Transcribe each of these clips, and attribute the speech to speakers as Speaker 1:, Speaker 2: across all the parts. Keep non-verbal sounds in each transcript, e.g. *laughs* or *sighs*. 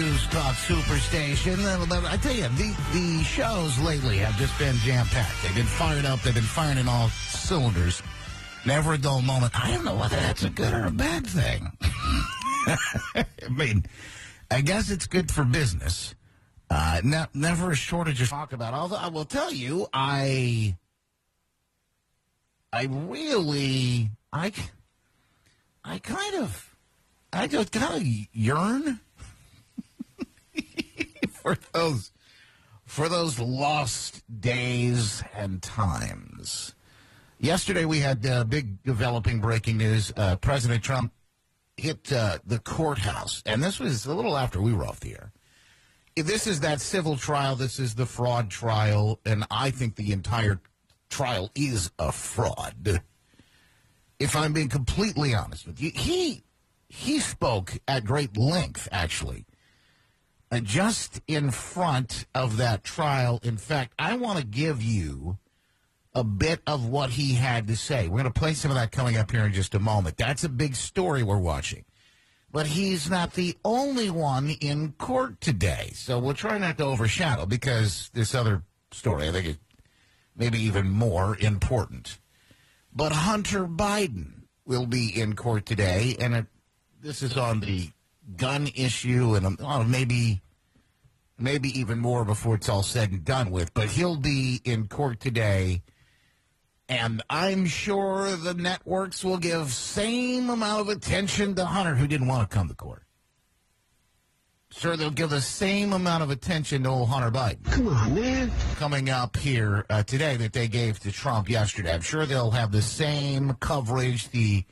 Speaker 1: News Talk Superstation. I tell you, the, the shows lately have just been jam-packed. They've been fired up. They've been firing in all cylinders. Never a dull moment. I don't know whether that's a good or a bad thing. *laughs* I mean, I guess it's good for business. Uh, ne- never a shortage of talk about. Although I will tell you, I, I really, I, I kind of, I just kind of yearn for those, for those lost days and times. Yesterday we had uh, big developing breaking news. Uh, President Trump hit uh, the courthouse, and this was a little after we were off the air. This is that civil trial. This is the fraud trial, and I think the entire trial is a fraud. If I'm being completely honest with you, he he spoke at great length, actually, just in front of that trial. In fact, I want to give you a bit of what he had to say. We're going to play some of that coming up here in just a moment. That's a big story we're watching. But he's not the only one in court today. So we'll try not to overshadow because this other story, I think, is maybe even more important. But Hunter Biden will be in court today, and it, this is on the gun issue, and um, oh, maybe maybe even more before it's all said and done with. But he'll be in court today and I'm sure the networks will give same amount of attention to Hunter, who didn't want to come to court. Sure, they'll give the same amount of attention to old Hunter Biden.
Speaker 2: Come on, man.
Speaker 1: Coming up here uh, today that they gave to Trump yesterday. I'm sure they'll have the same coverage. The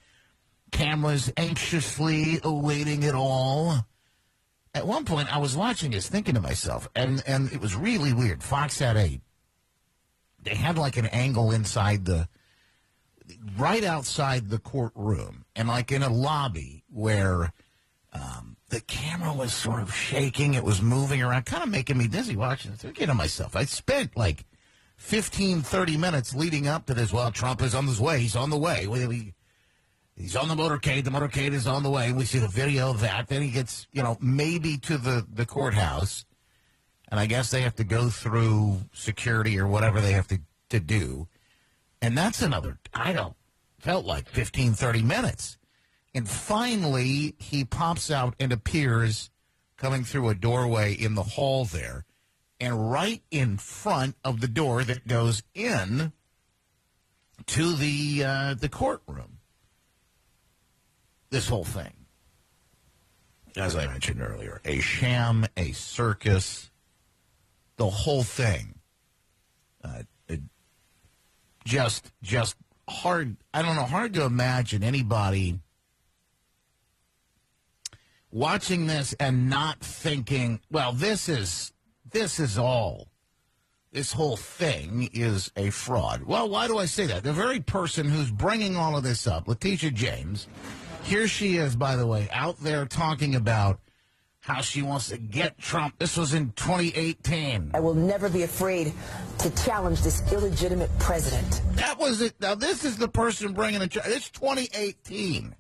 Speaker 1: cameras anxiously awaiting it all. At one point, I was watching this, thinking to myself, and, and it was really weird. Fox had a they had like an angle inside the right outside the courtroom and like in a lobby where um, the camera was sort of shaking it was moving around kind of making me dizzy watching it thinking to myself i spent like 15 30 minutes leading up to this well trump is on his way he's on the way we, we, he's on the motorcade the motorcade is on the way we see the video of that then he gets you know maybe to the the courthouse and I guess they have to go through security or whatever they have to, to do. And that's another, I don't, felt like 15, 30 minutes. And finally, he pops out and appears coming through a doorway in the hall there. And right in front of the door that goes in to the uh, the courtroom. This whole thing, as I mentioned earlier, a sham, a circus, the whole thing. Uh, just, just hard. I don't know, hard to imagine anybody watching this and not thinking, well, this is this is all. This whole thing is a fraud. Well, why do I say that? The very person who's bringing all of this up, Letitia James, here she is, by the way, out there talking about how she wants to get Trump. This was in 2018.
Speaker 3: I will never be afraid to challenge this illegitimate president.
Speaker 1: That was it. Now, this is the person bringing it. It's 2018.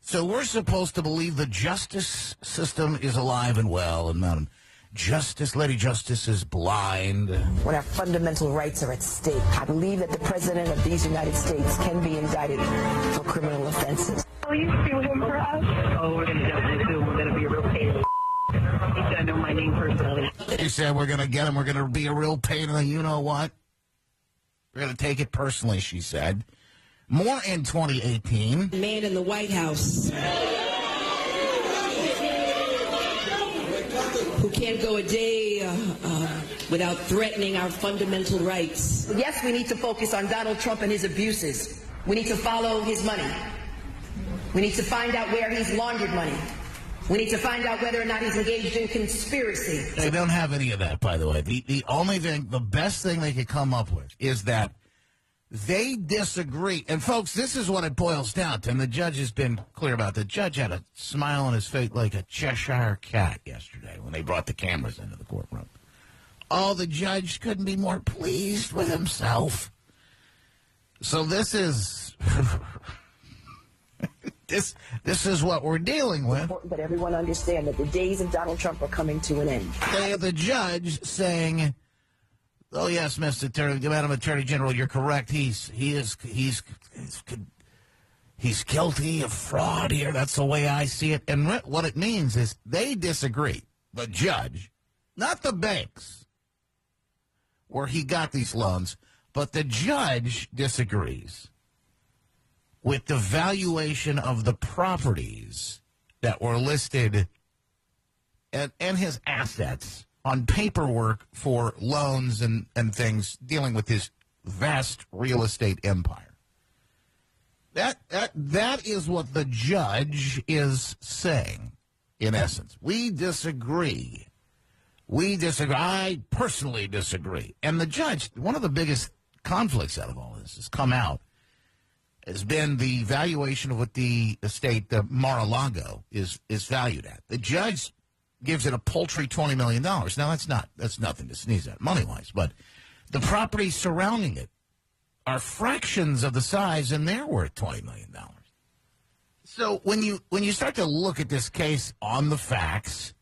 Speaker 1: So we're supposed to believe the justice system is alive and well, and Madam Justice, Lady Justice is blind.
Speaker 3: When our fundamental rights are at stake, I believe that the president of these United States can be indicted for criminal offenses.
Speaker 4: Will you sue him for us? Oh, we're going to definitely sue him. We're going to be a real pain. He said I know my name personally.
Speaker 1: He said we're going to get him. We're going to be a real pain in the you know what. We're going to take it personally, she said. More in 2018.
Speaker 5: Man in the White House.
Speaker 2: Can't go a day uh, uh, without threatening our fundamental rights.
Speaker 3: Yes, we need to focus on Donald Trump and his abuses. We need to follow his money. We need to find out where he's laundered money. We need to find out whether or not he's engaged in conspiracy.
Speaker 1: They don't have any of that, by the way. The, the only thing, the best thing they could come up with is that they disagree. And, folks, this is what it boils down to. And the judge has been clear about it. The judge had a smile on his face like a Cheshire cat yesterday when they brought the cameras into the courtroom. Oh, the judge couldn't be more pleased with himself. So this is *laughs* this this is what we're dealing with.
Speaker 3: But everyone understand that the days of Donald Trump are coming to an end.
Speaker 1: They have the judge saying, "Oh yes, Mr. Attorney, Madam Attorney General, you're correct. He's he is he's he's, he's guilty of fraud here. That's the way I see it. And what it means is they disagree. The judge, not the banks, where he got these loans, but the judge disagrees with the valuation of the properties that were listed and, and his assets on paperwork for loans and, and things dealing with his vast real estate empire. That, that, that is what the judge is saying, in essence. We disagree. We disagree. I personally disagree. And the judge, one of the biggest conflicts out of all this has come out has been the valuation of what the estate, the Mar-a-Lago, is is valued at. The judge gives it a paltry twenty million dollars. Now that's not that's nothing to sneeze at money wise, but the properties surrounding it are fractions of the size, and they're worth twenty million dollars. So when you when you start to look at this case on the facts,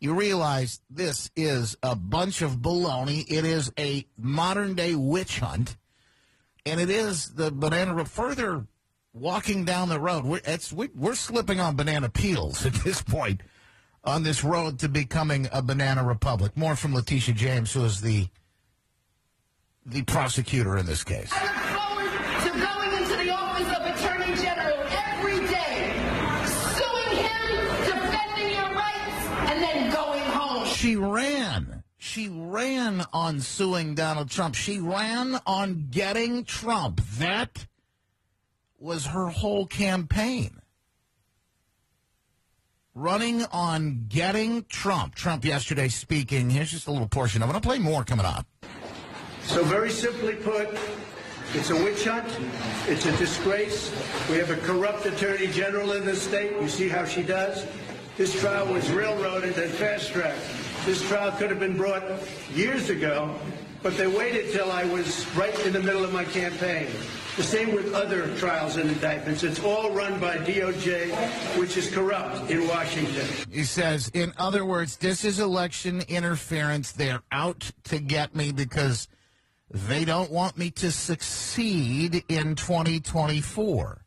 Speaker 1: you realize this is a bunch of baloney. It is a modern day witch hunt and it is the banana further walking down the road. We're, we're slipping on banana peels *laughs* at this point on this road to becoming a banana republic. More from Letitia James, who is the the prosecutor in this case.
Speaker 5: I look forward to going into the office of Attorney General every day, suing him, defending your rights, and then going home.
Speaker 1: She ran. She ran on suing Donald Trump. She ran on getting Trump. That was her whole campaign. Running on getting Trump. Trump yesterday speaking. Here's just a little portion of it. I'll play more coming up.
Speaker 6: So, very simply put, it's a witch hunt. It's a disgrace. We have a corrupt attorney general in this state. You see how she does? This trial was railroaded and fast tracked. This trial could have been brought years ago, but they waited till I was right in the middle of my campaign. The same with other trials and indictments. It's all run by DOJ, which is corrupt in Washington.
Speaker 1: He says, in other words, this is election interference. They're out to get me because they don't want me to succeed in 2024.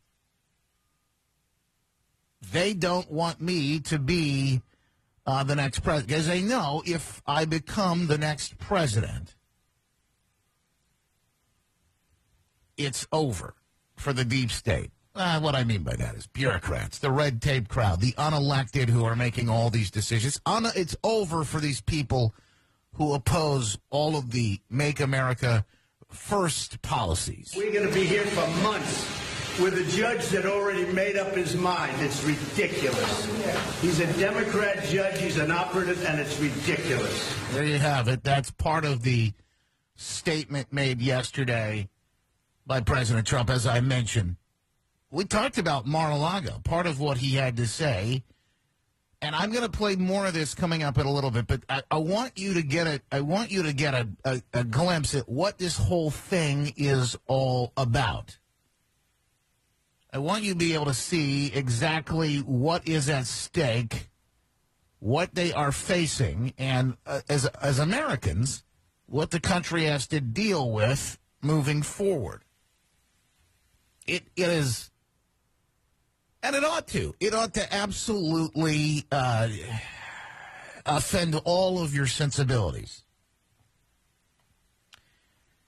Speaker 1: They don't want me to be uh, the next president because they know if I become the next president, it's over for the deep state. Uh, what I mean by that is bureaucrats, the red tape crowd, the unelected who are making all these decisions. Un- it's over for these people who oppose all of the Make America First policies.
Speaker 6: We're going to be here for months with a judge that already made up his mind. It's ridiculous. He's a Democrat judge, he's an operative, and it's ridiculous.
Speaker 1: There you have it. That's part of the statement made yesterday by President Trump, as I mentioned. We talked about Mar-a-Lago, part of what he had to say. And I'm going to play more of this coming up in a little bit, but I, I want you to get a, I want you to get a, a, a glimpse at what this whole thing is all about. I want you to be able to see exactly what is at stake, what they are facing, and uh, as as Americans, what the country has to deal with moving forward. It it is, and it ought to. It ought to absolutely uh, offend all of your sensibilities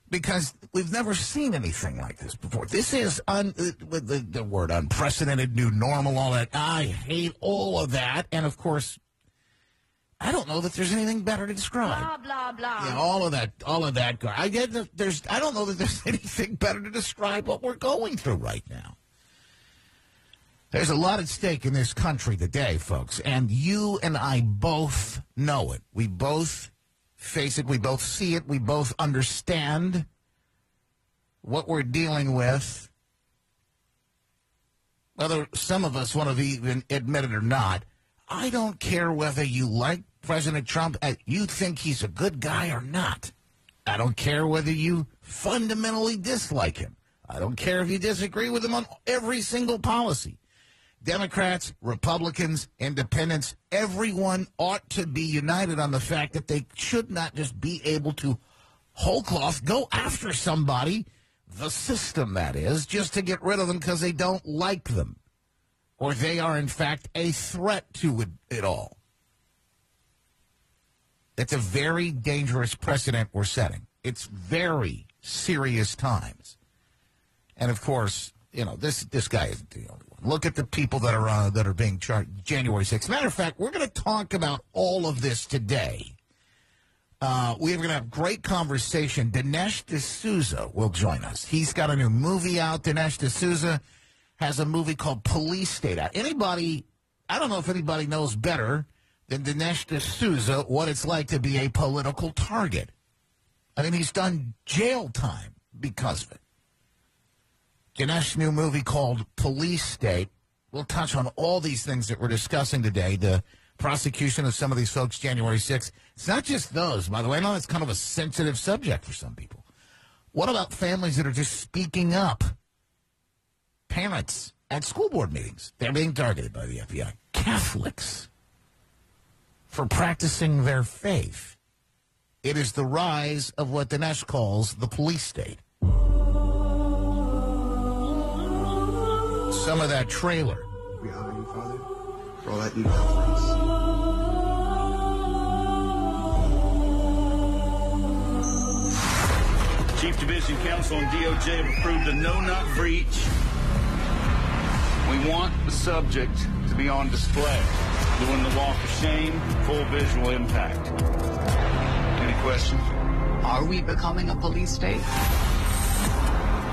Speaker 1: because we've never seen anything like this before. This is un, the, the word unprecedented, new normal, all that. I hate all of that, and of course, I don't know that there's anything better to describe.
Speaker 5: Blah, blah, blah.
Speaker 1: Yeah, all of that, all of that. I get that there's. I don't know that there's *laughs* anything better to describe what we're going through right now. There's a lot at stake in this country today, folks, and you and I both know it. We both face it. We both see it. We both understand what we're dealing with. Whether some of us want to even admit it or not, I don't care whether you like President Trump, uh, you think he's a good guy or not. I don't care whether you fundamentally dislike him. I don't care if you disagree with him on every single policy. Democrats, Republicans, independents, everyone ought to be united on the fact that they should not just be able to whole cloth go after somebody, the system that is, just to get rid of them because they don't like them or they are in fact a threat to it, it all. It's a very dangerous precedent we're setting. It's very serious times. And of course, you know, this this guy isn't the only one. Look at the people that are uh, that are being charged January 6th. Matter of fact, we're going to talk about all of this today. Uh, we're going to have great conversation. Dinesh D'Souza will join us. He's got a new movie out. Dinesh D'Souza has a movie called Police State out. Anybody, I don't know if anybody knows better than Dinesh D'Souza what it's like to be a political target. I mean, he's done jail time because of it. Dinesh's new movie called Police State. We'll touch on all these things that we're discussing today. The prosecution of some of these folks January 6th. It's not just those, by the way. I know it's kind of a sensitive subject for some people. What about families that are just speaking up? Parents at school board meetings. They're being targeted by the FBI. Catholics for practicing their faith. It is the rise of what Dinesh calls the police state. Some of that trailer.
Speaker 7: We honor you, Father, for all that you've done for us.
Speaker 8: Chief Division Counsel and DOJ have approved a no-knock breach. We want the subject to be on display, doing the walk of shame, full visual impact. Any questions?
Speaker 9: Are we becoming a police state?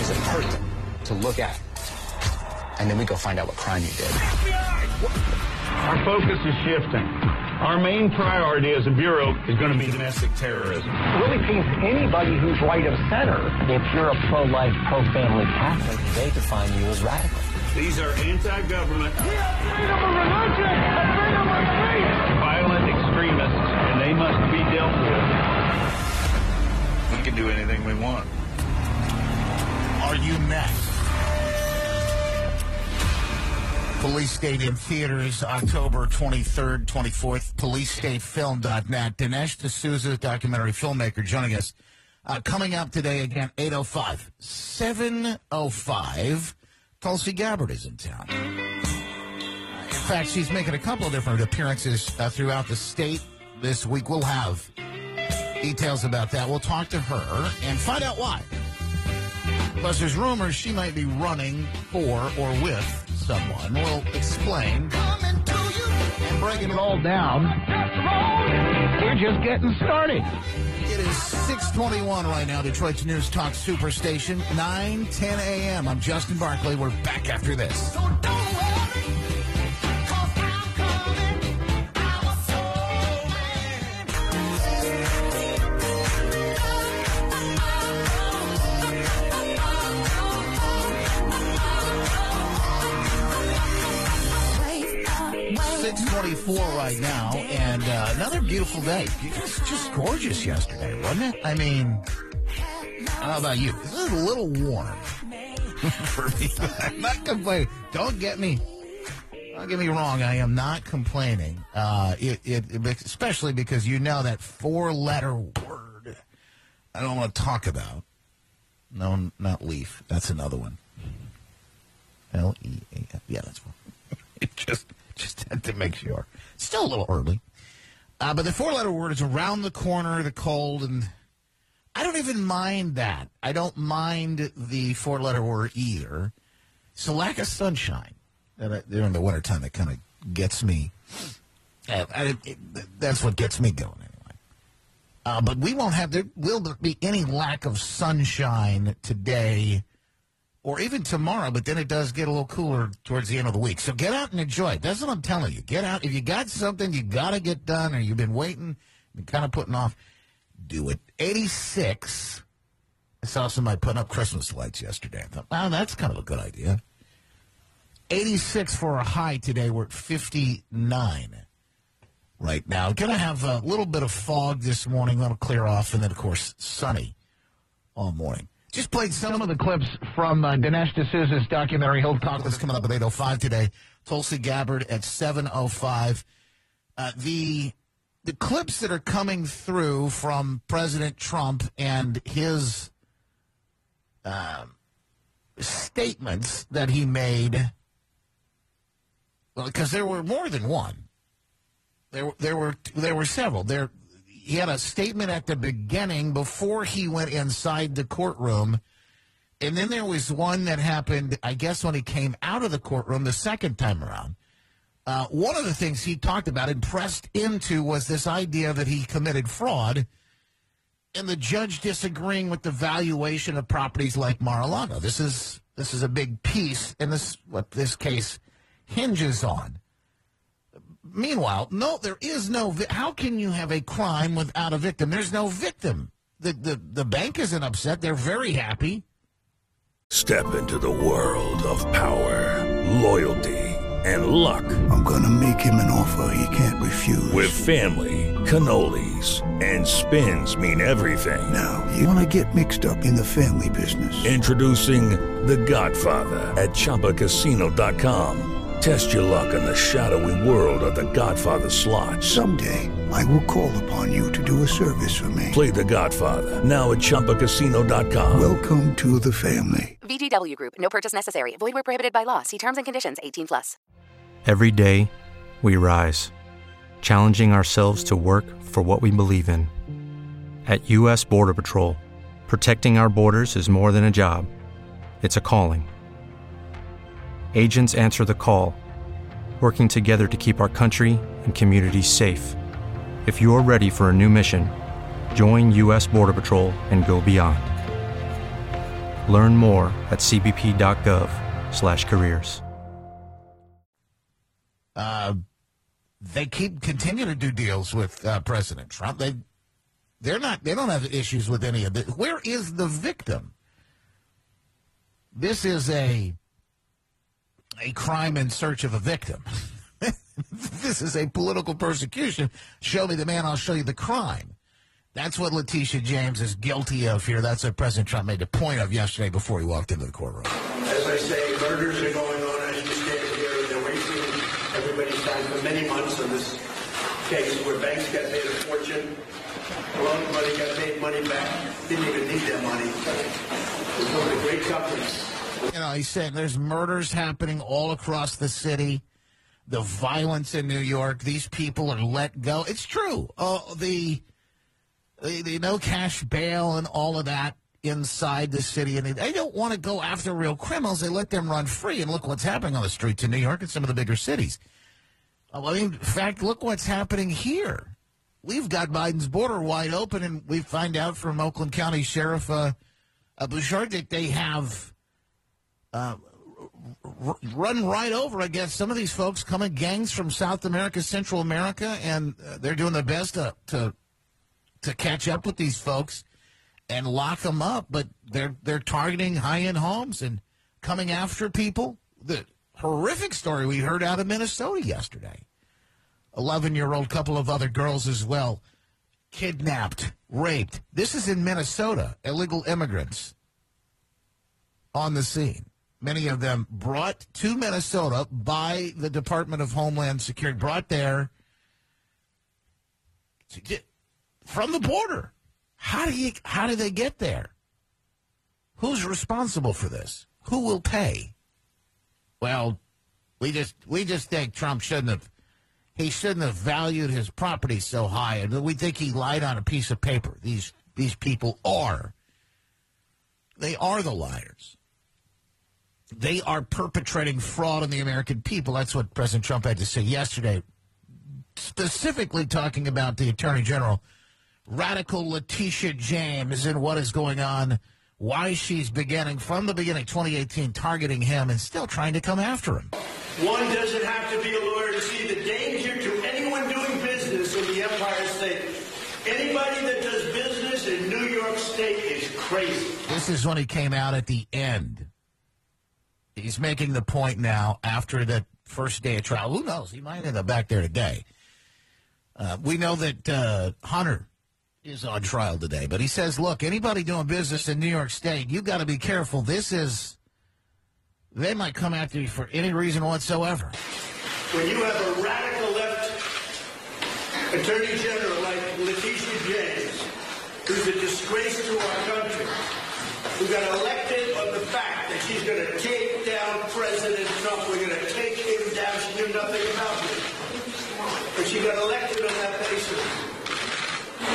Speaker 10: is a person to look at. And then we go find out what crime you did.
Speaker 11: Our focus is shifting. Our main priority as a bureau is going to be domestic terrorism.
Speaker 10: It really paints anybody who's right of center.
Speaker 12: If you're a pro-life, pro-family Catholic,
Speaker 13: They define you as radical.
Speaker 8: These are anti-government,
Speaker 14: Freedom of religion! Freedom of speech!
Speaker 11: Violent extremists, and they must be dealt with.
Speaker 8: we can do anything we want.
Speaker 1: Are you next? Police State in theaters October 23rd, 24th. PoliceStateFilm.net. Dinesh D'Souza, documentary filmmaker, joining us. Uh, coming up today again, 805. 705. Tulsi Gabbard is in town. In fact, she's making a couple of different appearances uh, throughout the state this week. We'll have details about that. We'll talk to her and find out why. Plus, there's rumors she might be running for or with someone. We'll explain and breaking it all down.
Speaker 11: We're just getting started.
Speaker 1: It is 621 right now, Detroit's News Talk Superstation, 9, 10 a.m. I'm Justin Barclay. We're back after this. So 624 right now, and uh, another beautiful day. It's just gorgeous yesterday, wasn't it? I mean, how about you? This is a little warm *laughs* for me. I'm not complaining. Don't get me. Don't get me wrong. I am not complaining. Uh, it, it, especially because you know that four-letter word I don't want to talk about. No, not leaf. That's another one. L E A F. Yeah, that's one. *laughs* it just just *laughs* had to make sure. Still a little early, uh, but the four-letter word is around the corner. The cold, and I don't even mind that. I don't mind the four-letter word either. It's lack of sunshine I, during the wintertime that kind of gets me. Uh, I, it, that's what gets me going anyway. Uh, but we won't have there will there be any lack of sunshine today or even tomorrow. But then it does get a little cooler towards the end of the week. So get out and enjoy. That's what I'm telling you. Get out if you got something you got to get done, or you've been waiting, been kind of putting off. Do it. 86. I saw somebody putting up Christmas lights yesterday. I thought, wow, that's kind of a good idea. 86 for a high today. We're at 59 right now. Going to have a little bit of fog this morning. That'll clear off. And then, of course, sunny all morning. Just played some of the clips from uh, Dinesh D'Souza's documentary, Hillcock, that's coming up at 8.05 today. Tulsi Gabbard at 7.05. Uh, the the clips that are coming through from President Trump and his um, statements that he made, well, because there were more than one. There, there were there were several. There, he had a statement at the beginning before he went inside the courtroom, and then there was one that happened, I guess, when he came out of the courtroom the second time around. Uh, one of the things he talked about and pressed into was this idea that he committed fraud, and the judge disagreeing with the valuation of properties like Mar-a-Lago. This is this is a big piece, and this what this case hinges on. Meanwhile, no, there is no. Vi- How can you have a crime without a victim? There's no victim. The the the bank isn't upset. They're very happy.
Speaker 15: Step into the world of power, loyalty, and luck.
Speaker 16: I'm gonna make him an offer he can't refuse.
Speaker 15: With family, cannolis, and spins mean everything.
Speaker 16: Now, you wanna get mixed up in the family business.
Speaker 15: Introducing The Godfather at ChumbaCasino.com. Test your luck in the shadowy world of The Godfather slot.
Speaker 16: Someday, I will call upon you to do a service for me.
Speaker 15: Play The Godfather now at ChumbaCasino.com.
Speaker 16: Welcome to the family.
Speaker 17: VGW Group. No purchase necessary. Void where prohibited by law. See terms and conditions. 18 plus.
Speaker 18: Every day, we rise, challenging ourselves to work for what we believe in. At U.S. Border Patrol, protecting our borders is more than a job, it's a calling. Agents answer the call, working together to keep our country and communities safe. If you're ready for a new mission, join U.S. Border Patrol and go beyond. Learn more at cbp.gov/careers.
Speaker 1: Uh, they keep continue to do deals with uh, President Trump. They they're not they don't have issues with any of it. Where is the victim? This is a a crime in search of a victim. *laughs* this is a political persecution. Show me the man, I'll show you the crime. That's what Letitia James is guilty of here. That's what President Trump made a point of yesterday before he walked into the courtroom.
Speaker 6: As I say, murders are going on as we stand here. They're wasting everybody's time for many months on this case where banks got paid a fortune. Loan money got paid money back. Didn't even need that money. It's one of the great companies.
Speaker 1: You know, he's saying there's murders happening all across the city. The violence in New York. These people are let go. It's true. Oh, the, the the no cash bail and all of that inside the city, and they don't want to go after real criminals. They let them run free, and look what's happening on the streets in New York and some of the bigger cities. Uh, I mean, in fact, look what's happening here. We've got Biden's border wide open, and we find out from Oakland County Sheriff uh, uh, Bouchard that they have uh, r- run right over against some of these folks coming gangs from South America, Central America, and uh, they're doing their best to, to to catch up with these folks and lock them up. But they're they're targeting high end homes and coming after people. The horrific story we heard out of Minnesota yesterday. Eleven year old couple of other girls as well, kidnapped, raped. This is in Minnesota. Illegal immigrants on the scene. Many of them brought to Minnesota by the Department of Homeland Security, brought there from the border. How do you how do they get there? Who's responsible for this? Who will pay? Well, we just we just think Trump shouldn't have he shouldn't have valued his property so high, and we think he lied on a piece of paper. These these people are they are the liars. They are perpetrating fraud on the American people. That's what President Trump had to say yesterday, specifically talking about the Attorney General, radical Letitia James, and what is going on, why she's beginning from the beginning, 2018, targeting him and still trying to come after him.
Speaker 6: One doesn't have to be a lawyer to see the danger to anyone doing business in the Empire State. Anybody that does business in New York State is crazy.
Speaker 1: This is when he came out at the end. He's making the point now after the first day of trial. Who knows? He might end up back there today. Uh, we know that uh, Hunter is on trial today, but he says, look, anybody doing business in New York State, you got to be careful. This is, they might come after you for any reason whatsoever.
Speaker 6: When you have a radical left attorney general like Letitia James, who's a disgrace to our country, who got elected on the fact that she's going to take down President Trump. We're going to take him down. She knew nothing about it. But she got elected on that basis.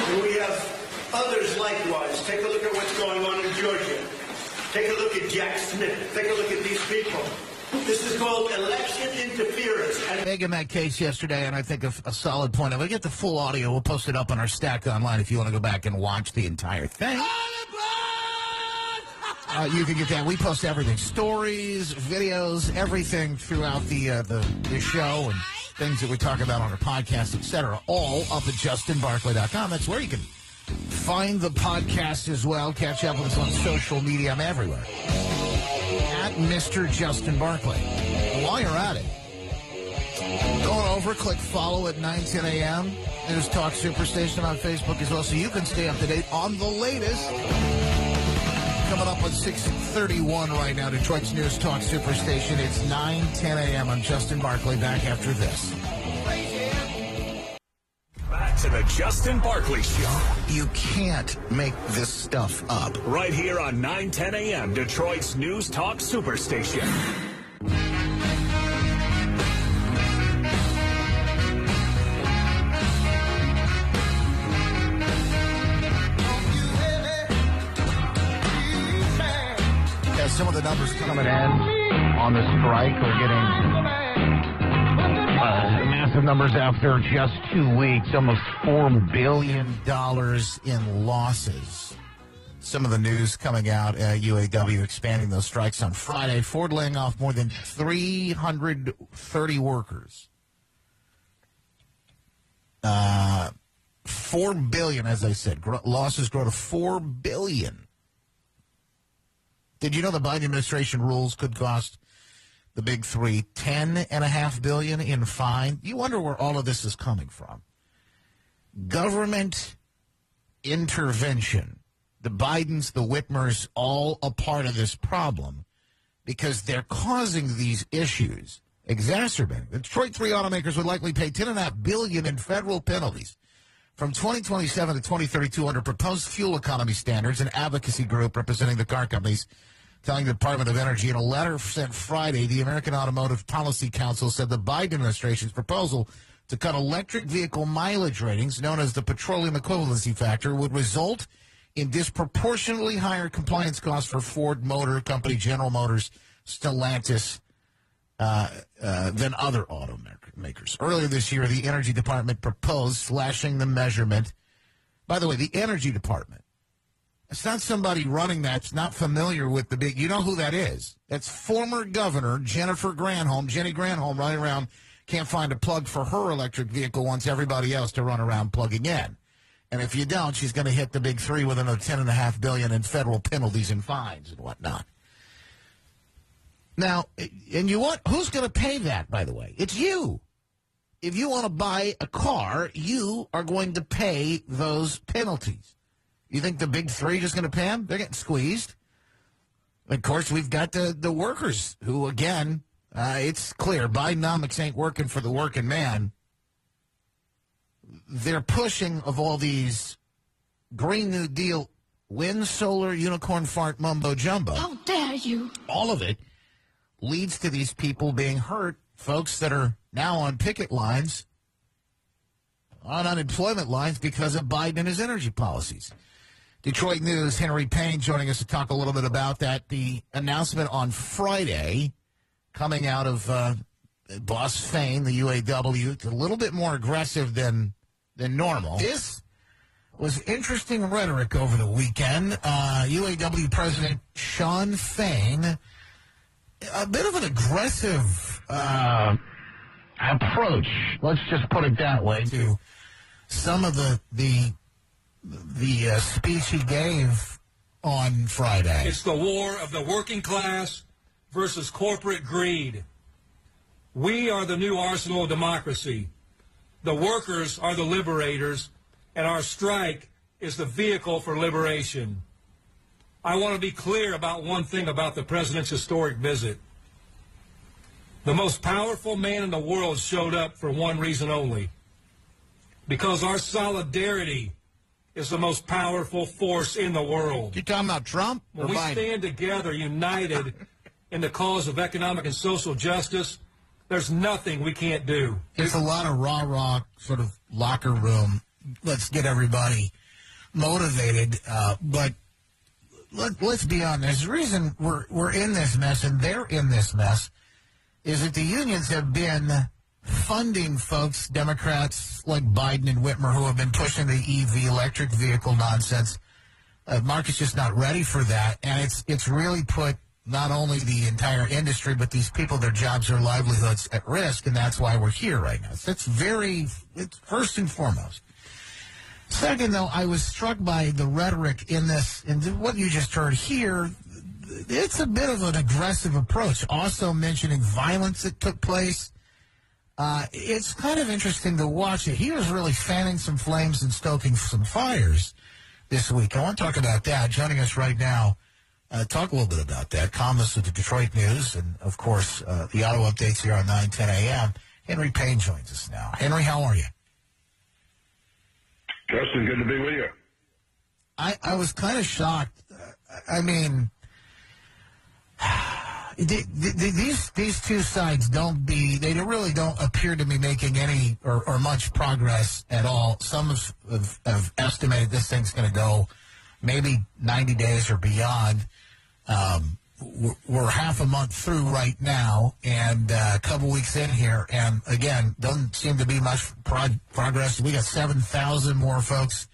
Speaker 6: And we have others likewise. Take a look at what's going on in Georgia. Take a look at Jack Smith. Take a look at these people. This is called election interference. And
Speaker 1: Making that case yesterday, and I think a, a solid point. If we get the full audio, we'll post it up on our stack online if you want to go back and watch the entire thing. Uh, you can get that. We post everything: stories, videos, everything throughout the uh, the, the show and things that we talk about on our podcast, etc. All up at justinbarclay.com. That's where you can find the podcast as well. Catch up with us on social media. I'm everywhere at Mr. Justin Barclay. While you're at it, going over, click follow at 9 10 a.m. News Talk Superstation on Facebook as well, so you can stay up to date on the latest. Coming up at 6:31 right now, Detroit's News Talk Superstation. It's 9 10 a.m. I'm Justin Barclay. Back after this.
Speaker 19: Back to the Justin Barclay Show.
Speaker 1: You can't make this stuff up.
Speaker 19: Right here on 910 a.m. Detroit's News Talk Superstation.
Speaker 1: Coming in on the strike are getting uh, massive numbers after just two weeks, almost $4 billion in losses. Some of the news coming out at UAW expanding those strikes on Friday. Ford laying off more than 330 workers. Uh, Four billion, as I said, gro- losses grow to four billion. Did you know the Biden administration rules could cost the big three ten and a half billion in fine? You wonder where all of this is coming from. Government intervention. The Bidens, the Whitmers, all a part of this problem because they're causing these issues, exacerbating. The Detroit three automakers would likely pay ten and a half billion in federal penalties from 2027 to 2032 under proposed fuel economy standards, an advocacy group representing the car companies telling the Department of Energy in a letter sent Friday, the American Automotive Policy Council said the Biden administration's proposal to cut electric vehicle mileage ratings, known as the petroleum equivalency factor, would result in disproportionately higher compliance costs for Ford Motor Company, General Motors, Stellantis, uh, uh, than other automakers. Earlier this year, the Energy Department proposed slashing the measurement. By the way, the Energy Department. It's not somebody running that's not familiar with the big. You know who that is? That's former Governor Jennifer Granholm, Jenny Granholm, running around can't find a plug for her electric vehicle. Wants everybody else to run around plugging in. And if you don't, she's going to hit the big three with another ten and a half billion in federal penalties and fines and whatnot. Now, and you want who's going to pay that? By the way, it's you. If you want to buy a car, you are going to pay those penalties. You think the big three just going to pay them? They're getting squeezed. Of course, we've got the, the workers who, again, uh, it's clear Bidenomics ain't working for the working man. They're pushing of all these Green New Deal, wind, solar, unicorn fart, mumbo jumbo.
Speaker 5: How dare you?
Speaker 1: All of it leads to these people being hurt, folks that are now on picket lines, on unemployment lines because of Biden and his energy policies. Detroit News, Henry Payne joining us to talk a little bit about that. The announcement on Friday coming out of uh, Boss Fain, the UAW, it's a little bit more aggressive than than normal. This was interesting rhetoric over the weekend. Uh, UAW President Shawn Fain, a bit of an aggressive uh, approach. Let's just put it that way to some of the the the uh, speech he gave on Friday.
Speaker 20: It's the war of the working class versus corporate greed. We are the new arsenal of democracy. The workers are the liberators, and our strike is the vehicle for liberation. I want to be clear about one thing about the president's historic visit. The most powerful man in the world showed up for one reason only because our solidarity is the most powerful force in the world.
Speaker 1: You talking about Trump?
Speaker 20: When we
Speaker 1: Biden?
Speaker 20: stand together, united *laughs* in the cause of economic and social justice, there's nothing we can't do.
Speaker 1: It's a lot of rah rah sort of locker room. Let's get everybody motivated. Uh, but let, let's be honest. The reason we're we're in this mess and they're in this mess is that the unions have been funding folks, Democrats like Biden and Whitmer, who have been pushing the EV electric vehicle nonsense. Uh, market's just not ready for that, and it's it's really put not only the entire industry but these people, their jobs, their livelihoods at risk, and that's why we're here right now. So it's very, it's first and foremost. Second, though, I was struck by the rhetoric in this, and what you just heard here. It's a bit of an aggressive approach. Also mentioning violence that took place. Uh, it's kind of interesting to watch it. He was really fanning some flames and stoking some fires this week. I want to talk about that. Joining us right now, uh, talk a little bit about that. Columnist with the Detroit News, and of course, uh, the auto updates here on 910 a.m. Henry Payne joins us now. Henry, how are you?
Speaker 21: Justin, good to be with you.
Speaker 1: I, I was kind of shocked. Uh, I mean, the, the, these these two sides don't be they really don't appear to be making any or, or much progress at all. Some have, have, have estimated this thing's going to go maybe 90 days or beyond. Um, we're, we're half a month through right now, and uh, a couple weeks in here, and again, doesn't seem to be much prog- progress. We got 7,000 more folks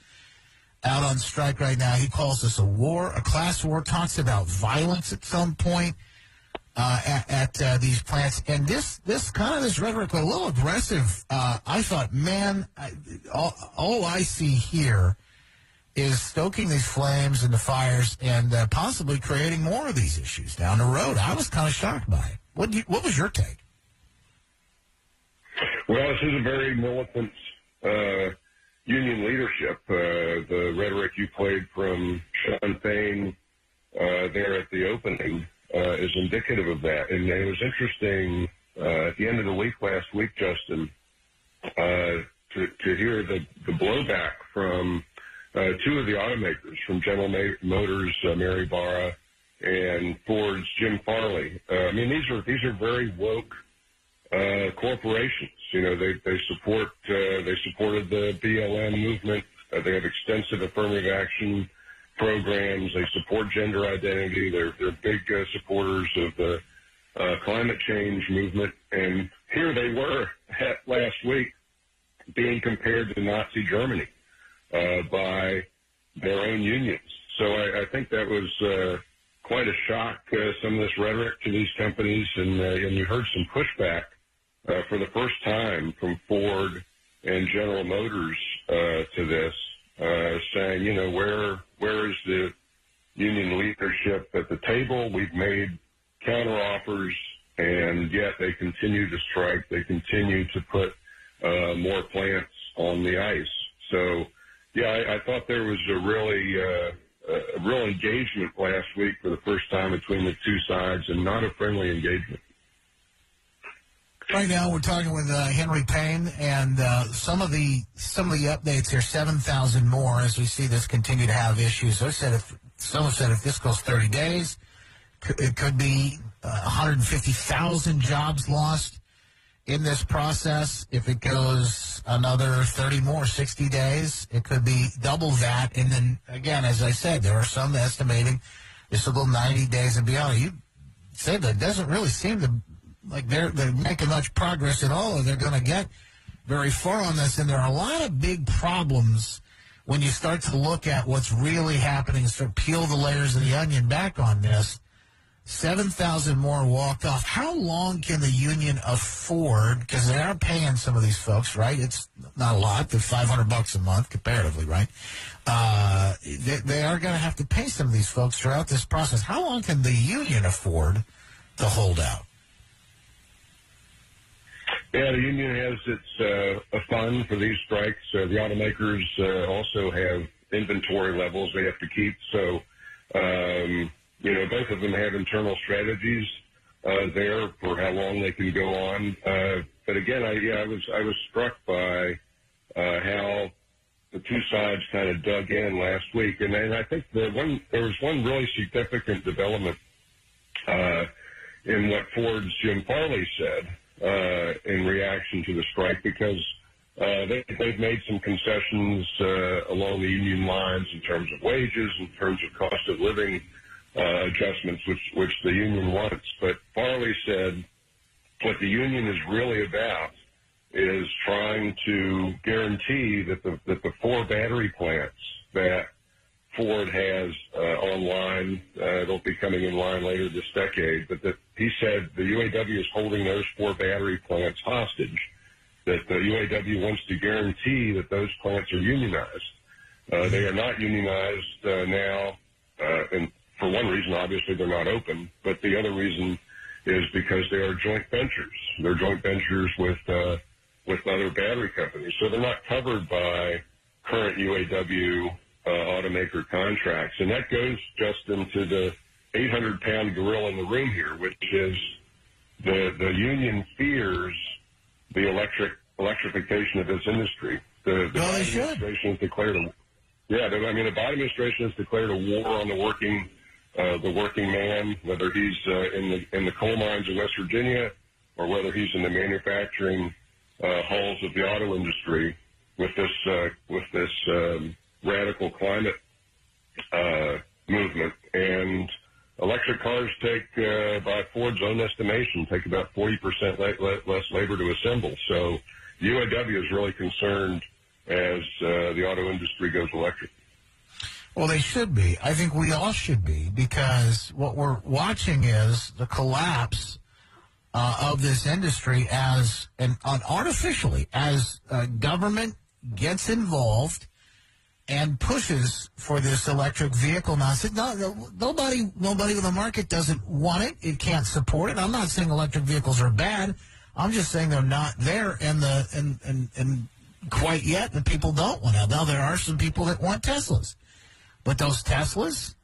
Speaker 1: out on strike right now. He calls this a war, a class war. Talks about violence at some point uh, at, at uh, these plants, and this this kind of this rhetoric a little aggressive. Uh, I thought, man, I, all, all I see here is stoking these flames and the fires, and possibly creating more of these issues down the road. I was kind of shocked by it. What you, what was your take?
Speaker 21: Well, this is a very militant uh, union leadership. Uh, the rhetoric you played from Shawn Fain uh, there at the opening uh, is indicative of that. And it was interesting uh, at the end of the week last week, Justin, uh, to, to hear the, the blowback from uh, two of the automakers, from General Motors, uh, Mary Barra, and Ford's Jim Farley. Uh, I mean, these are these are very woke uh, corporations. You know, they they support uh, they supported the BLM movement. Uh, they have extensive affirmative action programs. They support gender identity. They're they're big uh, supporters of the uh, climate change movement. And here they were at last week being compared to Nazi Germany uh, by their own unions. So I, I think that was uh, quite a shock. Uh, some of this rhetoric to these companies, and uh, and you heard some pushback for the first time from Ford and General Motors to this, uh, saying, you know, where where is the union leadership at the table? We've made counteroffers, and yet they continue to strike. They continue to put uh, more plants on the ice. So, yeah, I, I thought there was a really uh, a real engagement last week for the first time between the two sides, and not a friendly engagement.
Speaker 1: Right now, we're talking with uh, Henry Payne, and uh, some of the some of the updates here. Seven thousand more as we see this continue to have issues. I said if someone said if this goes thirty days, it could be uh, one hundred fifty thousand jobs lost in this process. If it goes another thirty more, sixty days, it could be double that. And then again, as I said, there are some estimating this will go ninety days and beyond. You said that doesn't really seem to like they're they're making much progress at all, or they're going to get very far on this. And there are a lot of big problems when you start to look at what's really happening. Start peel the layers of the onion back on this. Seven thousand more walked off. How long can the union afford? Because they are paying some of these folks, right? It's not a lot. They're five hundred bucks a month comparatively, right? Uh, they, they are going to have to pay some of these folks throughout this process. How long can the union afford to hold out?
Speaker 21: Yeah, the union has its uh, a fund for these strikes. Uh, the automakers uh, also have inventory levels they have to keep. So, um, you know, both of them have internal strategies uh, there for how long they can go on. Uh, but again, I yeah, I was I was struck by uh, how the two sides kind of dug in last week, and, and I think the one there was one really significant development uh, in what Ford's Jim Farley said uh, in reaction to the strike because uh, they, they've made some concessions uh, along the union lines in terms of wages, in terms of cost of living uh, adjustments, which which the union wants. But Farley said what the union is really about is trying to guarantee that the that the four battery plants that Ford has uh, online. Uh, they'll be coming in line later this decade. But that he said the UAW is holding those four battery plants hostage. That the UAW wants to guarantee that those plants are unionized. Uh, they are not unionized uh, now, uh, and for one reason, obviously they're not open. But the other reason is because they are joint ventures. They're joint ventures with uh, with other battery companies, so they're not covered by current UAW uh, automaker contracts. And that goes just into the 800 pound gorilla in the room here, which is the, the union fears the electric electrification of this industry. The, the
Speaker 1: Well,
Speaker 21: Biden administration has declared a yeah. The, I mean, the Biden administration has declared a war on the working uh, the working man, whether he's uh, in the in the coal mines in West Virginia or whether he's in the manufacturing uh, halls of the auto industry with this uh, with this um, radical climate uh, movement. And electric cars take, uh, by Ford's own estimation, take about 40% le- le- less labor to assemble. So UAW is really concerned as uh, the auto industry goes electric.
Speaker 1: Well, they should be. I think we all should be because what we're watching is the collapse uh, of this industry as and uh, artificially as uh, government gets involved and pushes for this electric vehicle nonsense. No, no, nobody, nobody in the market doesn't want it. It can't support it. I'm not saying electric vehicles are bad. I'm just saying they're not there, and the and and and quite yet the people don't want it. Now there are some people that want Teslas. But those Teslas,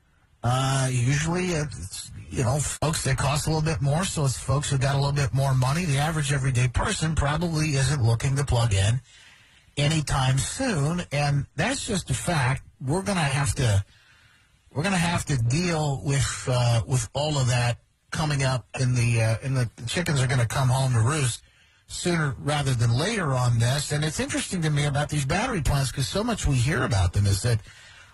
Speaker 1: uh, usually, it's, you know, folks, that cost a little bit more, so it's folks who got a little bit more money. The average everyday person probably isn't looking to plug in anytime soon, and that's just a fact. We're going to have to, we're going to have to deal with uh, with all of that coming up in the uh, in the, the chickens are going to come home to roost sooner rather than later on this. And it's interesting to me about these battery plants because so much we hear about them is that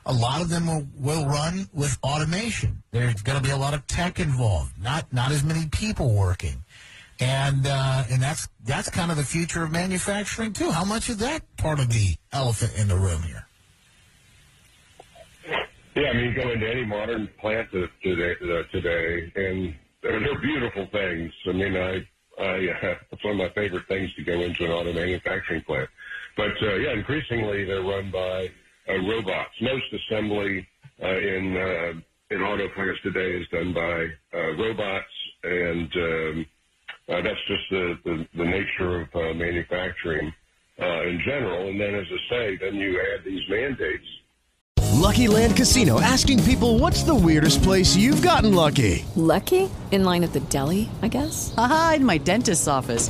Speaker 1: a lot of them will, will run with automation. There's going to be a lot of tech involved, not not as many people working, and uh, and that's that's kind of the future of manufacturing too. How much is that part of the elephant in the room here?
Speaker 21: Yeah, I mean, you go into any modern plant today, today, and they're, they're beautiful things. I mean, I, I, uh, *laughs* it's one of my favorite things to go into an auto manufacturing plant. But uh, yeah, increasingly they're run by uh, robots. Most assembly uh, in uh, in auto plants today is done by uh, robots, and um, uh, that's just the, the, the nature of uh, manufacturing uh, in general. And then, as I say, then you add these mandates
Speaker 22: Lucky Land Casino asking people what's the weirdest place you've gotten lucky?
Speaker 23: Lucky? In line at the deli, I guess?
Speaker 24: Aha, in my dentist's office.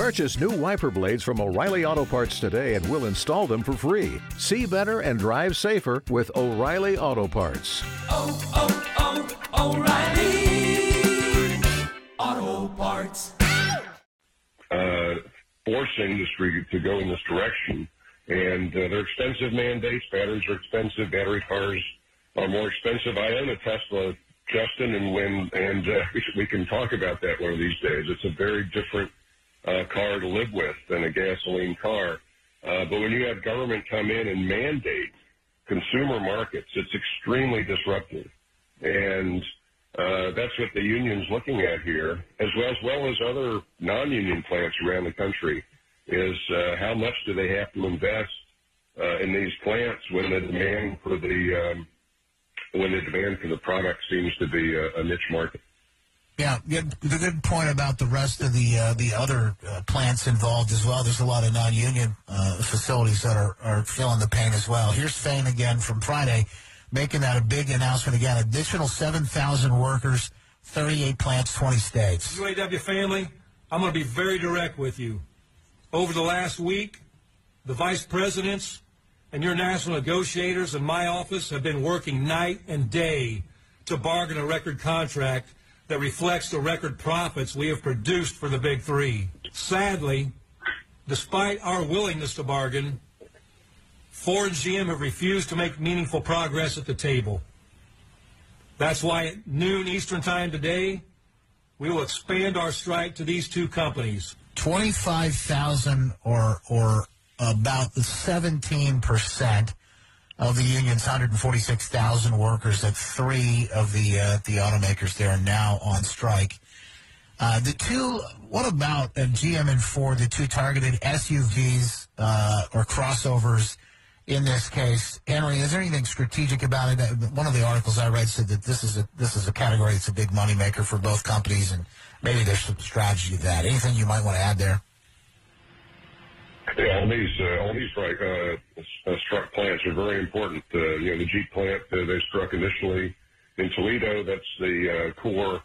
Speaker 25: Purchase new wiper blades from O'Reilly Auto Parts today and we'll install them for free. See better and drive safer with O'Reilly Auto Parts.
Speaker 14: Oh, oh, oh, O'Reilly Auto Parts.
Speaker 21: uh, force industry to go in this direction. And uh, they're expensive mandates. Batteries are expensive. Battery cars are more expensive. I own a Tesla, Justin, and when and uh, we, *laughs* we can talk about that one of these days. It's a very different uh, car to live with than a gasoline car. Uh, but when you have government come in and mandate consumer markets, it's extremely disruptive. And uh, that's what the union's looking at here, as well as well as other non-union plants around the country, is uh, how much do they have to invest uh, in these plants when the demand for the um, when the demand for the product seems to be a, a niche market.
Speaker 1: Yeah, the good point about the rest of the uh, the other uh, plants involved as well. There's a lot of non-union uh, facilities that are, are feeling the pain as well. Here's Fain again from Friday, making that a big announcement again. Additional 7,000 workers, 38 plants, 20 states.
Speaker 20: UAW family, I'm going to be very direct with you. Over the last week, the vice presidents and your national negotiators in my office have been working night and day to bargain a record contract that reflects the record profits we have produced for the big three. Sadly, despite our willingness to bargain, Ford and GM have refused to make meaningful progress at the table. That's why at noon Eastern Time today, we will expand our strike to these two companies.
Speaker 1: 25,000 or or about 17% of the union's 146,000 workers at three of the uh, the automakers there are now on strike. Uh, the two, what about uh, GM and Ford, the two targeted SUVs uh, or crossovers in this case? Henry, is there anything strategic about it? One of the articles I read said that this is a this is a category that's a big moneymaker for both companies, and maybe there's some strategy to that. Anything you might want to add there?
Speaker 21: Yeah, all these uh, all these uh, uh, struck plants are very important. Uh, you know, the Jeep plant uh, they struck initially in Toledo. That's the uh, core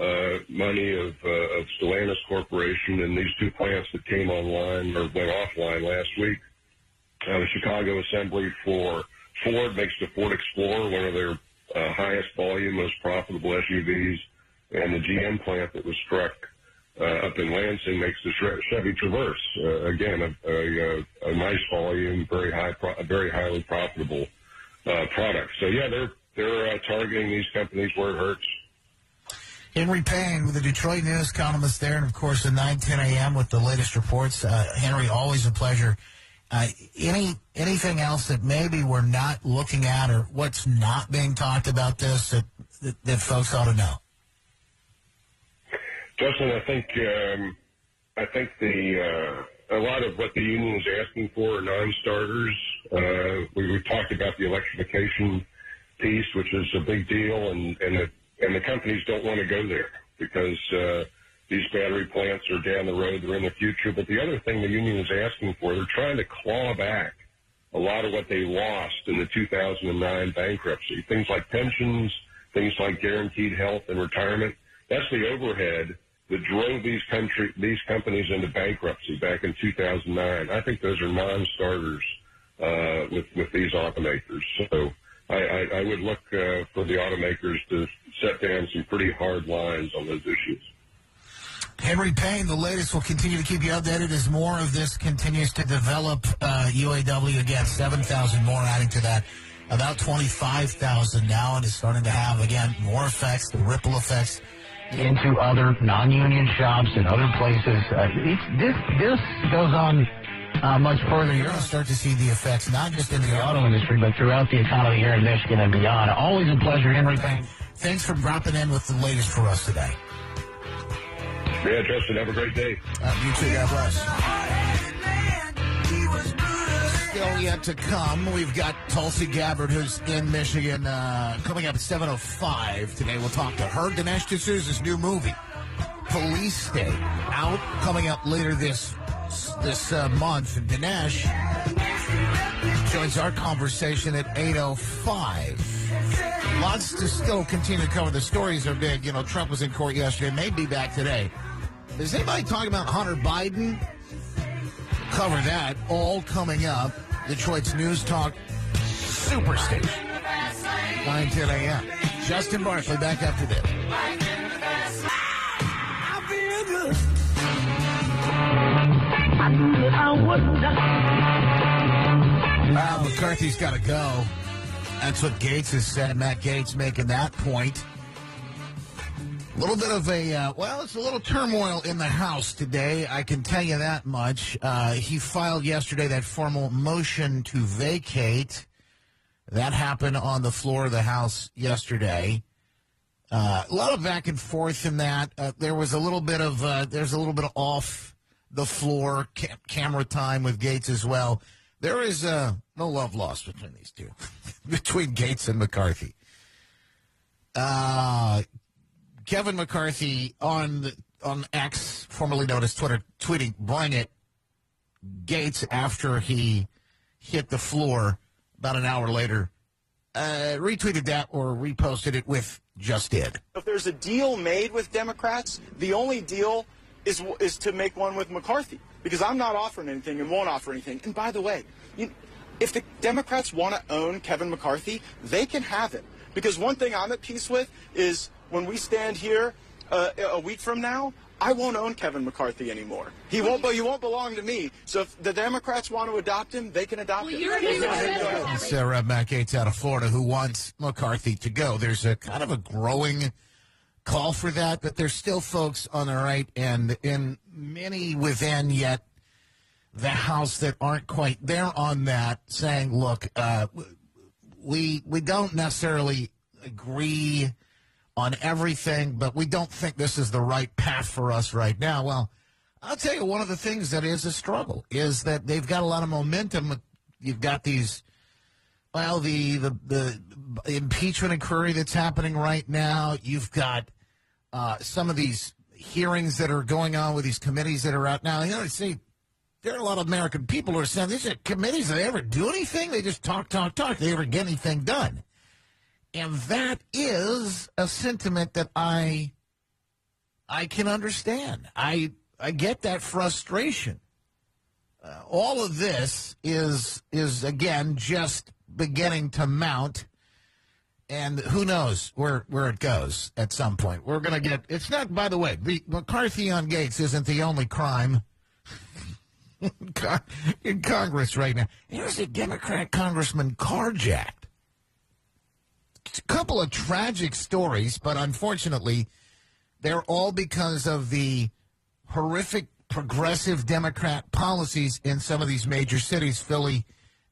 Speaker 21: uh, money of uh, of Stellantis Corporation, and these two plants that came online or went offline last week. Uh, the Chicago assembly for Ford makes the Ford Explorer one of their uh, highest volume, most profitable SUVs, and the GM plant that was struck uh, up in Lansing makes the Chevy- Traverse. Uh, again, a, a, a, nice volume, very high, pro- very highly profitable uh, product. So yeah, they're they're uh, targeting these companies where it hurts.
Speaker 1: Henry Payne with the Detroit News columnist there, and of course at 9, 10 a.m. with the latest reports. Uh, Henry, always a pleasure. Uh, any anything else that maybe we're not looking at, or what's not being talked about this that that, that folks ought to know?
Speaker 21: Justin, I think um, I think the uh, a lot of what the union is asking for are non-starters. Uh, we, we talked about the electrification piece, which is a big deal, and and the, and the companies don't want to go there because uh, these battery plants are down the road, they're in the future. But the other thing the union is asking for, they're trying to claw back a lot of what they lost in the 2009 bankruptcy. Things like pensions, things like guaranteed health and retirement. That's the overhead that drove these country these companies into bankruptcy back in 2009. I think those are non-starters uh, with with these automakers. So I, I, I would look uh, for the automakers to set down some pretty hard lines on those issues.
Speaker 1: Henry Payne, the latest will continue to keep you updated as more of this continues to develop. Uh, UAW again, 7,000 more adding to that. About 25,000 now, and is starting to have, again, more effects, the ripple effects
Speaker 12: into other non-union shops and other places. Uh, it's, this this goes on uh, much further.
Speaker 1: You're going to start to see the effects, not just in the
Speaker 12: the auto industry, but throughout the economy here in Michigan and beyond. Always a pleasure, Henry Payne.
Speaker 1: Thanks for dropping in with the latest for us today.
Speaker 21: Yeah, Justin, have a great day.
Speaker 1: Uh, you too. God bless. Still yet to come. We've got Tulsi Gabbard, who's in Michigan, uh, coming up at 7.05 today. We'll talk to her. Dinesh D'Souza's new movie, Police State, out, coming up later this this uh, month. And Dinesh joins our conversation at 8.05. Lots to still continue to cover. The stories are big. You know, Trump was in court yesterday, may be back today. Is anybody talking about Hunter Biden? Cover that all coming up. Detroit's News Talk Superstation. 9 10 a.m. Justin Barclay back after this. Well, McCarthy's got to go. That's what Gaetz has said. Matt Gaetz making that point. A little bit of a, uh, well, it's a little turmoil in the House today. I can tell you that much. Uh, he filed yesterday that formal motion to vacate. That happened on the floor of the House yesterday. Uh, a lot of back and forth in that. Uh, there was a little bit of, uh, there's a little bit of off the floor ca- camera time with Gaetz as well. There is uh, no love lost between these two, *laughs* between Gaetz and McCarthy. Uh, Kevin McCarthy on on X, formerly known as Twitter, tweeting, "Bring it." Gaetz after he hit the floor about an hour later, uh, retweeted that or reposted it with "Just did."
Speaker 26: If there's a deal made with Democrats, the only deal is is to make one with McCarthy because I'm not offering anything and won't offer anything. And by the way, you, if the Democrats want to own Kevin McCarthy, they can have it. Because one thing I'm at peace with is when we stand here uh, a week from now, I won't own Kevin McCarthy anymore. He won't, but he won't belong to me. So if the Democrats want to adopt him, they can adopt him.
Speaker 1: It's uh, Rev. Matt Gaetz out of Florida who wants McCarthy to go. There's a kind of a growing call for that, but there's still folks on the right and and many within yet the House that aren't quite there on that, saying, "Look, uh, we we don't necessarily agree on everything, but we don't think this is the right path for us right now." Well, I'll tell you, one of the things that is a struggle is that they've got a lot of momentum. You've got these well, the, the the impeachment inquiry that's happening right now. You've got uh, some of these hearings that are going on with these committees that are out now. You know, see, there are a lot of American people who are saying these are committees. Do they ever do anything? They just talk, talk, talk. They ever get anything done? And that is a sentiment that I I can understand. I I get that frustration. Uh, all of this is is again just beginning to mount and who knows where where it goes at some point. We're going to get. It's not, by the way, the McCarthy on Gaetz isn't the only crime *laughs* in Congress right now. Here's a Democrat congressman carjacked. Couple of tragic stories, but unfortunately, they're all because of the horrific progressive Democrat policies in some of these major cities, Philly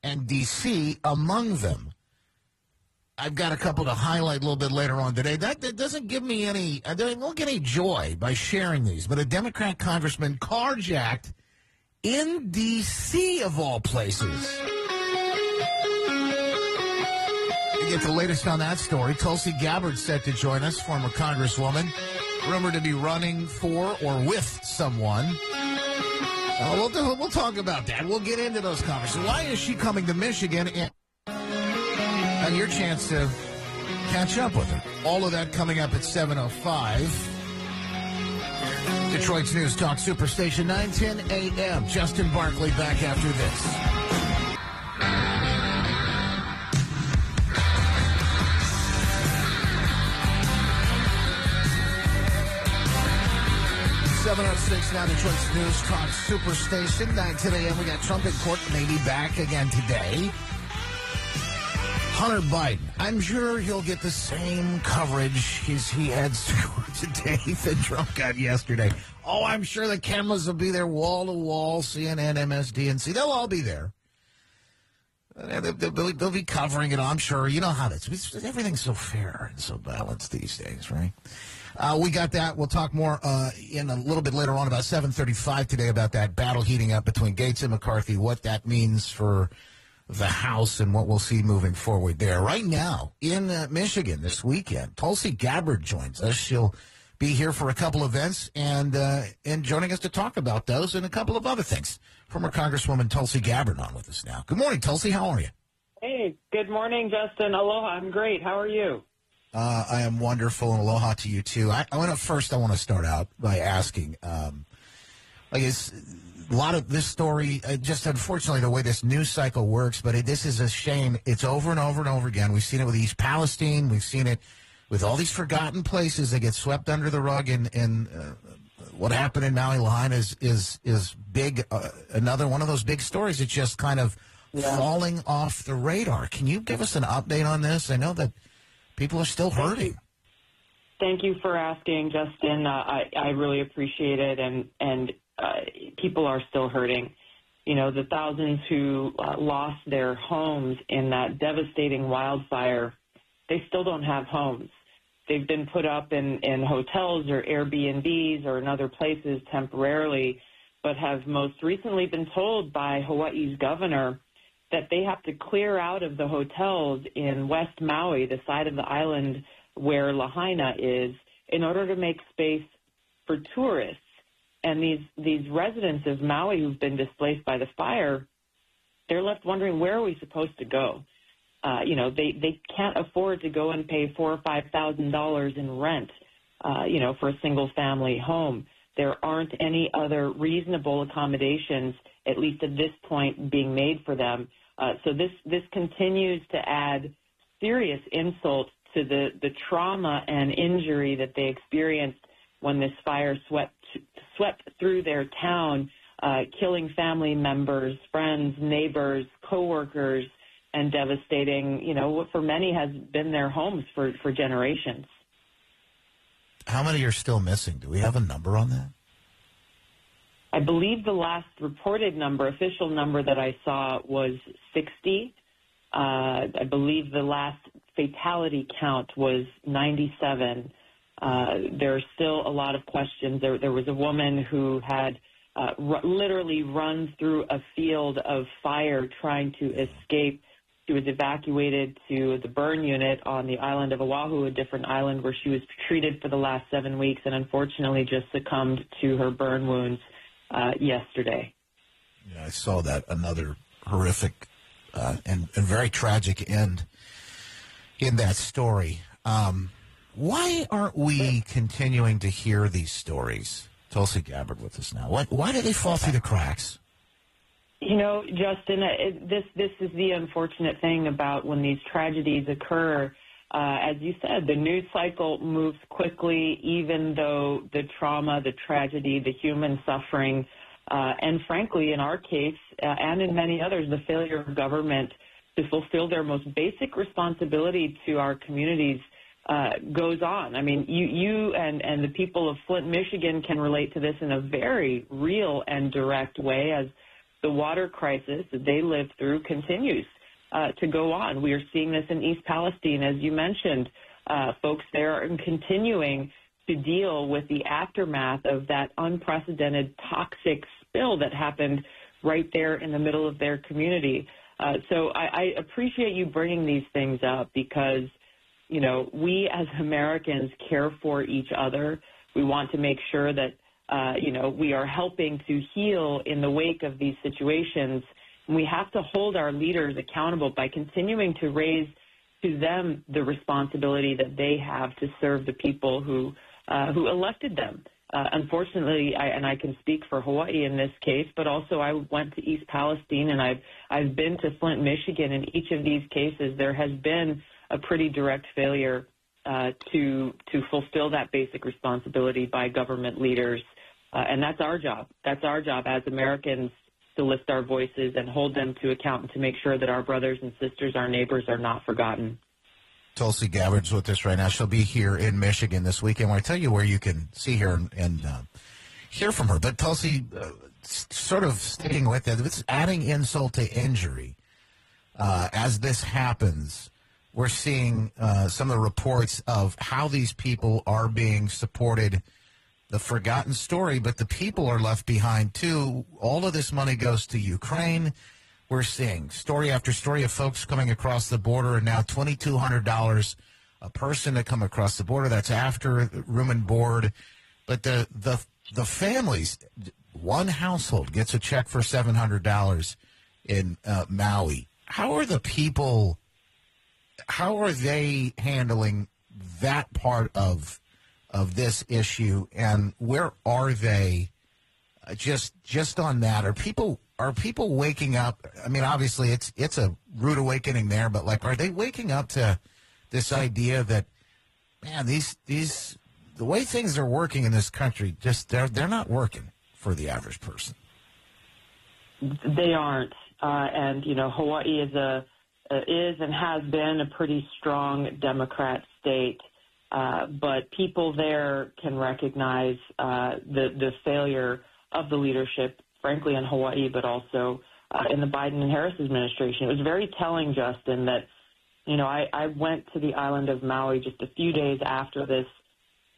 Speaker 1: and D.C. among them. I've got a couple to highlight a little bit later on today. That, that doesn't give me any, uh, I won't get any joy by sharing these, but a Democrat congressman carjacked in D.C. of all places. To get the latest on that story, Tulsi Gabbard set to join us, former congresswoman, rumored to be running for or with someone. Uh, we'll, do, we'll talk about that. We'll get into those conversations. Why is she coming to Michigan? And, and your chance to catch up with her. All of that coming up at 7.05. Detroit's News Talk Superstation 910 a.m. Justin Barclay back after this. Seven oh six now Detroit's News Talk Superstation nine ten a.m. We got Trump in court, maybe back again today. Hunter Biden. I'm sure he'll get the same coverage as he heads to *laughs* today that Trump got yesterday. Oh, I'm sure the cameras will be there wall to wall, CNN, MSDNC. They'll all be there. They'll, be covering it, I'm sure. You know how that's everything's so fair and so balanced these days, right? Uh, we got that. We'll talk more uh, in a little bit later on, about 7:35 today, about that battle heating up between Gaetz and McCarthy, what that means for the House, and what we'll see moving forward there. Right now in uh, Michigan this weekend, Tulsi Gabbard joins us. She'll be here for a couple events and uh, and joining us to talk about those and a couple of other things. Former Congresswoman Tulsi Gabbard on with us now. Good morning, Tulsi. How are you?
Speaker 27: Hey, good morning, Justin. Aloha. I'm great. How are you?
Speaker 1: Uh, I am wonderful, and aloha to you too. I, I want to first. I want to start out by asking, um, like, it's a lot of this story. Uh, just unfortunately, the way this news cycle works, but it, this is a shame. It's over and over and over again. We've seen it with East Palestine. We've seen it with all these forgotten places that get swept under the rug. And, and uh, what happened in Maui Lahaina is is is big. Uh, another one of those big stories. It's just kind of
Speaker 27: Yeah.
Speaker 1: falling off the radar. Can you give us an update on this? I know that people are still hurting.
Speaker 27: Thank you for asking, Justin. Uh, I, I really appreciate it, and and uh, people are still hurting. You know, the thousands who uh, lost their homes in that devastating wildfire, they still don't have homes. They've been put up in, in hotels or Airbnbs or in other places temporarily, but have most recently been told by Hawaii's governor that they have to clear out of the hotels in West Maui, the side of the island where Lahaina is, in order to make space for tourists. And these, these residents of Maui who've been displaced by the fire, they're left wondering where are we supposed to go? Uh, you know, they, they can't afford to go and pay four or five thousand dollars in rent, uh, you know, for a single family home. There aren't any other reasonable accommodations, at least at this point, being made for them. Uh, so this this continues to add serious insult to the the trauma and injury that they experienced when this fire swept swept through their town, uh, killing family members, friends, neighbors, coworkers, and devastating. You know, what for many has been their homes for for generations.
Speaker 1: How many are still missing? Do we have a number on that?
Speaker 27: I believe the last reported number, official number that I saw was 60. Uh, I believe the last fatality count was 97. Uh, there are still a lot of questions. There, there was a woman who had uh, r- literally run through a field of fire trying to escape. She was evacuated to the burn unit on the island of Oahu, a different island where she was treated for the last seven weeks, and unfortunately just succumbed to her burn wounds uh, yesterday.
Speaker 1: Yeah, I saw that. Another horrific uh, and, and very tragic end in that story. Um, why aren't we continuing to hear these stories? Tulsi Gabbard with us now. Why, why do they fall through the cracks?
Speaker 27: You know, Justin, uh, it, this this is the unfortunate thing about when these tragedies occur. Uh, as you said, the news cycle moves quickly, even though the trauma, the tragedy, the human suffering, uh, and frankly, in our case, uh, and in many others, the failure of government to fulfill their most basic responsibility to our communities uh, goes on. I mean, you, you and, and the people of Flint, Michigan can relate to this in a very real and direct way as the water crisis that they lived through continues uh, to go on. We are seeing this in East Palestine, as you mentioned. Uh, folks there are continuing to deal with the aftermath of that unprecedented toxic spill that happened right there in the middle of their community. Uh, so I, I appreciate you bringing these things up because, you know, we as *laughs* Americans care for each other. We want to make sure that, uh, you know, we are helping to heal in the wake of these situations. We have to hold our leaders accountable by continuing to raise to them the responsibility that they have to serve the people who uh, who elected them. Uh, unfortunately, I, and I can speak for Hawaii in this case, but also I went to East Palestine and I've I've been to Flint, Michigan. In each of these cases, there has been a pretty direct failure uh, to to fulfill that basic responsibility by government leaders, uh, and that's our job. That's our job as Americans to lift our voices and hold them to account and to make sure that our brothers and sisters, our neighbors, are not forgotten.
Speaker 1: Tulsi Gabbard's with us right now. She'll be here in Michigan this weekend. I tell you where you can see her and, and uh, hear from her, but Tulsi, uh, sort of sticking with it, it's adding insult to injury uh, as this happens. we're seeing uh, some of the reports of how these people are being supported. The forgotten story, but the people are left behind too. All of this money goes to Ukraine. We're seeing story after story of folks coming across the border, and now twenty two hundred dollars a person to come across the border. That's after room and board. But the the the families, one household gets a check for seven hundred dollars in uh, Maui. How are the people? How are they handling that part of of this issue, and where are they? Uh, just just on that, are people are people waking up? I mean, obviously it's it's a rude awakening there, but like, are they waking up to this idea that man, these these the way things are working in this country, just they're they're not working for the average person.
Speaker 27: They aren't, uh, and you know, Hawaii is a uh, is and has been a pretty strong Democrat state, uh, but people there can recognize uh, the the failure of the leadership, frankly, in Hawaii, but also uh, in the Biden and Harris administration. It was very telling, Justin, that you know I, I went to the island of Maui just a few days after this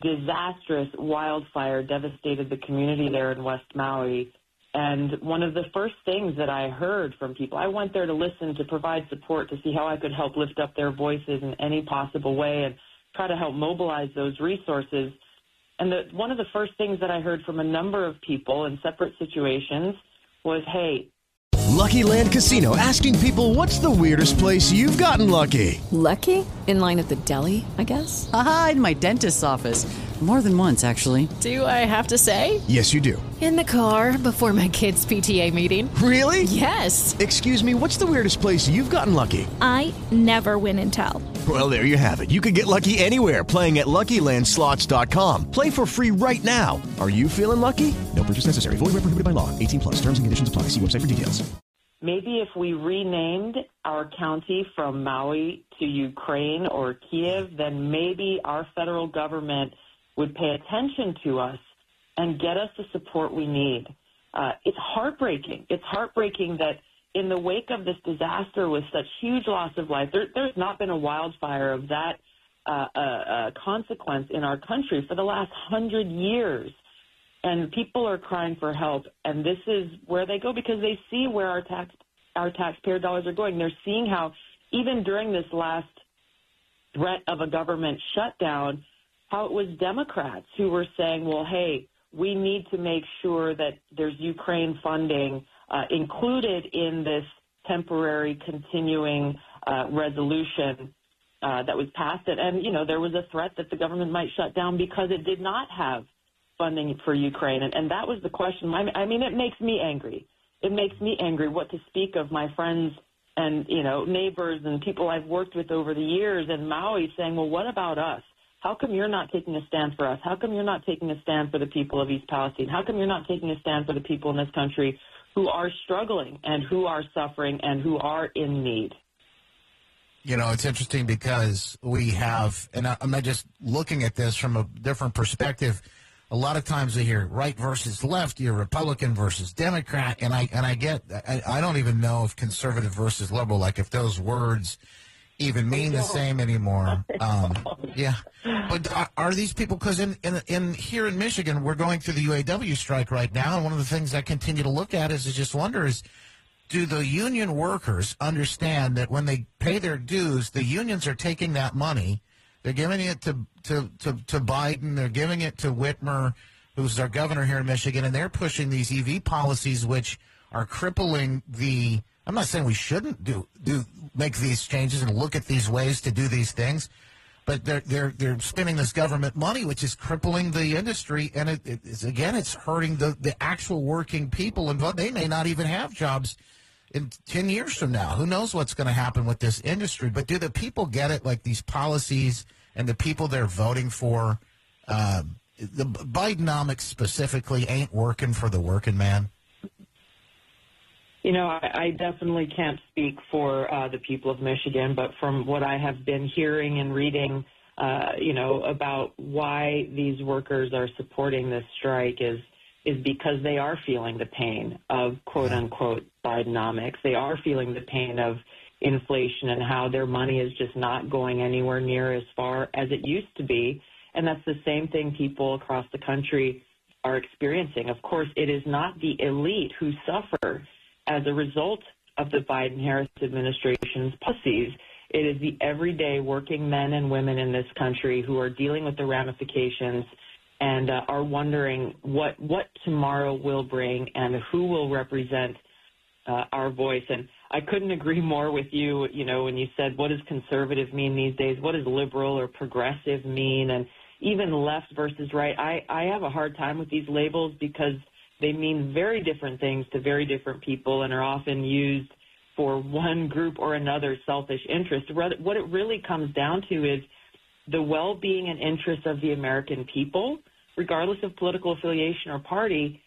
Speaker 27: disastrous wildfire devastated the community there in West Maui. And one of the first things that I heard from people, I went there to listen, to provide support, to see how I could help lift up their voices in any possible way and try to help mobilize those resources. And the, one of the first things that I heard from a number of people in separate situations was, hey,
Speaker 22: Lucky Land Casino asking people what's the weirdest place you've gotten lucky?
Speaker 23: Lucky? In line at the deli, I guess?
Speaker 24: Aha, in my dentist's office. More than once, actually.
Speaker 23: Do I have to say?
Speaker 22: Yes, you do.
Speaker 23: In the car before my kids' PTA meeting.
Speaker 22: Really?
Speaker 23: Yes.
Speaker 22: Excuse me, what's the weirdest place you've gotten lucky?
Speaker 28: I never win and tell.
Speaker 22: Well, there you have it. You can get lucky anywhere playing at LuckyLandSlots.com. Play for free right now. Are you feeling lucky? No purchase necessary. Void where prohibited by law. 18 plus. Terms and conditions apply. See website for details.
Speaker 27: maybe if we renamed our county from Maui to Ukraine or Kiev, then maybe our federal government would pay attention to us and get us the support we need. Uh, it's heartbreaking. It's heartbreaking that in the wake of this disaster with such huge loss of life, there, there's not been a wildfire of that uh, uh, uh, consequence in our country for the last hundred years. And people are crying for help, and this is where they go because they see where our tax our taxpayer dollars are going. They're seeing how even during this last threat of a government shutdown, how it was Democrats who were saying, well, hey, we need to make sure that there's Ukraine funding uh, included in this temporary continuing uh, resolution uh, that was passed. And, you know, there was a threat that the government might shut down because it did not have funding for Ukraine. And, and that was the question. I mean, it makes me angry. It makes me angry what to speak of my friends and, you know, neighbors and people I've worked with over the years in Maui saying, well, what about us? How come you're not taking a stand for us? How come you're not taking a stand for the people of East Palestine? How come you're not taking a stand for the people in this country who are struggling and who are suffering and who are in need?
Speaker 1: You know, it's interesting because we have, and I'm not just looking at this from a different perspective. A lot of times we hear right versus left, you're Republican versus Democrat, and I and I get, I, I don't even know if conservative versus liberal, like if those words even mean the same anymore. *laughs* Um, yeah, but are, are these people? Because in, in in here in Michigan, we're going through the UAW strike right now, and one of the things I continue to look at is I just wonder is do the union workers understand that when they pay their dues, the unions are taking that money, they're giving it to to to, to Biden, they're giving it to Whitmer, who's our governor here in Michigan, and they're pushing these EV policies which are crippling the. I'm not saying we shouldn't do do make these changes and look at these ways to do these things, but they're they're they're spending this government money, which is crippling the industry, and it, it is again it's hurting the the actual working people, and they may not even have jobs in 10 years from now. Who knows what's going to happen with this industry? But do the people get it? Like these policies and the people they're voting for, um, the Bidenomics specifically ain't working for the working man.
Speaker 27: You know, I, I definitely can't speak for uh, the people of Michigan, but from what I have been hearing and reading, uh, you know, about why these workers are supporting this strike is is because they are feeling the pain of quote unquote Bidenomics. They are feeling the pain of inflation and how their money is just not going anywhere near as far as it used to be. And that's the same thing people across the country are experiencing. Of course, it is not the elite who suffer as a result of the Biden Harris administration's policies. It is the everyday working men and women in this country who are dealing with the ramifications and uh, are wondering what what tomorrow will bring and who will represent uh, our voice. And I couldn't agree more with you. You know, when you said what does conservative mean these days? What does liberal or progressive mean? And even left versus right. I I have a hard time with these labels because they mean very different things to very different people and are often used for one group or another selfish interest. What it really comes down to is the well-being and interests of the American people, regardless of political affiliation or party,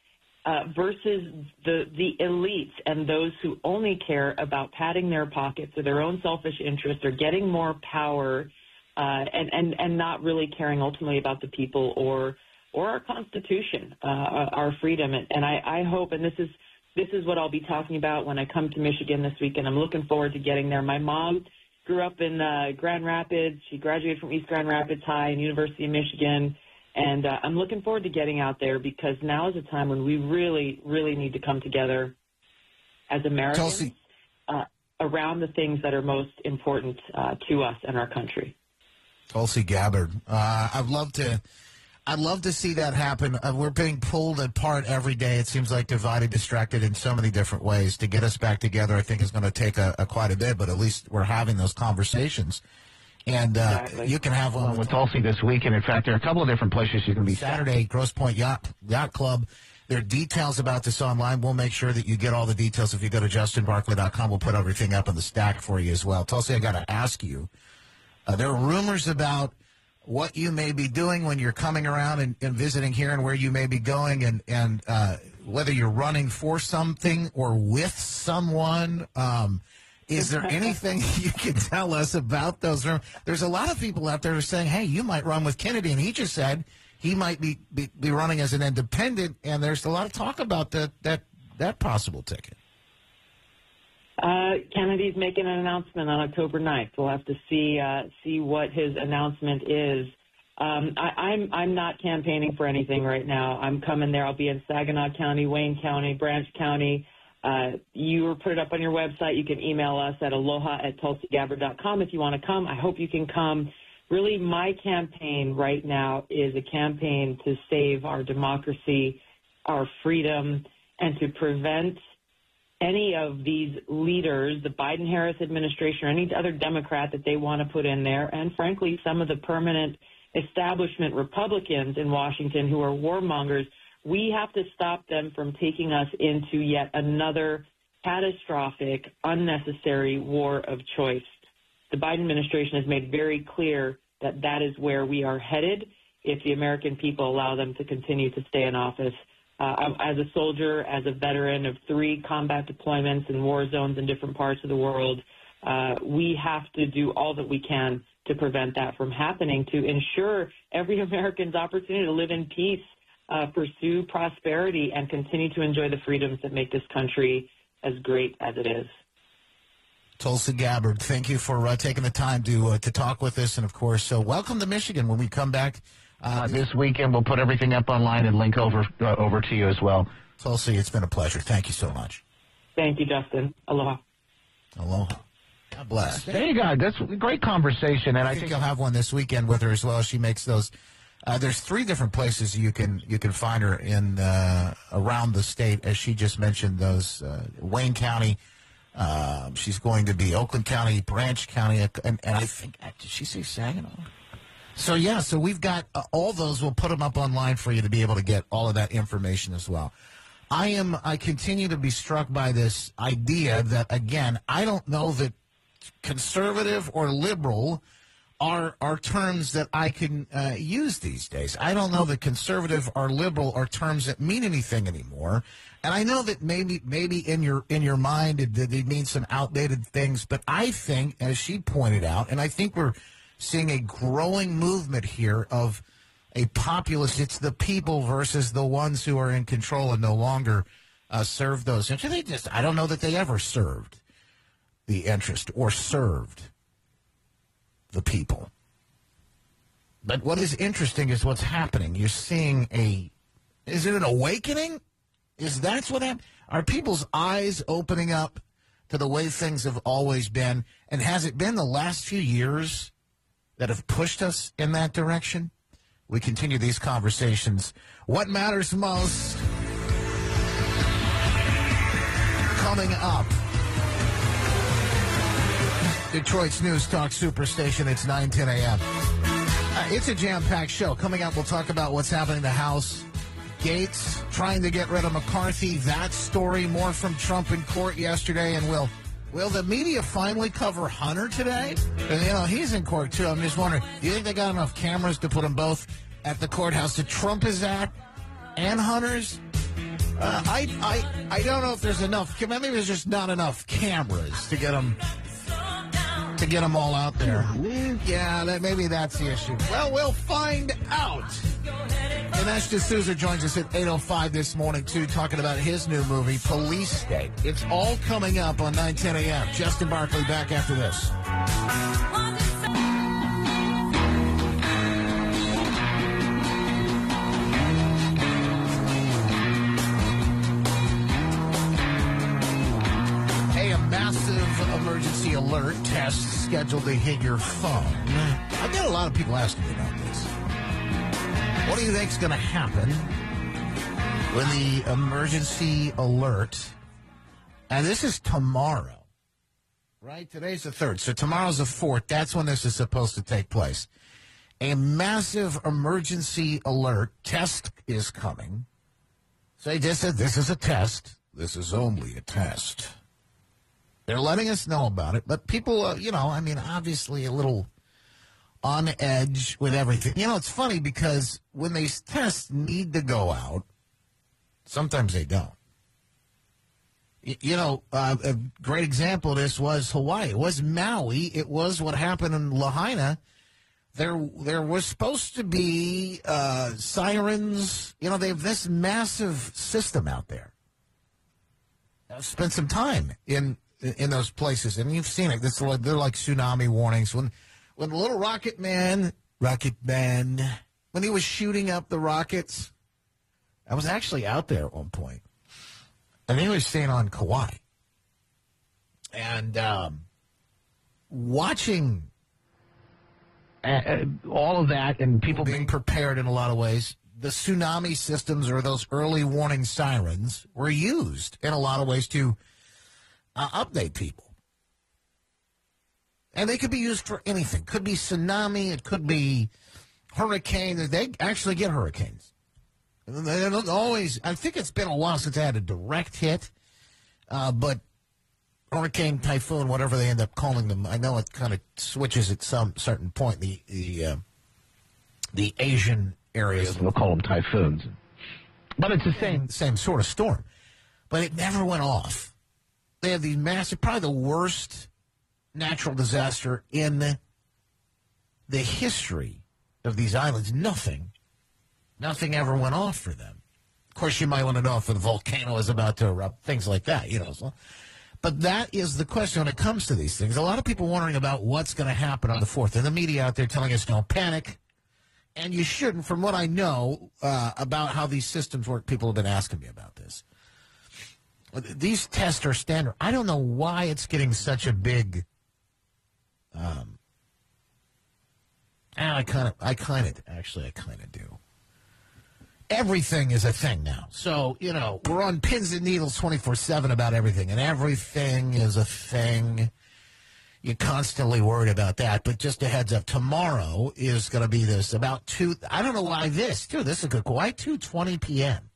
Speaker 27: uh, versus the the elites and those who only care about padding their pockets or their own selfish interests or getting more power, uh, and and and not really caring ultimately about the people or or our Constitution, uh, our freedom. And, and I, I hope, and this is this is what I'll be talking about when I come to Michigan this weekend. I'm looking forward to getting there. My mom grew up in uh, Grand Rapids. She graduated from East Grand Rapids High and University of Michigan. And uh, I'm looking forward to getting out there because now is a time when we really, really need to come together as Americans uh, around the things that are most important uh, to us and our country.
Speaker 1: Tulsi Gabbard. Uh, I'd love to. I'd love to see that happen. Uh, we're being pulled apart every day. It seems like divided, distracted in so many different ways. To get us back together, I think is going to take a, a quite a bit. But at least we're having those conversations. And uh,
Speaker 27: Exactly.
Speaker 1: you can have one
Speaker 12: with Tulsi this weekend. In fact, there are a couple of different places you can be.
Speaker 1: Saturday, Grosse Pointe Yacht Yacht Club. There are details about this online. We'll make sure that you get all the details. If you go to justinbarclay.com, we'll put everything up on the stack for you as well. Tulsi, I got to ask you. Uh, there are rumors about what you may be doing when you're coming around and, and visiting here, and where you may be going, and and uh, whether you're running for something or with someone. Um, is there *laughs* anything *laughs* you can tell us about those rumors? There's a lot of people out there who are saying, "Hey, you might run with Kennedy," and he just said he might be, be, be running as an independent. And there's a lot of talk about that that that possible ticket.
Speaker 27: Uh, Kennedy's making an announcement on October 9th. We'll have to see uh, see what his announcement is. Um, I, I'm I'm not campaigning for anything right now. I'm coming there. I'll be in Saginaw County, Wayne County, Branch County. Uh, you will put it up on your website. You can email us at aloha at tulsigabbard.com if you want to come. I hope you can come. Really, my campaign right now is a campaign to save our democracy, our freedom, and to prevent any of these leaders, the Biden Harris administration or any other Democrat that they want to put in there, and frankly, some of the permanent establishment Republicans in Washington who are warmongers, we have to stop them from taking us into yet another catastrophic, unnecessary war of choice. The Biden administration has made very clear that that is where we are headed if the American people allow them to continue to stay in office. Uh, as a soldier, as a veteran of three combat deployments in war zones in different parts of the world, uh, we have to do all that we can to prevent that from happening, to ensure every *laughs* American's opportunity to live in peace, uh, pursue prosperity, and continue to enjoy the freedoms that make this country as great as it is.
Speaker 1: Tulsi Gabbard, thank you for uh, taking the time to uh, to talk with us, and of course, so welcome to Michigan when we come back
Speaker 12: Uh, this weekend, we'll put everything up online and link over uh, over to you as well.
Speaker 1: Tulsi, it's been a pleasure. Thank you so much.
Speaker 27: Thank you, Justin. Aloha.
Speaker 1: Aloha. God bless.
Speaker 12: There you go. That's a great conversation, and
Speaker 1: I
Speaker 12: I
Speaker 1: think
Speaker 12: think
Speaker 1: you'll have one this weekend with her as well. She makes those. Uh, there's three different places you can you can find her in uh, around the state, as she just mentioned. Those uh, Wayne County. Uh, she's going to be Oakland County, Branch County, and, and I think uh, did she say Saginaw? So yeah, so we've got uh, all those. We'll put them up online for you to be able to get all of that information as well. I am. I continue to be struck by this idea that again, I don't know that conservative or liberal are are terms that I can uh, use these days. I don't know that conservative or liberal are terms that mean anything anymore. And I know that maybe maybe in your in your mind it, they mean some outdated things, but I think, as she pointed out, and I think we're seeing a growing movement here of a populace. It's the people versus the ones who are in control and no longer uh, serve those. interests. they just I don't know that they ever served the interest or served the people. But what is interesting is what's happening. You're seeing a is it an awakening? Is that's what happened? Are people's eyes opening up to the way things have always been? And has it been the last few years that have pushed us in that direction? We continue these conversations. What matters most? Coming up. Detroit's News Talk Superstation. It's 9 10 a.m. Uh, it's a jam packed show. Coming up, we'll talk about what's happening in the House. Gaetz trying to get rid of McCarthy. That story, more from Trump in court yesterday. And will will the media finally cover Hunter today? And, you know, he's in court too. I'm just wondering, do you think they got enough cameras to put them both at the courthouse that Trump is at and Hunter's? Uh, I, I, I don't know if there's enough. Maybe there's just not enough cameras to get them get them all out there. Yeah, that, maybe that's the issue. Well, we'll find out. Dinesh D'Souza joins us at 8.05 this morning, too, talking about his new movie, Police State. It's all coming up on 910 a.m. Justin Barclay back after this. Alert test scheduled to hit your phone. I've got a lot of people asking me about this. What do you think's going to happen when the emergency alert, and this is tomorrow, right? Today's the third, so tomorrow's the fourth. That's when this is supposed to take place. A massive emergency alert test is coming. So they just said this is a test. This is only a test. They're letting us know about it, but people, uh, you know, I mean, obviously a little on edge with everything. You know, it's funny because when these tests need to go out, sometimes they don't. You know, uh, a great example of this was Hawaii. It was Maui. It was what happened in Lahaina. There, there was supposed to be uh, sirens. You know, they have this massive system out there. I've spent some time in in those places, and you've seen it. This like, they're like tsunami warnings. When when Little Rocket Man, Rocket Man, when he was shooting up the rockets, I was actually out there at one point, and he was staying on Kauai, and um, watching uh, all of that, and people being prepared in a lot of ways. The tsunami systems or those early warning sirens were used in a lot of ways to uh, update people. And they could be used for anything. Could be tsunami. It could be hurricane. They actually get hurricanes. And They don't always. I think it's been a while since I had a direct hit, uh, but hurricane, typhoon, whatever they end up calling them. I know it kind of switches at some certain point. The the uh, the Asian areas they'll call them typhoons, but it's the same same sort of storm. But it never went off. They have these massive, probably the worst natural disaster in the history of these islands. Nothing, nothing ever went off for them. Of course, you might want to know if the volcano is about to erupt, things like that, you know. So. But that is the question when it comes to these things. A lot of people wondering about what's going to happen on the 4th. And the media out there telling us don't panic. And you shouldn't. From what I know uh, about how these systems work, people have been asking me about this. These tests are standard. I don't know why it's getting such a big. Um, I kind of, I kind of, actually, I kind of do. Everything is a thing now. So, you know, we're on pins and needles 24 7 about everything, and everything is a thing. You're constantly worried about that. But just a heads up, tomorrow is going to be this about 2. I don't know why this, too. This is a good. Why 2.20 p.m.?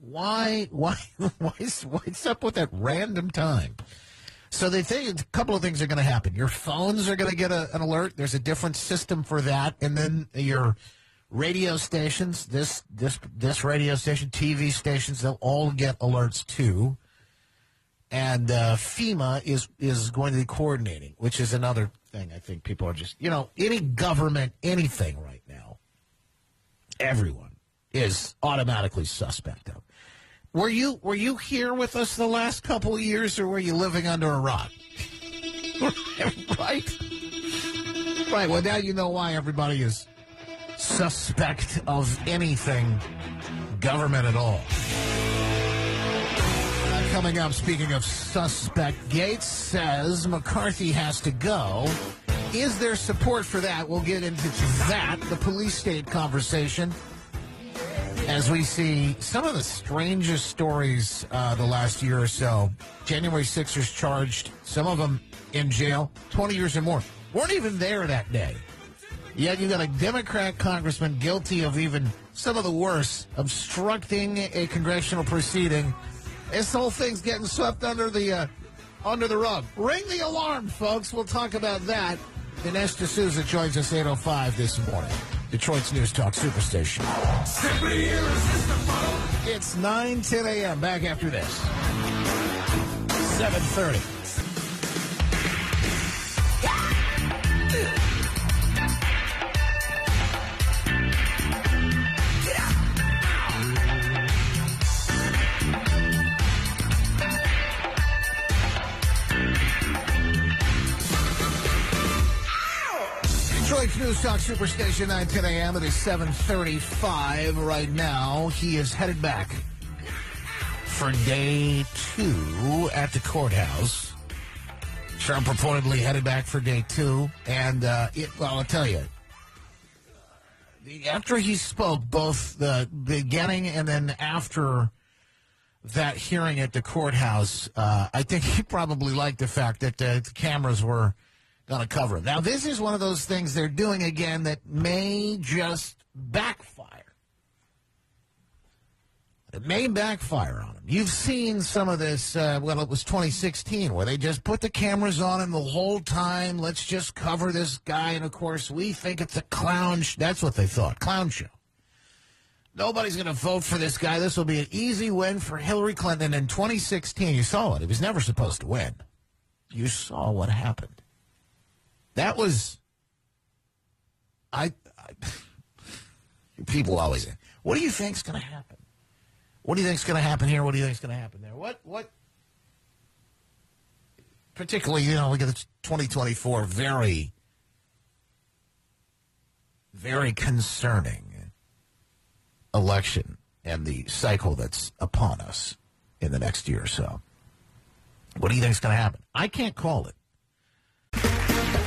Speaker 1: Why, why, *laughs* why what's up with that random time? So they think a couple of things are going to happen. Your phones are going to get a, an alert. There's a different system for that, and then your radio stations, this this this radio station, TV stations, they'll all get alerts too. And uh, FEMA is is going to be coordinating, which is another thing. I think people are just you know any government anything right now, everyone is automatically suspect of. Were you were you here with us the last couple of years, or were you living under a rock? *laughs* right, right. Well, now you know why everybody is suspect of anything government at all. Uh, coming up, speaking of suspect, Gaetz says McCarthy has to go. Is there support for that? We'll get into that, the police state conversation, as we see some of the strangest stories uh, the last year or so. January 6ers charged, some of them in jail, 20 years or more. Weren't even there that day. Yet you got a Democrat congressman guilty of even some of the worst, obstructing a congressional proceeding. This whole thing's getting swept under the uh, under the rug. Ring the alarm, folks. We'll talk about that. Dinesh D'Souza joins us 8.05 this morning. Detroit's News Talk Superstation. It's 9, 10 a.m. Back after this. 7.30. News Talk Superstation, 910 a.m. It is 735 right now. He is headed back for day two at the courthouse. Trump reportedly headed back for day two. And, uh, it, well, I'll tell you, after he spoke, both the beginning and then after that hearing at the courthouse, uh, I think he probably liked the fact that the cameras were going to cover him. Now, this is one of those things they're doing again that may just backfire. It may backfire on him. You've seen some of this, uh, well, it was 2016, where they just put the cameras on him the whole time. Let's just cover this guy. And of course, we think it's a clown. That's what they thought clown show. Nobody's going to vote for this guy. This will be an easy win for Hillary Clinton. In 2016, you saw it. He was never supposed to win. You saw what happened. That was, I, I people always say, what do you think's going to happen? What do you think's going to happen here? What do you think's going to happen there? What, what, particularly, you know, look at the 2024, very, very concerning election and the cycle that's upon us in the next year or so. What do you think's going to happen? I can't call it.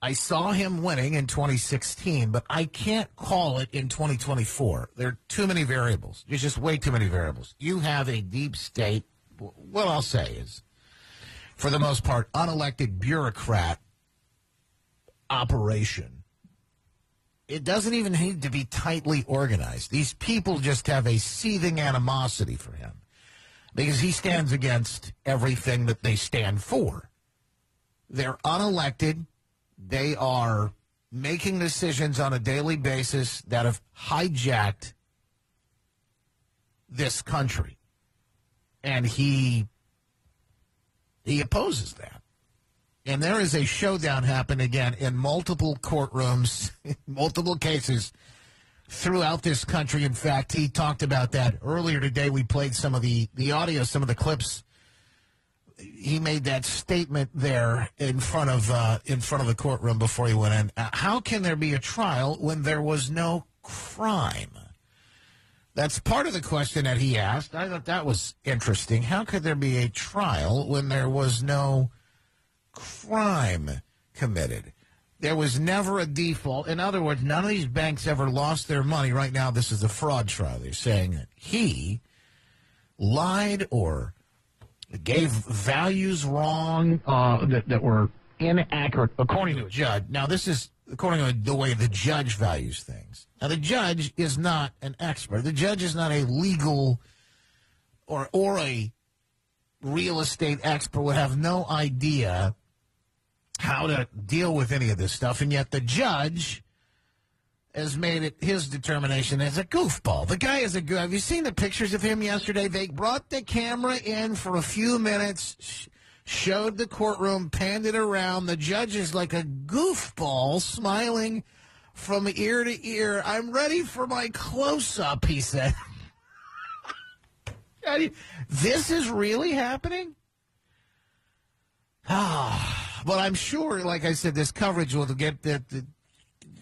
Speaker 1: I saw him winning in 2016, but I can't call it in 2024. There are too many variables. There's just way too many variables. You have a deep state, what I'll say is, for the most part, unelected bureaucrat operation. It doesn't even need to be tightly organized. These people just have a seething animosity for him because he stands against everything that they stand for. They're unelected. They are making decisions on a daily basis that have hijacked this country. And he he opposes that. And there is a showdown happening again in multiple courtrooms, *laughs* multiple cases throughout this country. In fact, he talked about that earlier today. We played some of the, the audio, some of the clips. He made that statement there in front of uh, in front of the courtroom before he went in. Uh, how can there be a trial when there was no crime? That's part of the question that he asked. I thought that was interesting. How could there be a trial when there was no crime committed? There was never a default. In other words, none of these banks ever lost their money. Right now, this is a fraud trial. They're saying that he lied or gave values wrong uh, that, that were inaccurate, according to a judge. Now, this is according to the way the judge values things. Now, the judge is not an expert. The judge is not a legal or or a real estate expert would have no idea how to deal with any of this stuff, and yet the judge has made it his determination as a goofball. The guy is a good. Have you seen the pictures of him yesterday? They brought the camera in for a few minutes, sh- showed the courtroom, panned it around. The judge is like a goofball, smiling from ear to ear. I'm ready for my close up, he said. *laughs* this is really happening? Ah, *sighs* but I'm sure, like I said, this coverage will get that.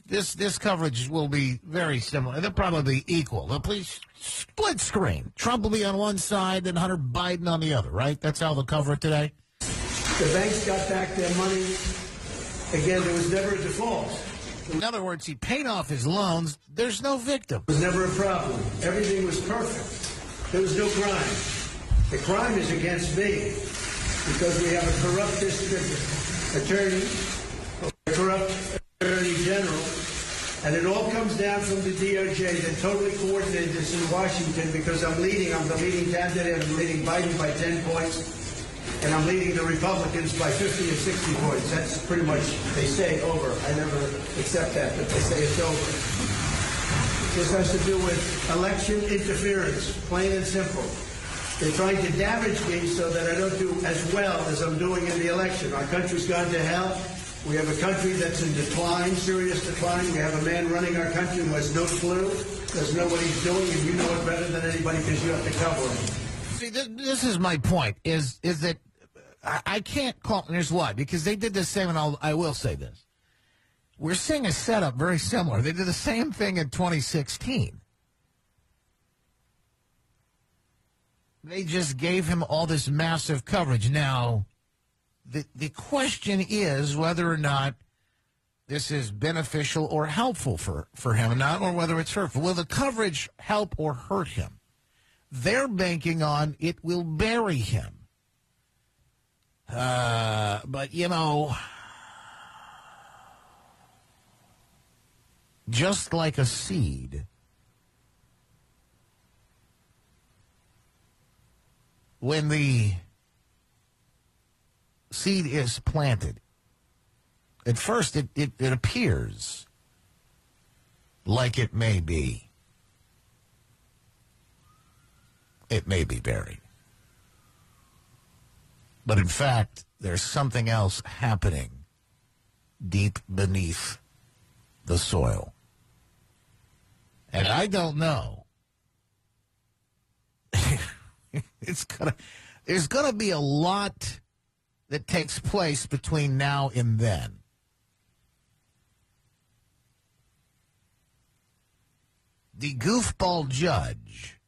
Speaker 1: This this coverage will be very similar. They'll probably be equal. They'll please split screen. Trump will be on one side, and Hunter Biden on the other. Right? That's how they'll cover it today.
Speaker 6: The banks got back their money. Again, there was never a default.
Speaker 1: In other words, he paid off his loans. There's no victim.
Speaker 6: It was never a problem. Everything was perfect. There was no crime. The crime is against me because we have a corrupt district attorney, a corrupt attorney general, and it all comes down from the DOJ that totally coordinated this in Washington because I'm leading. I'm the leading candidate. I'm leading Biden by 10 points. And I'm leading the Republicans by 50 and 60 points. That's pretty much, they say over. I never accept that, but they say it's over. This has to do with election interference, plain and simple. They're trying to damage me so that I don't do as well as I'm doing in the election. Our country's gone to hell. We have a country that's in decline, serious decline. We have a man running our country who has no clue, doesn't know what he's doing, and you know it better than anybody because you have to cover him.
Speaker 1: See, this, this is my point. Is is that I, I can't call. And here's why. Because they did the same, and I'll, I will say this. We're seeing a setup very similar. They did the same thing in 2016. They just gave him all this massive coverage. Now, the the question is whether or not this is beneficial or helpful for, for him, not or whether it's hurtful. Will the coverage help or hurt him? They're banking on it will bury him. Uh, but, you know, just like a seed, when the seed is planted, at first it, it, it appears like it may be. It may be buried. But in fact, there's something else happening deep beneath the soil. And I don't know. *laughs* it's gonna there's gonna be a lot that takes place between now and then. The goofball judge.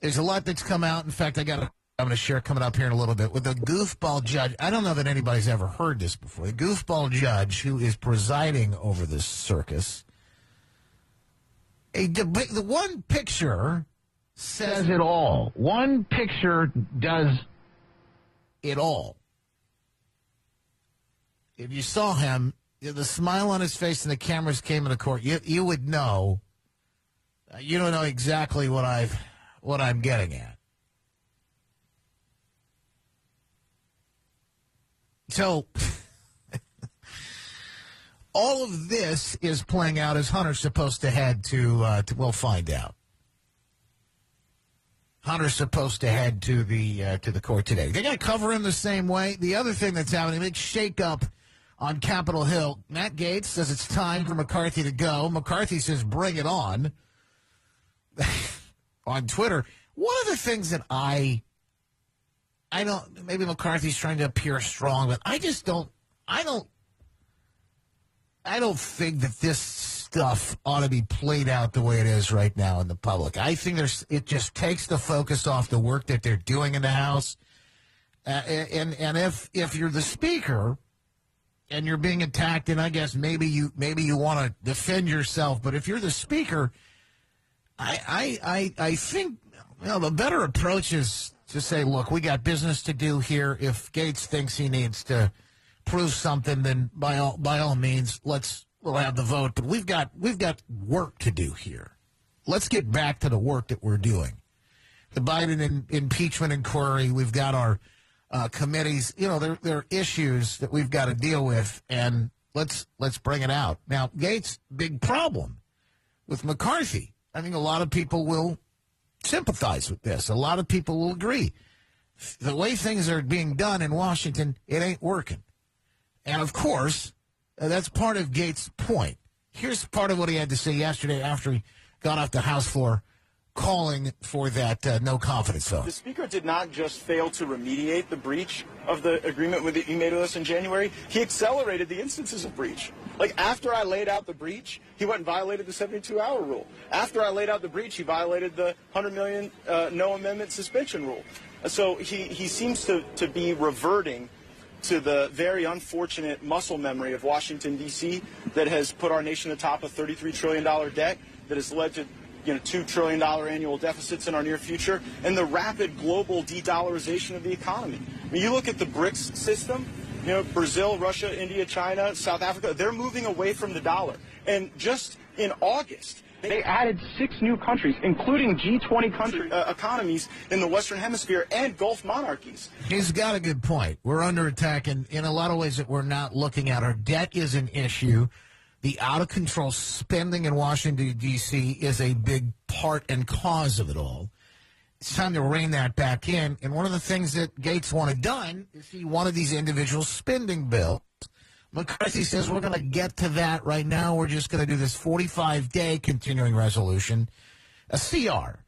Speaker 1: There's a lot that's come out. In fact, I got a I'm going to share coming up here in a little bit with the goofball judge. I don't know that anybody's ever heard this before. The goofball judge who is presiding over this circus. A. The one picture Says
Speaker 12: it all. One picture does
Speaker 1: it all. If you saw him, the smile on his face and the cameras came into court, you you would know. uh, You don't know exactly what I've what I'm getting at. So, *laughs* all of this is playing out as Hunter's supposed to head to, uh, to we'll find out. Hunter's supposed to head to the uh, to the court today. They got to cover him the same way. The other thing that's happening, big shakeup on Capitol Hill. Matt Gaetz says it's time for McCarthy to go. McCarthy says, "Bring it on." *laughs* on Twitter, one of the things that I I don't. Maybe McCarthy's trying to appear strong, but I just don't. I don't. I don't think that this stuff ought to be played out the way it is right now in the public. I think there's. It just takes the focus off the work that they're doing in the House. Uh, and and if if you're the speaker and you're being attacked, and I guess maybe you maybe you want to defend yourself, but if you're the speaker, I I I, I think know, the better approach is to say, look, we got business to do here. If Gaetz thinks he needs to prove something, then by all by all means, let's we'll have the vote. But we've got we've got work to do here. Let's get back to the work that we're doing. the Biden in, impeachment inquiry. We've got our uh, committees. You know, there there are issues that we've got to deal with, and let's let's bring it out. Now, Gaetz, big problem with McCarthy. I think a lot of people will sympathize with this. A lot of people will agree. The way things are being done in Washington, it ain't working. And of course, uh, that's part of Gaetz' point. Here's part of what he had to say yesterday after he got off the House floor calling for that uh, no confidence vote.
Speaker 26: The Speaker did not just fail to remediate the breach of the agreement with he made with us in January, he accelerated the instances of breach. Like after I laid out the breach, he went and violated the 72-hour rule. After I laid out the breach, he violated the 100 million uh, no amendment suspension rule. So he, he seems to, to be reverting to the very unfortunate muscle memory of Washington, D.C., that has put our nation atop a $33 trillion debt, that has led to you know, $2 trillion annual deficits in our near future, and the rapid global de-dollarization of the economy. I mean, you look at the BRICS system, you know, Brazil, Russia, India, China, South Africa, they're moving away from the dollar. And just in August, they added six new countries, including G20 country uh, economies in the Western Hemisphere and Gulf monarchies.
Speaker 1: He's got a good point. We're under attack and in a lot of ways that we're not looking at. Our debt is an issue. The out of control spending in Washington, D.C. is a big part and cause of it all. It's time to rein that back in. And one of the things that Gaetz wanted done is he wanted these individual spending bills. McCarthy says we're going to get to that right now. We're just going to do this 45 day continuing resolution, a CR.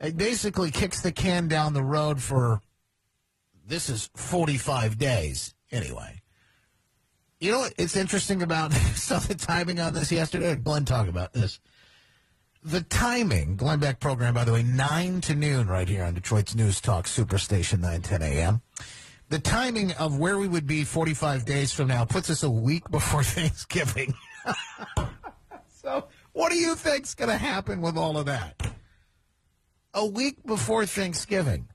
Speaker 1: It basically kicks the can down the road for this is 45 days anyway. You know what? It's interesting about *laughs* some of the timing on this yesterday. Glenn talked about this. The timing, Glenn Beck program, by the way, 9 to noon right here on Detroit's News Talk Superstation, 910 a.m. The timing of where we would be 45 days from now puts us a week before *laughs* Thanksgiving. *laughs* so, what do you think's going to happen with all of that? A week before Thanksgiving.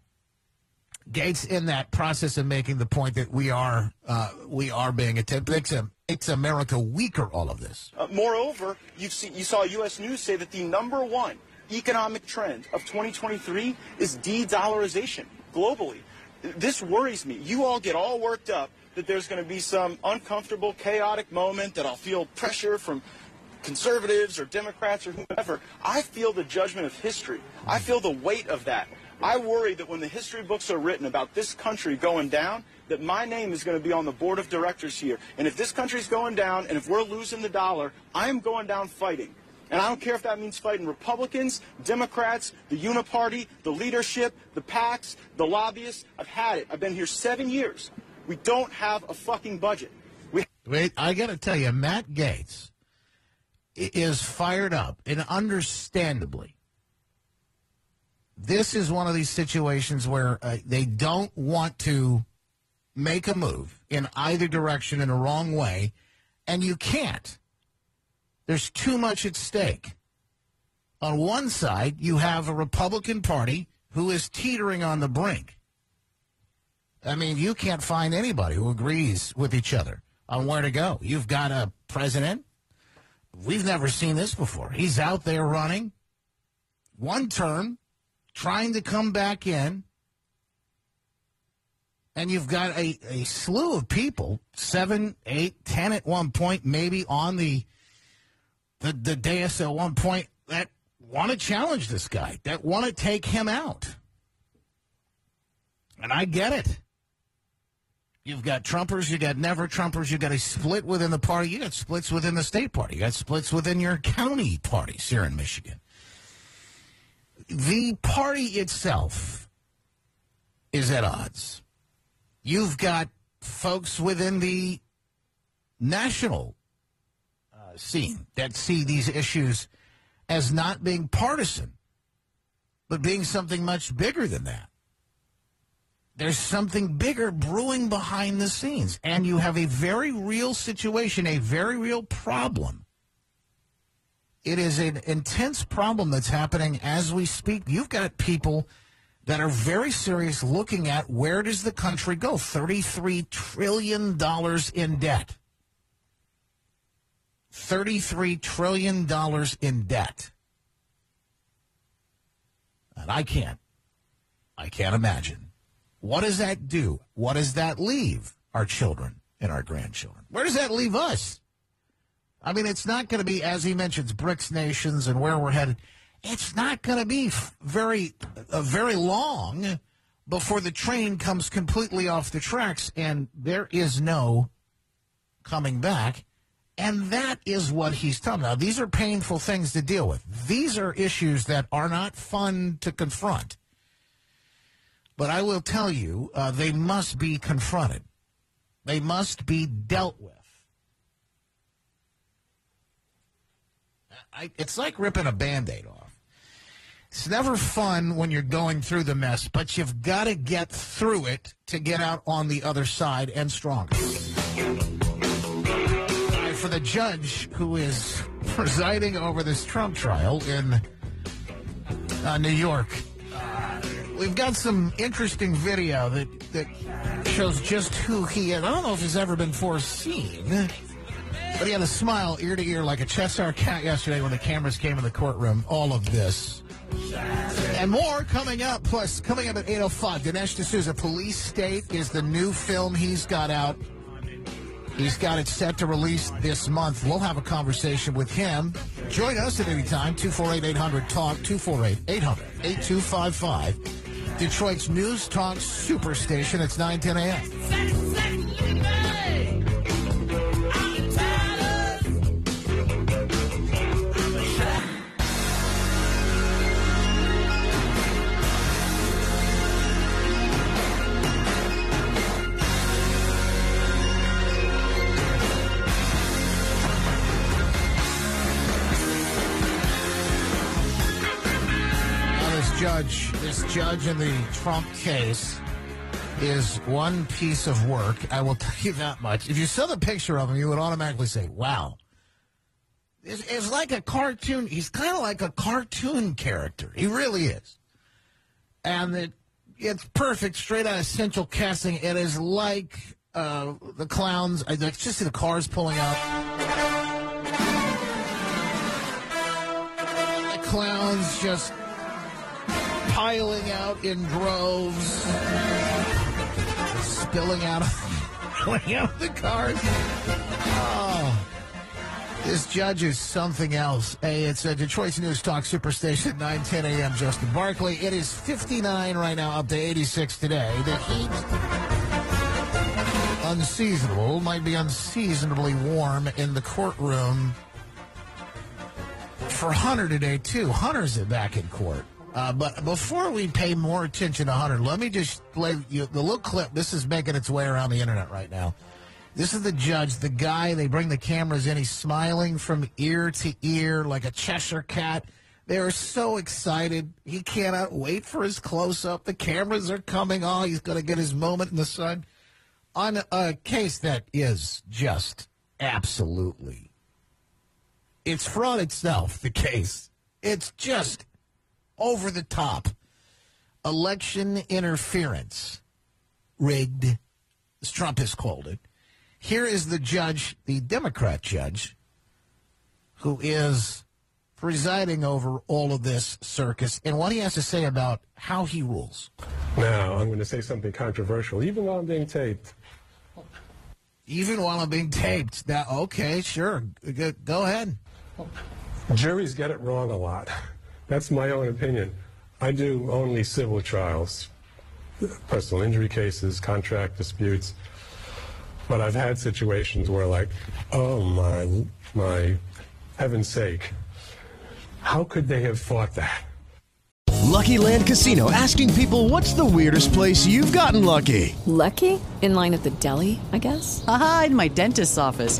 Speaker 1: Gaetz in that process of making the point that we are uh, we are being attacked makes, America weaker. All of this.
Speaker 26: Uh, moreover, seen, you saw U.S. News say that the number one economic trend of 2023 is de-dollarization globally. This worries me. You all get all worked up that there's going to be some uncomfortable, chaotic moment that I'll feel pressure from conservatives or Democrats or whoever. I feel the judgment of history. I feel the weight of that. I worry that when the history books are written about this country going down, that my name is going to be on the board of directors here. And if this country's going down and if we're losing the dollar, I am going down fighting. And I don't care if that means fighting Republicans, Democrats, the Uniparty, the leadership, the PACs, the lobbyists. I've had it. I've been here seven years. We don't have a fucking budget. We
Speaker 1: Wait, I got to tell you, Matt Gaetz is fired up, and understandably. This is one of these situations where uh, they don't want to make a move in either direction in a wrong way, and you can't. There's too much at stake. On one side, you have a Republican Party who is teetering on the brink. I mean, you can't find anybody who agrees with each other on where to go. You've got a president. We've never seen this before. He's out there running one term, trying to come back in. And you've got a, a slew of people, seven, eight, ten at one point, maybe on the the, the dais at one point, that want to challenge this guy, that want to take him out. And I get it. You've got Trumpers, you got never Trumpers, you got a split within the party, you got splits within the state party, you got splits within your county parties here in Michigan. The party itself is at odds. You've got folks within the national scene that see these issues as not being partisan, but being something much bigger than that there's something bigger brewing behind the scenes. And you have a very real situation, a very real problem. It is an intense problem that's happening as we speak. You've got people that are very serious looking at where does the country go? $33 trillion in debt. $33 trillion in debt. And I can't. I can't imagine. What does that do? What does that leave our children and our grandchildren? Where does that leave us? I mean, it's not going to be, as he mentions, BRICS nations and where we're headed. It's not going to be very, uh, very long before the train comes completely off the tracks and there is no coming back. And that is what he's telling. Now, these are painful things to deal with. These are issues that are not fun to confront. But I will tell you, uh, they must be confronted. They must be dealt with. I, it's like ripping a band aid off. It's never fun when you're going through the mess, but you've got to get through it to get out on the other side and stronger. For the judge who is presiding over this Trump trial in uh, New York, uh, we've got some interesting video that, that shows just who he is. I don't know if he's ever been foreseen. But he had a smile ear to ear like a Cheshire cat yesterday when the cameras came in the courtroom. All of this. And more coming up. Plus, coming up at 8.05, Dinesh D'Souza, Police State is the new film he's got out. He's got it set to release this month. We'll have a conversation with him. Join us at any time, 248-800-TALK, 248-800-8255. Detroit's News Talk Superstation. It's 910 a.m. judge, this judge in the Trump case is one piece of work. I will *laughs* tell you that much. If you saw the picture of him, you would automatically say, wow. It's, it's like a cartoon. He's kind of like a cartoon character. He really is. And it, it's perfect, straight out of Central Casting. It is like uh, the clowns. I just see the cars pulling up. The clowns just piling out in droves, spilling out, *laughs* out the cars. Oh, this judge is something else. Hey, it's a Detroit's News Talk Superstation, 910 a.m. Justin Barclay. It is 59 right now, up to 86 today. The heat unseasonable, might be unseasonably warm in the courtroom for Hunter today, too. Hunter's back in court. Uh, but before we pay more attention to Hunter, let me just play you the little clip. This is making its way around the internet right now. This is the judge, the guy. They bring the cameras in. He's smiling from ear to ear like a Cheshire cat. They are so excited. He cannot wait for his close up. The cameras are coming on. He's going to get his moment in the sun on a case that is just absolutely. It's fraud itself, the case. It's just over the top. Election interference. Rigged, as Trump has called it. Here is the judge, the Democrat judge, who is presiding over all of this circus and what he has to say about how he rules.
Speaker 29: Now, I'm going to say something controversial, even while I'm being taped.
Speaker 1: Even while I'm being taped. Now, okay, sure. Go, go ahead.
Speaker 29: Juries get it wrong a lot. That's my own opinion. I do only civil trials, personal injury cases, contract disputes. But I've had situations where, like, oh my, my heaven's sake, how could they have thought that?
Speaker 22: Lucky Land Casino asking people what's the weirdest place you've gotten lucky?
Speaker 23: Lucky? In line at the deli, I guess?
Speaker 24: Aha, in my dentist's office.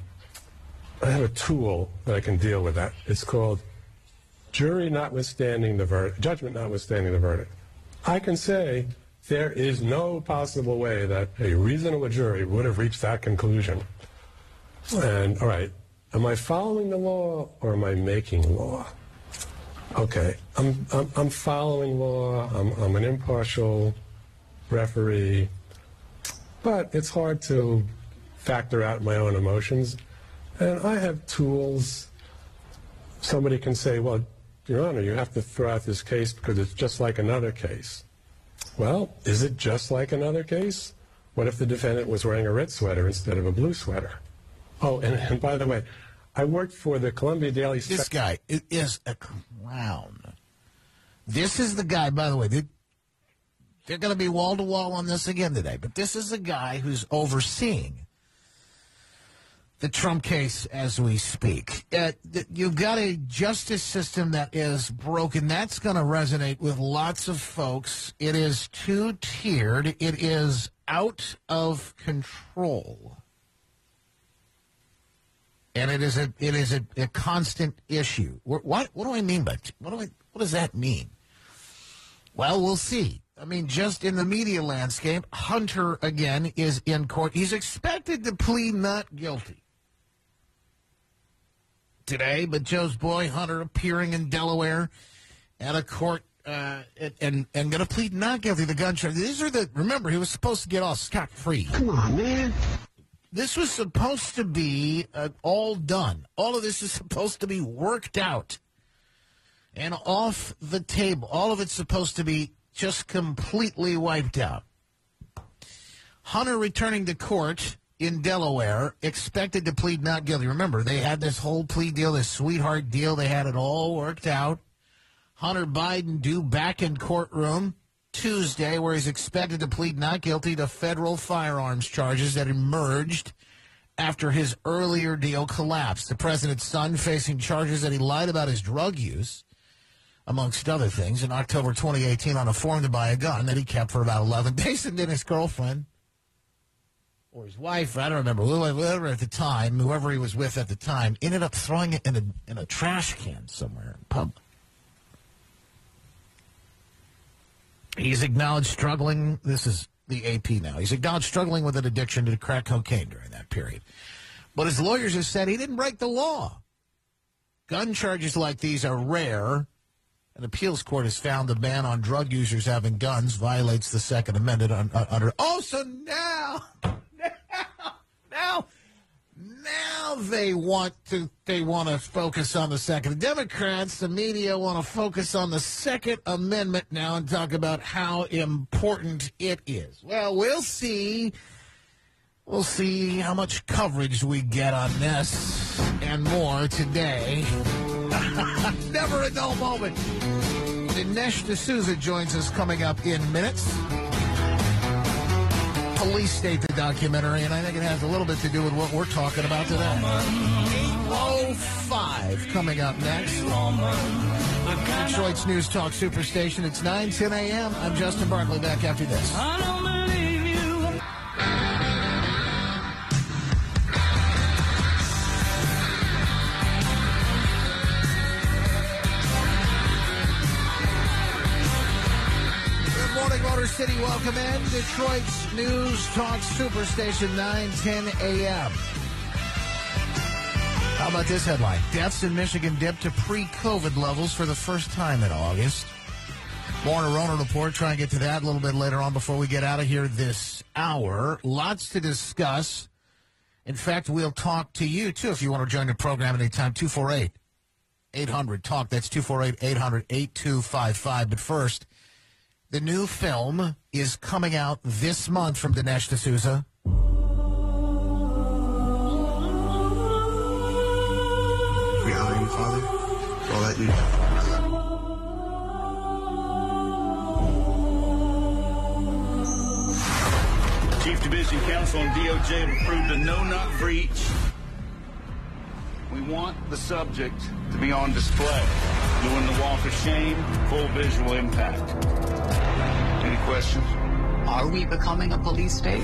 Speaker 29: I have a tool that I can deal with that. It's called jury notwithstanding the verdict, judgment notwithstanding the verdict. I can say there is no possible way that a reasonable jury would have reached that conclusion. And, all right, am I following the law or am I making law? Okay, I'm, I'm, I'm following law, I'm, I'm an impartial referee, but it's hard to factor out my own emotions. And I have tools. Somebody can say, well, Your Honor, you have to throw out this case because it's just like another case. Well, is it just like another case? What if the defendant was wearing a red sweater instead of a blue sweater? Oh, and, and by the way, I worked for the Columbia Daily.
Speaker 1: This guy is a clown. This is the guy, by the way. They, they're going to be wall to wall on this again today, but this is the guy who's overseeing the Trump case as we speak. Uh, you've got a justice system that is broken. That's going to resonate with lots of folks. It is two tiered. It is out of control and it is a it is a, a constant issue. What what do I mean by what do I what does that mean? Well, we'll see. I mean, just in the media landscape, Hunter again is in court. He's expected to plead not guilty today, but Joe's boy Hunter appearing in Delaware at a court uh, and and, and going to plead not guilty to the gun charge. These are the remember he was supposed to get off scot free. Come on, man. This was supposed to be uh, all done. All of this is *laughs* supposed to be worked out and off the table. All of it's supposed to be just completely wiped out. Hunter returning to court in Delaware, expected to plead not guilty. Remember, they had this whole plea deal, this sweetheart deal. They had it all worked out. Hunter Biden due back in courtroom Tuesday, where he's expected to plead not guilty to federal firearms charges that emerged after his earlier deal collapsed. The president's son facing charges that he lied about his drug use, amongst other things, in October 2018 on a form to buy a gun that he kept for about 11 *laughs* days and then his girlfriend or his wife, I don't remember, whoever at the time, whoever he was with at the time, ended up throwing it in a, in a trash can somewhere in public. He's acknowledged struggling. This is the AP now. He's acknowledged struggling with an addiction to crack cocaine during that period. But his lawyers have said he didn't break the law. Gun charges like these are rare. An appeals court has found the ban on drug users having guns violates the Second Amendment un- un- under. Oh, so now, *laughs* now, now, they want to they want to focus on the second. The Democrats, the media want to focus on the Second Amendment now and talk about how important it is. Well, we'll see. We'll see how much coverage we get on this and more today. *laughs* Never a dull moment. Dinesh D'Souza joins us coming up in minutes. Police State, the documentary, and I think it has a little bit to do with what we're talking about today. 805 coming up next. Detroit's News Talk Superstation. It's 9, 10 a.m. I'm Justin Barclay back after this. Motor City. Welcome in. Detroit's News Talk Superstation, 910 a.m. How about this headline? Deaths in Michigan dipped to pre-COVID levels for the first time in August. More on a Rona report. Try and get to that a little bit later on before we get out of here this hour. Lots to discuss. In fact, we'll talk to you, too, if you want to join the program anytime. 248 800 TALK. That's 248 800 8255. But first, the new film is coming out this month from Dinesh D'Souza.
Speaker 30: We honor you, Father, for all that you do.
Speaker 31: Chief Division Counsel and DOJ have approved a no-knock for each. We want the subject to be on display, doing the walk of shame, full visual impact. Any questions?
Speaker 24: Are we becoming a police state?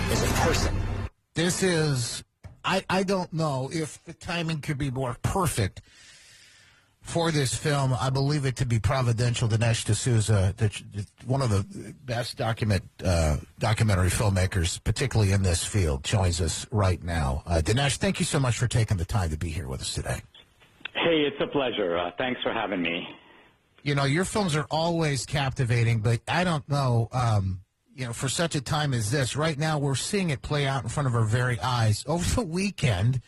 Speaker 32: is a person.
Speaker 1: This is, I, I don't know if the timing could be more perfect for this film. I believe it to be providential. Dinesh D'Souza, the, the, one of the best document uh, documentary filmmakers, particularly in this field, joins us right now. Uh, Dinesh, thank you so much for taking the time to be here with us today.
Speaker 33: Hey, it's a pleasure. Uh, thanks for having me.
Speaker 1: You know, your films are always captivating, but I don't know. Um, you know, for such a time as this, right now we're seeing it play out in front of our very eyes. *laughs* Over the weekend,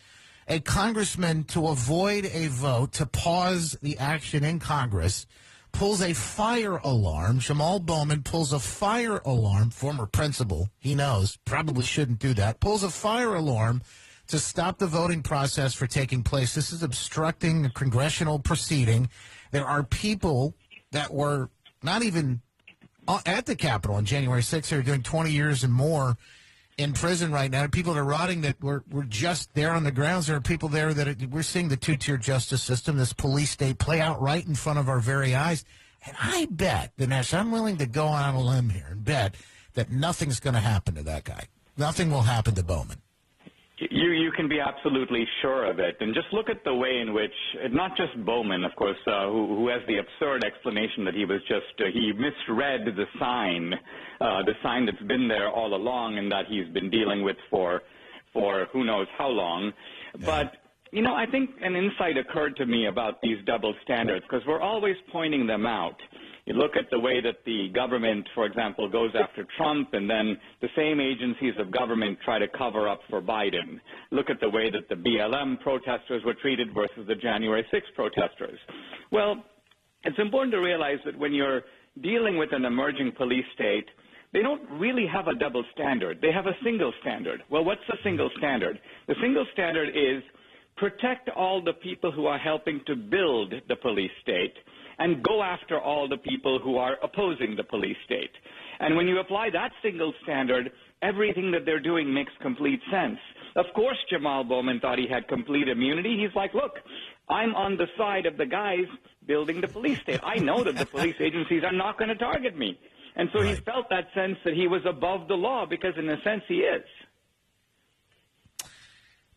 Speaker 1: a congressman, to avoid a vote to pause the action in Congress, pulls a fire alarm. Jamal Bowman pulls a fire alarm, former principal, he knows, probably shouldn't do that, pulls a fire alarm to stop the voting process for taking place. This is obstructing a congressional proceeding. There are people that were not even Uh, at the Capitol on January 6th. They're doing 20 years and more in prison right now. People that are rotting that were, were just there on the grounds. There are people there that we're seeing the two tier justice system, this police state play out right in front of our very eyes. And I bet, Dinesh, I'm willing to go on a limb here and bet that nothing's going to happen to that guy. Nothing will happen to Bowman.
Speaker 33: You you can be absolutely sure of it, and just look at the way in which not just Bowman, of course, uh, who who has the absurd explanation that he was just uh, he misread the sign, uh, the sign that's been there all along, and that he's been dealing with for for who knows how long, yeah. but. You know, I think an insight occurred to me about these double standards because we're always pointing them out. You look at the way that the government, for example, goes after Trump, and then the same agencies of government try to cover up for Biden. Look at the way that the BLM protesters were treated versus the January 6 protesters. Well, it's important to realize that when you're dealing with an emerging police state, they don't really have a double standard. They have a single standard. Well, what's the single standard? The single standard is protect all the people who are helping to build the police state and go after all the people who are opposing the police state. And when you apply that single standard, everything that they're doing makes complete sense. Of course, Jamal Bowman thought he had complete immunity. He's like, look, I'm on the side of the guys building the police state. I know that the police *laughs* agencies are not going to target me. And so right. he felt that sense that he was above the law because, in a sense, he is.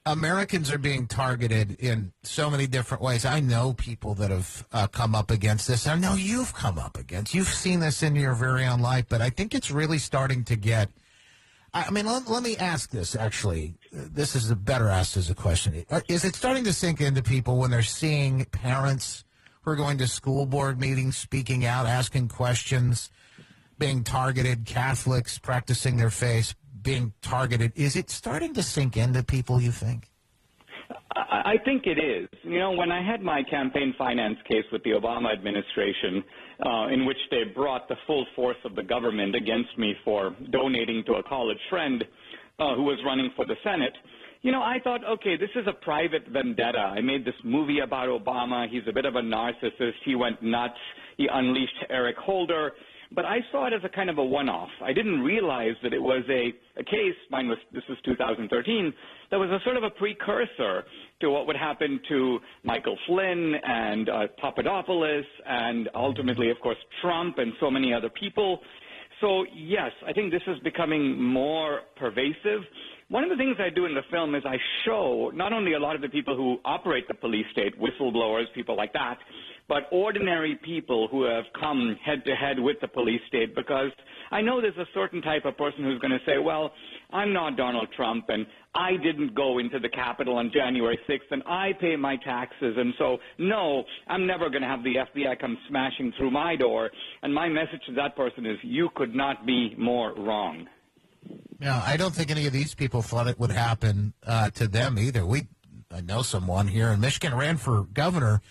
Speaker 1: Americans are being targeted in so many different ways. I know people that have uh, come up against this. I know you've come up against. You've seen this in your very own life, but I think it's really starting to get. I mean, let, let me ask this. Actually, this is a better asked as a question. Is it starting to sink into people when they're seeing parents who are going to school board meetings, speaking out, asking questions, being targeted, Catholics practicing their faith, being targeted. Is it starting to sink in into people, you think?
Speaker 33: I think it is. You know, when I had my campaign finance case with the Obama administration, uh, in which they brought the full force of the government against me for donating to a college friend uh, who was running for the Senate, you know, I thought, okay, this is a private vendetta. I made this movie about Obama. He's a bit of a narcissist. He went nuts. He unleashed Eric Holder. But I saw it as a kind of a one-off. I didn't realize that it was a, a case, mine was, this was 2013, that was a sort of a precursor to what would happen to Michael Flynn and uh, Papadopoulos and ultimately, of course, Trump and so many other people. So, yes, I think this is becoming more pervasive. One of the things I do in the film is I show not only a lot of the people who operate the police state, whistleblowers, people like that, but ordinary people who have come head to head with the police state because I know there's a certain type of person who's going to say, well, I'm not Donald Trump and I didn't go into the Capitol on January 6th and I pay my taxes and so no, I'm never going to have the FBI come smashing through my door. And my message to that person is you could not be more wrong.
Speaker 1: Yeah, I don't think any of these people thought it would happen uh, to them either. We I know someone here in Michigan ran for governor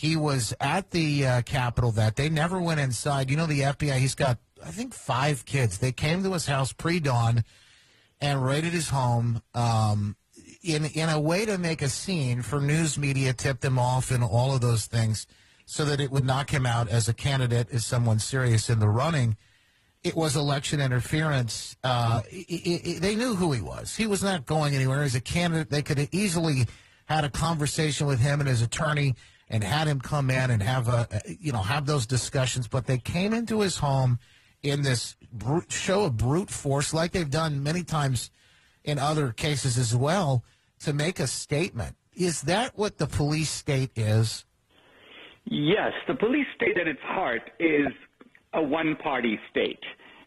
Speaker 1: he was at the uh, Capitol that day, never went inside. You know, the FBI, he's got, I think, five kids. They came to his house pre dawn and raided his home um, in in a way to make a scene for news media, tip them off, and all of those things, so that it would knock him out as a candidate, as someone serious in the running. It was election interference. Uh, they knew who he was. He was not going anywhere as a candidate. They could have easily had a conversation with him and his attorney and had him come in and have a you know have those discussions. But they came into his home in this brute, show of brute force, like they've done many times in other cases as well, to make a statement. Is that what the police state is?
Speaker 33: Yes, the police state at its heart is a one party state.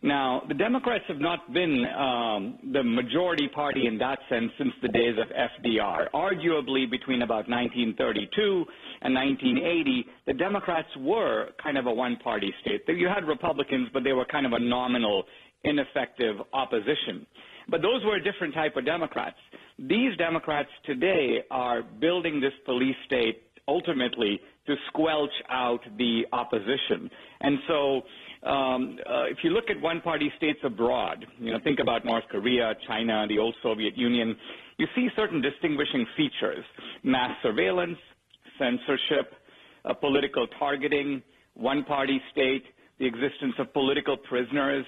Speaker 33: Now, the Democrats have not been um, the majority party in that sense since the days of FDR. Arguably, between about 1932 and 1980, the Democrats were kind of a one party state. You had Republicans, but they were kind of a nominal, ineffective opposition. But those were a different type of Democrats. These Democrats today are building this police state ultimately to squelch out the opposition. And so um, uh, if you look at one-party states abroad, you know, think about North Korea, China, the old Soviet Union, you see certain distinguishing features: mass surveillance, censorship, uh, political targeting, one-party state, the existence of political prisoners,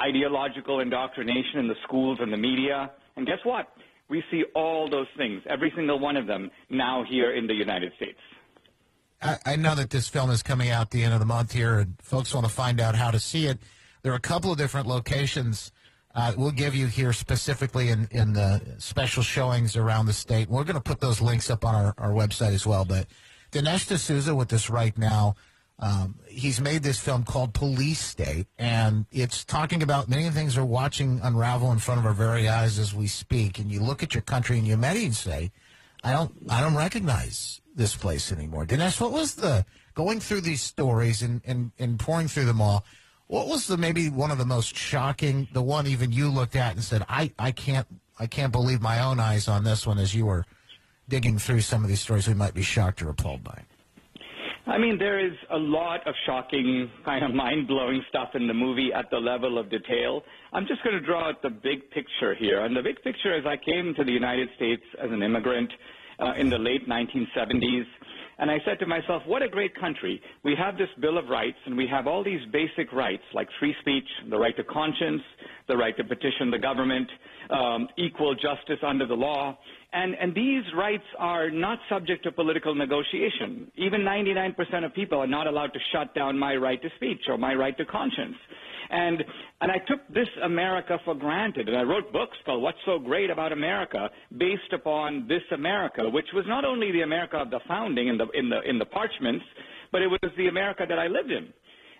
Speaker 33: ideological indoctrination in the schools and the media. And guess what? We see all those things, every single one of them, now here in the United States.
Speaker 1: I, I know that this film is coming out the end of the month here, and folks want to find out how to see it. There are a couple of different locations uh, we'll give you here specifically in, in the special showings around the state. We're going to put those links up on our, our website as well. But Dinesh D'Souza with us right now. Um, he's made this film called Police State, and it's talking about many things we're watching unravel in front of our very eyes as we speak. And you look at your country and you maybe say, "I don't, I don't recognize this place anymore." Dinesh, what was the going through these stories and, and, and pouring through them all? What was the maybe one of the most shocking, the one even you looked at and said, "I, I can't, I can't believe my own eyes on this one." As you were digging through some of these stories, we might be shocked or appalled by.
Speaker 33: I mean, there is a lot of shocking, kind of mind blowing stuff in the movie at the level of detail. I'm just going to draw out the big picture here. And the big picture is I came to the United States as an immigrant uh, in the late 1970s. And I said to myself, what a great country. We have this Bill of Rights, and we have all these basic rights like free speech, the right to conscience, the right to petition the government, um, equal justice under the law. And, and these rights are not subject to political negotiation. Even 99% of people are not allowed to shut down my right to speech or my right to conscience. And, and I took this America for granted. And I wrote books called What's So Great About America based upon this America, which was not only the America of the founding in the, in the, in the parchments, but it was the America that I lived in.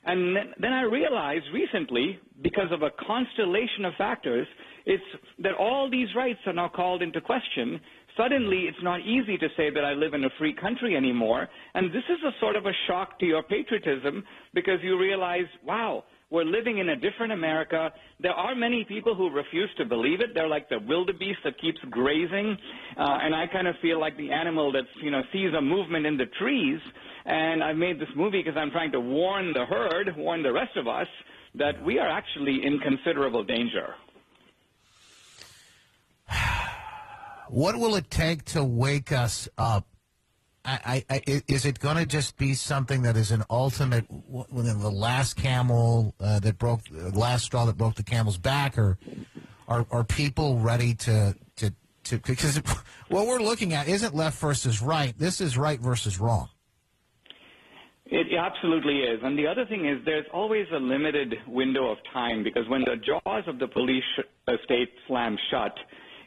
Speaker 33: And then I realized recently, because of a constellation of factors, it's that all these rights are now called into question. Suddenly, it's not easy to say that I live in a free country anymore. And this is a sort of a shock to your patriotism because you realize, wow, we're living in a different America. There are many people who refuse to believe it. They're like the wildebeest that keeps grazing. Uh, and I kind of feel like the animal that you know, sees a movement in the trees. And I've made this movie because I'm trying to warn the herd, warn the rest of us, that we are actually in considerable danger. *sighs*
Speaker 1: What will it take to wake us up? I, I, is it going to just be something that is an ultimate, within the last camel uh, that broke, the last straw that broke the camel's back, or are, are people ready to, to, to, because *laughs* what we're looking at isn't left versus right. This is right versus wrong.
Speaker 33: It absolutely is. And the other thing is there's always a limited window of time because when the jaws of the police state slam shut,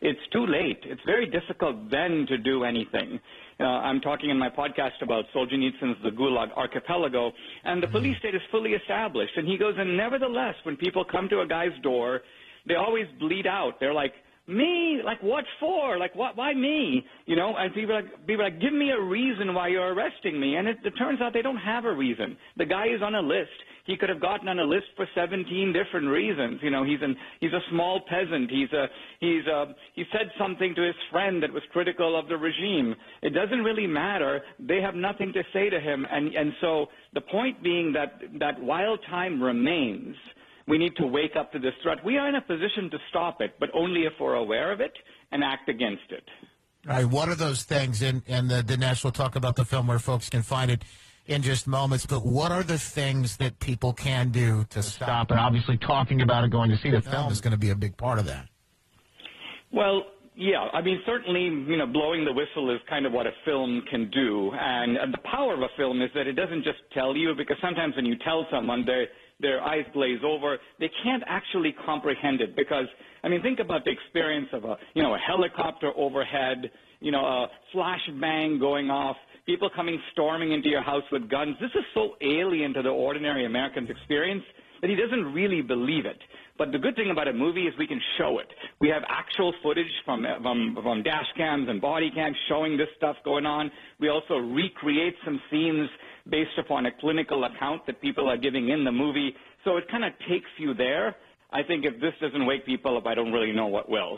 Speaker 33: it's too late. It's very difficult then to do anything. Uh, I'm talking in my podcast about Solzhenitsyn's The Gulag Archipelago, and the police state is fully established. And he goes, and nevertheless, when people come to a guy's door, they always bleed out. They're like, me? Like what for? Like what? Why me? You know? And people are like, people are like, give me a reason why you're arresting me. And it, it turns out they don't have a reason. The guy is on a list. He could have gotten on a list for 17 different reasons. You know, he's an he's a small peasant. He's a he's a he said something to his friend that was critical of the regime. It doesn't really matter. They have nothing to say to him. And and so the point being that that while time remains We need to wake up to this threat. We are in a position to stop it, but only if we're aware of it and act against it.
Speaker 1: All right, what are those things? And, and the, Dinesh will talk about the film where folks can find it in just moments. But what are the things that people can do to stop? And obviously, talking about it, going to see the film is going to be a big part of that.
Speaker 33: Well, yeah, I mean, certainly, you know, blowing the whistle is kind of what a film can do. And, and the power of a film is that it doesn't just tell you, because sometimes when you tell someone, they their eyes glaze over. They can't actually comprehend it because, I mean, think about the experience of a, you know, a helicopter overhead, you know, a flash bang going off, people coming storming into your house with guns. This is so alien to the ordinary American's experience that he doesn't really believe it. But the good thing about a movie is we can show it. We have actual footage from, uh, from, from dash cams and body cams showing this stuff going on. We also recreate some scenes based upon a clinical account that people are giving in the movie. So it kind of takes you there. I think if this doesn't wake people up, I don't really know what will.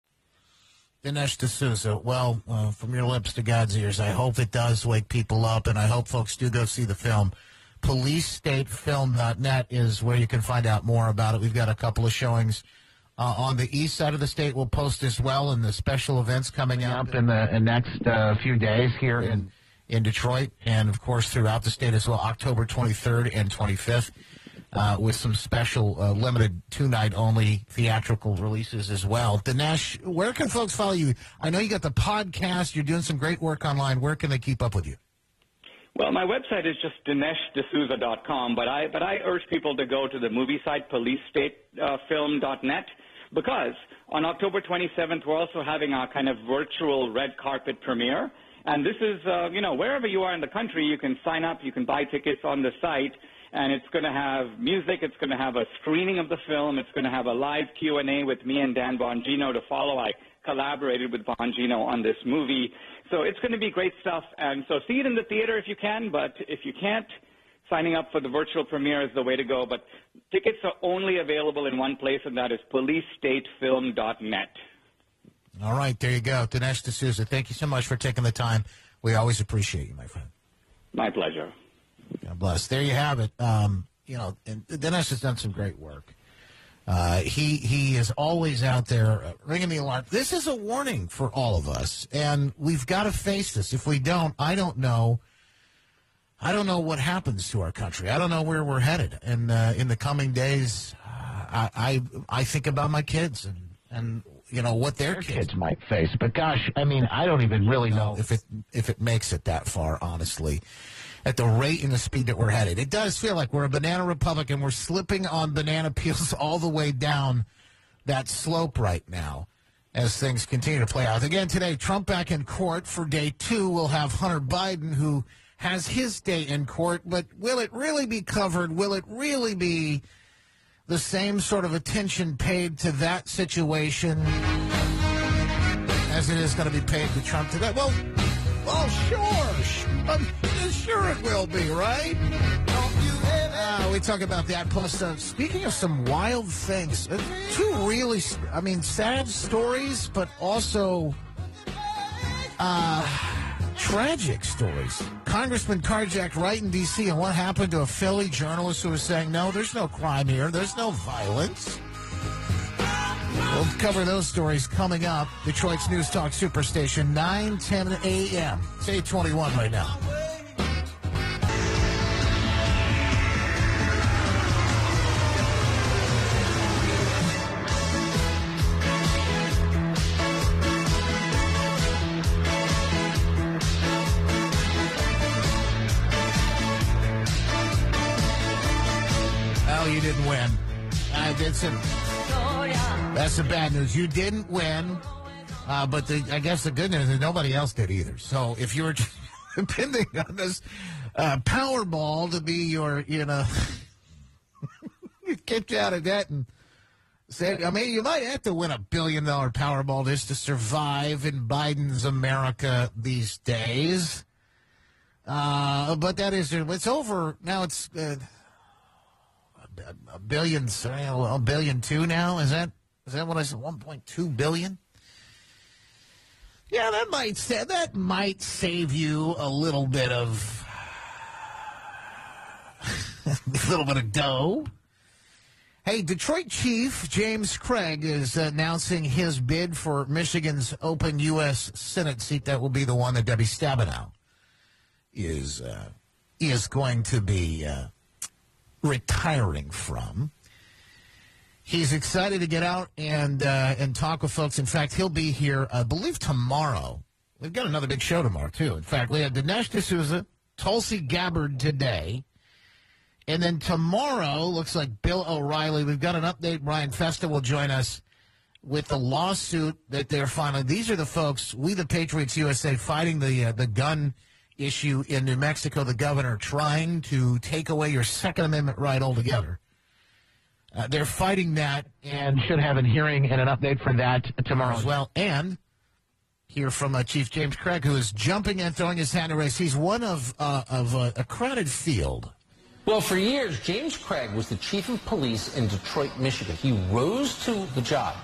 Speaker 1: Dinesh D'Souza, well, uh, from your lips to God's ears, I hope it does wake people up, and I hope folks do go see the film. PoliceStateFilm.net is where you can find out more about it. We've got a couple of showings uh, on the east side of the state. We'll post as well, and the special events coming up in the in next uh, few days here in in Detroit, and of course throughout the state as well. October 23rd and 25th. Uh, with some special uh, limited two night only theatrical releases as well. Dinesh, where can folks follow you? I know you got the podcast. You're doing some great work online. Where can they keep up with you?
Speaker 33: Well, my website is just DineshD'Souza.com, but I but I urge people to go to the movie site PoliceStateFilm.net because on October 27th we're also having our kind of virtual red carpet premiere, and this is uh, you know wherever you are in the country you can sign up, you can buy tickets on the site and it's going to have music. It's going to have a screening of the film. It's going to have a live Q&A with me and Dan Bongino to follow. I collaborated with Bongino on this movie. So it's going to be great stuff. And so see it in the theater if you can, but if you can't, signing up for the virtual premiere is the way to go. But tickets are only available in one place, and that is policestatefilm.net.
Speaker 1: All right, there you go. Dinesh D'Souza, thank you so much for taking the time. We always appreciate you, my friend.
Speaker 33: My pleasure.
Speaker 1: God bless. There you have it. Um, you know, and Dinesh has done some great work. Uh, he he is always out there uh, ringing the alarm. This is a warning for all of us, and we've got to face this. If we don't, I don't know. I don't know what happens to our country. I don't know where we're headed. And uh, in the coming days, uh, I, I I think about my kids and and you know what their,
Speaker 12: Their
Speaker 1: kids,
Speaker 12: kids might face. But gosh, I mean, I don't even really know.
Speaker 1: if it if it makes it that far. Honestly, at the rate and the speed that we're headed, it does feel like we're a banana republic and we're slipping on banana *laughs* peels all the way down that slope right now as things continue to play out. Again today, Trump back in court for day two. We'll have Hunter Biden who has his day in court, but will it really be covered? Will it really be the same sort of attention paid to that situation as it is going to be paid to Trump today? Well, sure, sure, um, sure it will be, right? Uh, we talk about that. Plus, uh, speaking of some wild things, uh, two really, I mean, sad stories, but also uh, tragic stories. Congressman carjacked right in D.C., and what happened to a Philly journalist who was saying, no, there's no crime here, there's no violence. We'll cover those stories coming up. Detroit's News Talk Superstation, 9 10 a.m. It's 821 right now. Well, you didn't win. I did some. That's the bad news. You didn't win, uh, but the, I guess the good news is nobody else did either. So if you were *laughs* depending on this uh, Powerball to be your, you know, *laughs* you out of debt and say, I mean, you might have to win a billion dollar Powerball just to survive in Biden's America these days. Uh, but that is, it's over now. It's uh, a billion, a billion two now. Is that is that what I said? One point two billion. Yeah, that might that might save you a little bit of *laughs* a little bit of dough. Hey, Detroit Chief James Craig is announcing his bid for Michigan's open U.S. Senate seat. That will be the one that Debbie Stabenow is uh, is going to be uh, retiring from. He's excited to get out and uh, and talk with folks. In fact, he'll be here, I believe, tomorrow. We've got another big show tomorrow too. In fact, we had Dinesh D'Souza, Tulsi Gabbard today. And then tomorrow, looks like Bill O'Reilly. We've got an update. Brian Festa will join us with the lawsuit that they're filing. These are the folks, we the Patriots USA, fighting the uh, the gun issue in New Mexico. The governor trying to take away your Second Amendment right altogether. Uh, they're fighting that and should have a hearing and an update for that tomorrow as well. And hear from uh, Chief James Craig, who is jumping and throwing his hand in race. He's one of uh, of uh, a crowded field.
Speaker 34: Well, for years, James Craig was the chief of police in Detroit, Michigan. He rose to the job.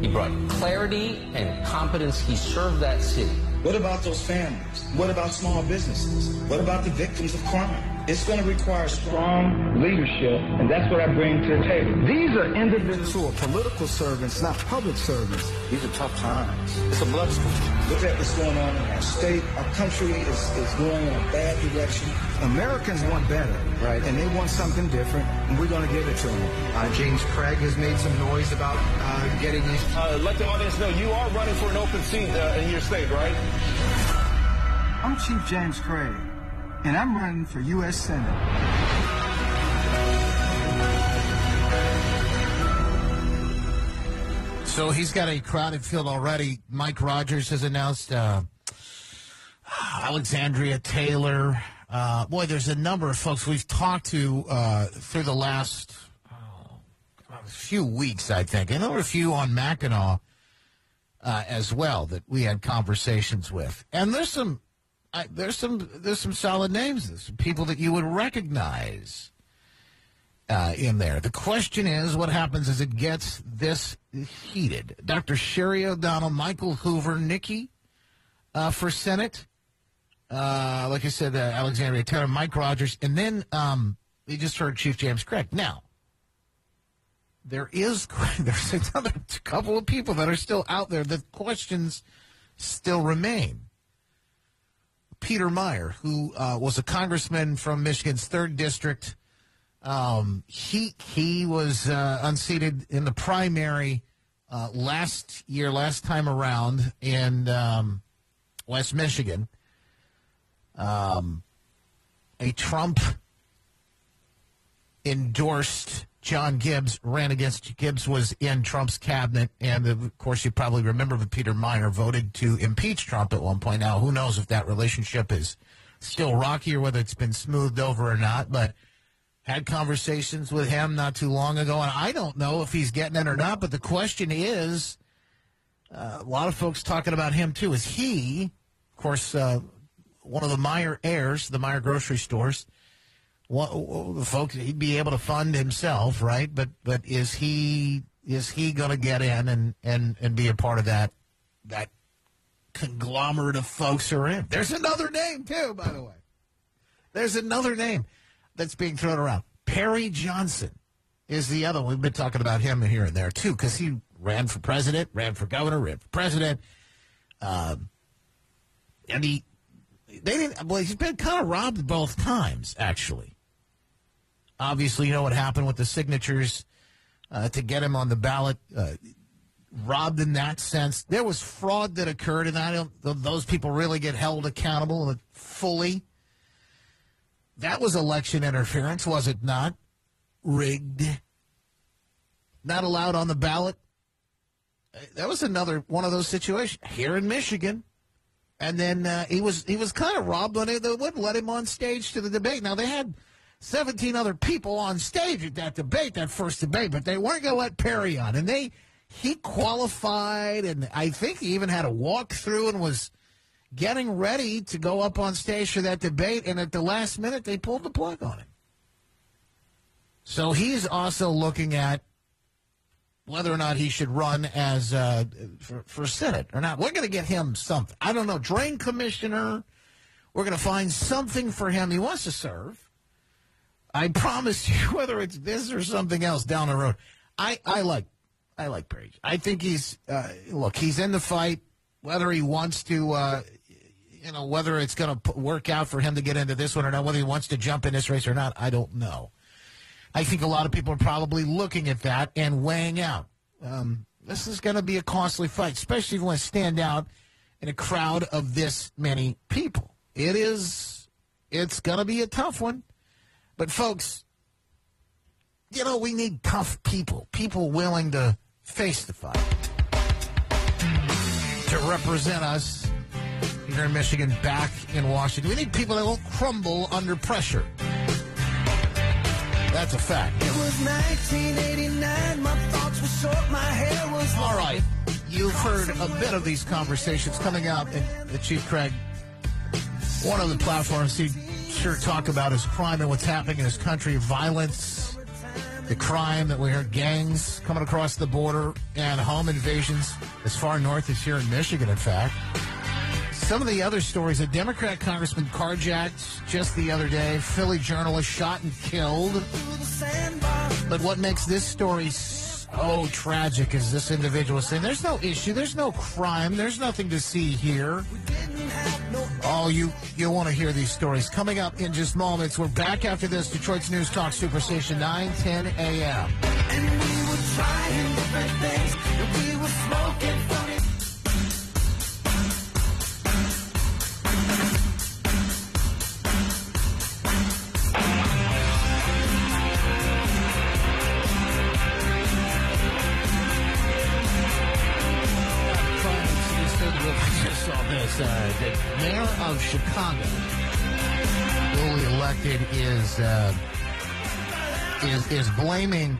Speaker 34: He brought clarity and competence. He served that city.
Speaker 35: What about those families? What about small businesses? What about the victims of crime? It's going to require strong leadership, and that's what I bring to the table. These are individuals who are political servants, not public servants. These are tough times. It's a blood sport. Look at what's going on in our state. Our country is, is going in a bad direction. Americans want better, right? And they want something different, and we're going to give it to them. Uh, James Craig has made some noise about uh, getting these.
Speaker 36: Uh, let the audience know you are running for an open seat uh, in your state, right?
Speaker 35: I'm Chief James Craig, and I'm running for U.S. Senate.
Speaker 1: So he's got a crowded field already. Mike Rogers has announced uh, *sighs* Alexandria Taylor. Uh, boy, there's a number of folks we've talked to uh, through the last oh, few weeks, I think. And there were a few on Mackinac uh, as well that we had conversations with. And there's some, I, there's some, there's some solid names. There's some people that you would recognize uh, in there. The question is, what happens as it gets this heated? Dr. Sherry O'Donnell, Michael Hoover, Nikki uh, for Senate. Uh, like I said, uh, Alexandria Taylor, Mike Rogers, and then um, we just heard Chief James Craig. Now, there is *laughs* there's another couple of people that are still out there. The questions still remain. Peter Meijer, who uh, was a congressman from Michigan's third district, um, he he was uh, unseated in the primary uh, last year, last time around in um, West Michigan. Um, a Trump endorsed John Gibbs ran against Gibbs was in Trump's cabinet, and of course you probably remember that Peter Meijer voted to impeach Trump at one point. Now who knows if that relationship is still rocky or whether it's been smoothed over or not, but had conversations with him not too long ago, and I don't know if he's getting it or not. But the question is, uh, a lot of folks talking about him too. Is he, of course, uh, one of the Meijer heirs, the Meijer grocery stores? What, the folks he'd be able to fund himself, right? But but is he is he going to get in and, and, and be a part of that that conglomerate of folks who are in? There's another name too, by the way. There's another name that's being thrown around. Perry Johnson is the other one. We've been talking about him here and there too because he ran for president, ran for governor, ran for president, um, and he they didn't. Well, he's been kind of robbed both times, actually. Obviously, you know what happened with the signatures uh, to get him on the ballot. Uh, robbed in that sense. There was fraud that occurred, and I don't. Those people really get held accountable fully. That was election interference, was it not? Rigged. Not allowed on the ballot. That was another one of those situations here in Michigan. And then uh, he was he was kind of robbed when they, they wouldn't let him on stage to the debate. Now they had 17 other people on stage at that debate, that first debate, but they weren't going to let Perry on. And they, he qualified, and I think he even had a walkthrough and was getting ready to go up on stage for that debate. And at the last minute, they pulled the plug on him. So he's also looking at whether or not he should run as uh, for, for Senate or not. We're going to get him something. I don't know, drain commissioner. We're going to find something for him. He wants to serve. I promise you, *laughs* whether it's this or something else down the road, I, I like I like Perry. I think he's uh, look. He's in the fight. Whether he wants to, uh, you know, whether it's going to work out for him to get into this one or not, whether he wants to jump in this race or not, I don't know. I think a lot of people are probably looking at that and weighing out. Um, this is going to be a costly fight, especially if you want to stand out in a crowd of this many people. It is. It's going to be a tough one. But, folks, you know, we need tough people, people willing to face the fight, to represent us here in Michigan, back in Washington. We need people that won't crumble under pressure. That's a fact.
Speaker 14: It was 1989, my thoughts were short, my hair was
Speaker 1: All right. You've heard a bit of these conversations coming out at Chief Craig. One of the platforms he sure talk about is crime and what's happening in his country, violence, the crime that we heard gangs coming across the border and home invasions as far north as here in Michigan, in fact. Some of the other stories, a Democrat congressman carjacked just the other day, Philly journalist shot and killed. But what makes this story so Oh, tragic is this individual saying there's no issue, there's no crime, there's nothing to see here. Oh, you you want to hear these stories. Coming up in just moments. We're back after this. Detroit's News Talk Superstation 910 a.m. Uh, the mayor of Chicago, newly elected, is uh, is is blaming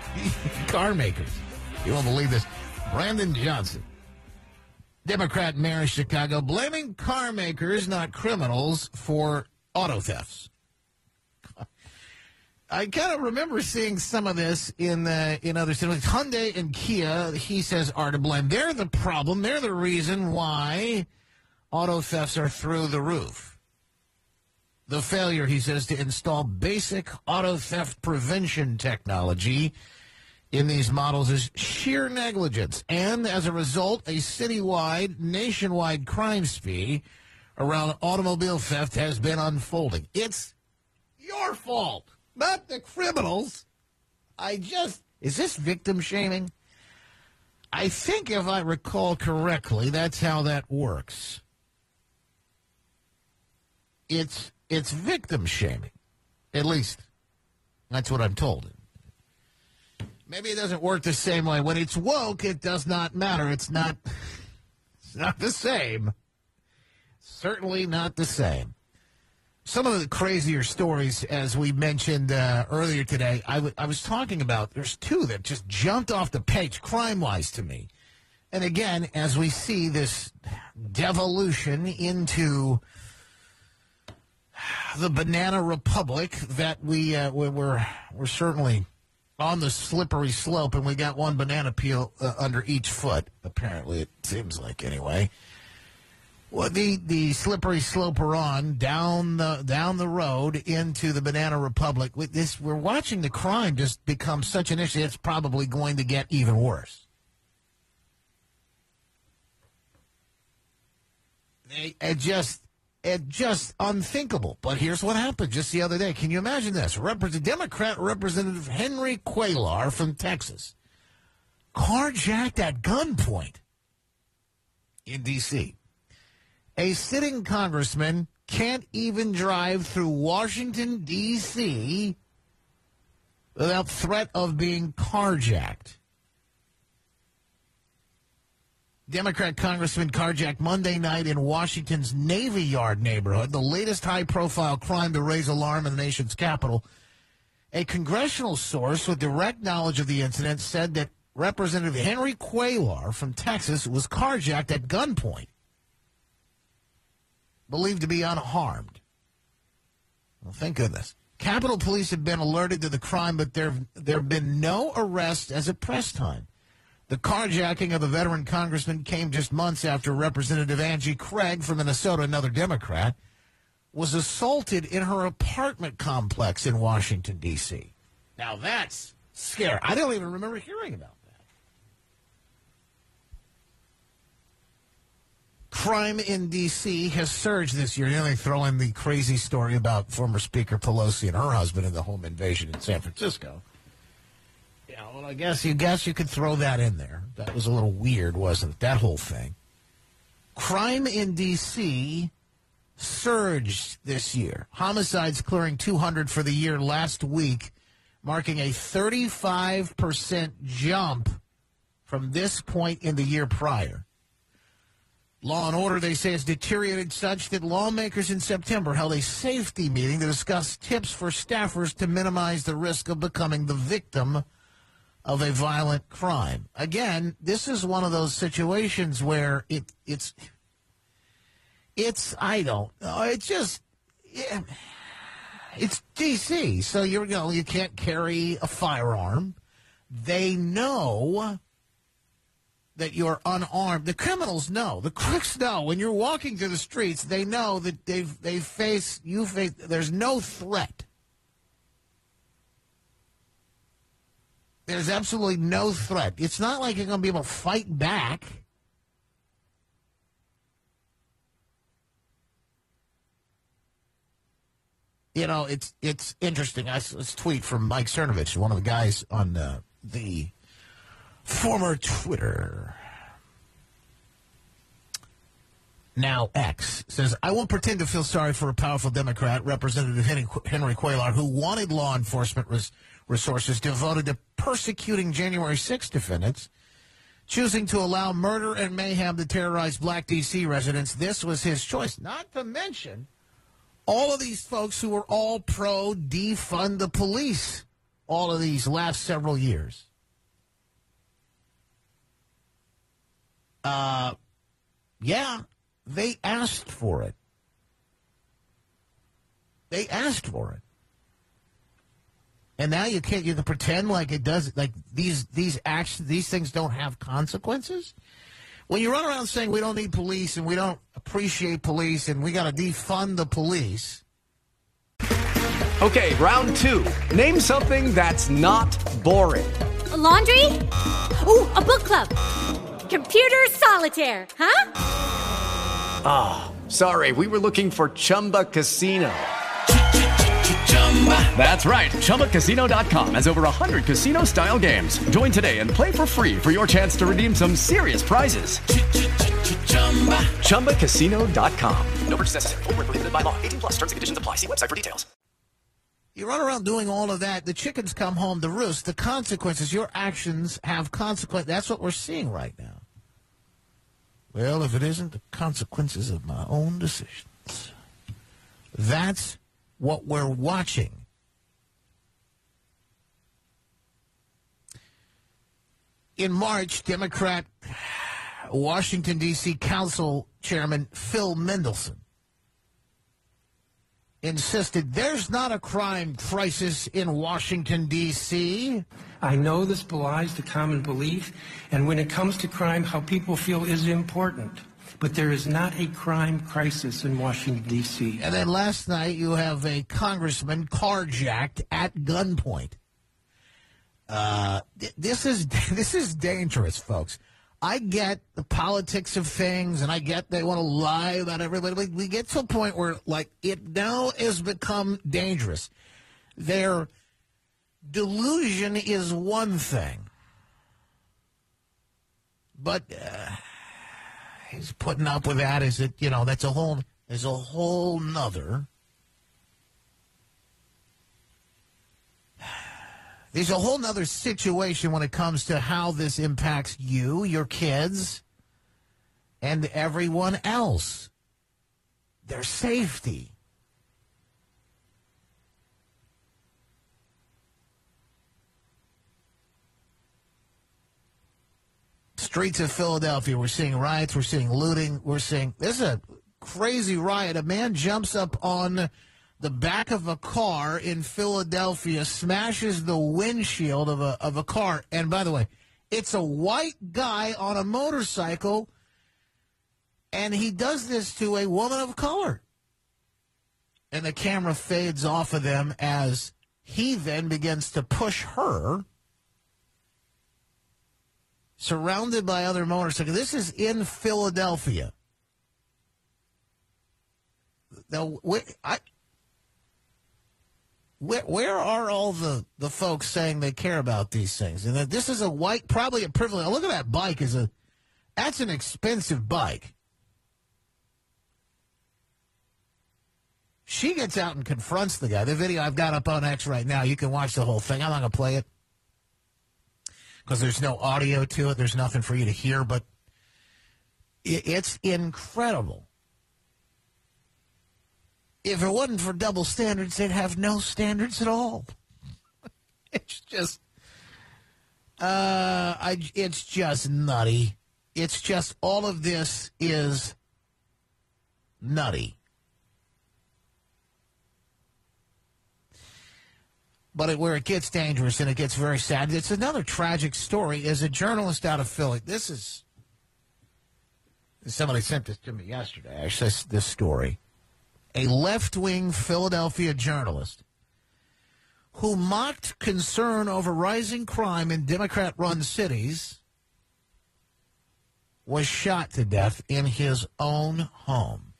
Speaker 1: *laughs* car makers. You won't believe this. Brandon Johnson, Democrat mayor of Chicago, blaming car makers, not criminals, for auto thefts. I kind of remember seeing some of this in the in other cities. Hyundai and Kia, he says, are to blame. They're the problem. They're the reason why auto thefts are through the roof. The failure, he says, to install basic auto theft prevention technology in these models is sheer negligence. And as a result, a citywide, nationwide crime spree around automobile theft has been unfolding. It's your fault not the criminals. I just. Is this victim shaming? I think, if I recall correctly, that's how that works. It's it's victim shaming, at least that's what I'm told. Maybe it doesn't work the same way. When it's woke, it does not matter. It's not. *laughs* It's not the same. Certainly not the same some of the crazier stories, as we mentioned uh, earlier today, I, was talking about. There's two that just jumped off the page crime wise to me. And again, as we see this devolution into the banana republic that we uh, we're we're certainly on the slippery slope, and we got one banana peel uh, under each foot. Apparently, it seems like anyway. Well, the, the slippery slope we're on down the down the road into the Banana Republic. With this, we're watching the crime just become such an issue. It's probably going to get even worse. They, it just it just unthinkable. But here's what happened just the other day. Can you imagine this? Represent, Democrat Representative Henry Cuellar from Texas carjacked at gunpoint in D.C. A sitting congressman can't even drive through Washington, D.C. without threat of being carjacked. Democrat Congressman carjacked Monday night in Washington's Navy Yard neighborhood, the latest high profile crime to raise alarm in the nation's capital. A congressional source with direct knowledge of the incident said that Representative Henry Cuellar from Texas was carjacked at gunpoint, believed to be unharmed. Well, thank goodness. Capitol Police have been alerted to the crime, but there there have been no arrests as of press time. The carjacking of a veteran congressman came just months after Representative Angie Craig from Minnesota, another Democrat, was assaulted in her apartment complex in Washington, D.C. Now that's scary. I don't even remember hearing about Crime in D.C. has surged this year. You know, they throw in the crazy story about former Speaker Pelosi and her husband in the home invasion in San Francisco. Yeah, well, I guess you guess you could throw that in there. That was a little weird, wasn't it? That whole thing. Crime in D.C. surged this year. Homicides clearing 200 for the year last week, marking a 35% jump from this point in the year prior. Law and order, they say, has deteriorated such that lawmakers in September held a safety meeting to discuss tips for staffers to minimize the risk of becoming the victim of a violent crime. Again, this is one of those situations where it it's it's I don't know. It's just yeah, it's DC, so you're you know you can't carry a firearm. They know that you're unarmed. The criminals know. The crooks know. When you're walking through the streets, they know that they've they face you face. There's no threat. There's absolutely no threat. It's not like you're going to be able to fight back. You know, it's it's interesting. I saw this tweet from Mike Cernovich, one of the guys on uh, the former Twitter. Now X says, I won't pretend to feel sorry for a powerful Democrat, Representative Henry, Cuellar, who wanted law enforcement res- resources devoted to persecuting January 6 defendants, choosing to allow murder and mayhem to terrorize black D.C. residents. This was his choice. Not to mention all of these folks who were all pro defund the police all of these last several years. Uh, yeah, they asked for it. They asked for it. And now you can't you can pretend like it does like these these actions these things don't have consequences. When you run around saying we don't need police and we don't appreciate police and we got to defund the police.
Speaker 37: Okay, round two. Name something that's not boring.
Speaker 38: A laundry? Ooh, a book club. Computer solitaire, huh?
Speaker 37: Ah, oh, sorry. We were looking for Chumba Casino. That's right. ChumbaCasino.com has over 100 casino style games. Join today and play for free for your chance to redeem some serious prizes. ChumbaCasino.com. No purchase necessary. Full prohibited by law. 18 plus terms and conditions apply. See website for details.
Speaker 1: You run around doing all of that. The chickens come home to roost. The consequences, your actions have consequences. That's what we're seeing right now. Well, if it isn't the consequences of my own decisions, that's what we're watching. In March, Democrat Washington, D.C. Council Chairman Phil Mendelson insisted there's not a crime crisis in Washington, D.C.
Speaker 39: I know this belies the common belief, and when it comes to crime, how people feel is important. But there is not a crime crisis in Washington, D.C.
Speaker 1: And then last night, you have a congressman carjacked at gunpoint. Uh, this is *laughs* this is dangerous, folks. I get the politics of things, and I get they want to lie about everybody. We get to a point where, like, it now has become dangerous. Their delusion is one thing, but uh, he's putting up with that. Is it? You know, that's a whole. There's a whole nother. There's a whole nother situation when it comes to how this impacts you, your kids, and everyone else. Their safety. Streets of Philadelphia, we're seeing riots, we're seeing looting, we're seeing this is a crazy riot. A man jumps up on the back of a car in Philadelphia, smashes the windshield of a of a car, and by the way, it's a white guy on a motorcycle, and he does this to a woman of color. And the camera fades off of them as he then begins to push her, surrounded by other motorcycles. This is in Philadelphia. Now, I, where, where are all the, the folks saying they care about these things? And that this is a white, probably a privilege. Look at that bike. Is a that's an expensive bike. She gets out and confronts the guy. The video I've got up on X right now. You can watch the whole thing. I'm not going to play it because there's no audio to it. There's nothing for you to hear, but it, it's incredible. If it wasn't for double standards, they'd have no standards at all. *laughs* it's just, uh, I, it's just nutty. It's just all of this is nutty. But it, where it gets dangerous and it gets very sad, it's another tragic story. Is a journalist out of Philly. This is somebody sent this to me yesterday. Actually, this, this story. A left-wing Philadelphia journalist who mocked concern over rising crime in Democrat-run cities was shot to death in his own home.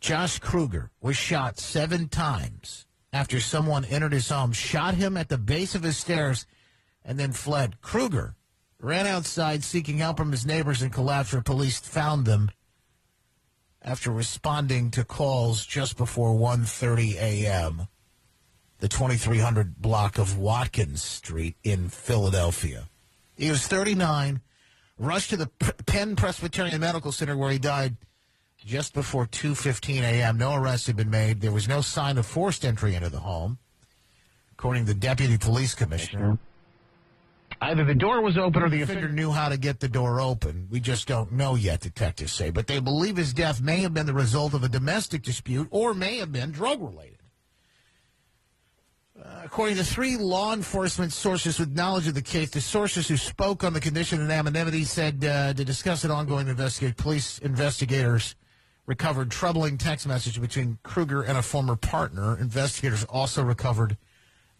Speaker 1: Josh Kruger was shot seven times after someone entered his home, shot him at the base of his stairs, and then fled. Kruger ran outside seeking help from his neighbors and collapsed where police found them after responding to calls just before 1.30 a.m., the 2300 block of Watkins Street in Philadelphia. He was 39, rushed to the Penn Presbyterian Medical Center where he died just before 2.15 a.m. No arrests had been made. There was no sign of forced entry into the home, according to the deputy police commissioner.
Speaker 12: Either the door was open or the
Speaker 1: offender knew how to get the door open. We just don't know yet, detectives say. But they believe his death may have been the result of a domestic dispute or may have been drug related. Uh, according to three law enforcement sources with knowledge of the case, the sources who spoke on the condition of anonymity said uh, to discuss an ongoing investigation, police investigators recovered troubling text message between Kruger and a former partner. Investigators also recovered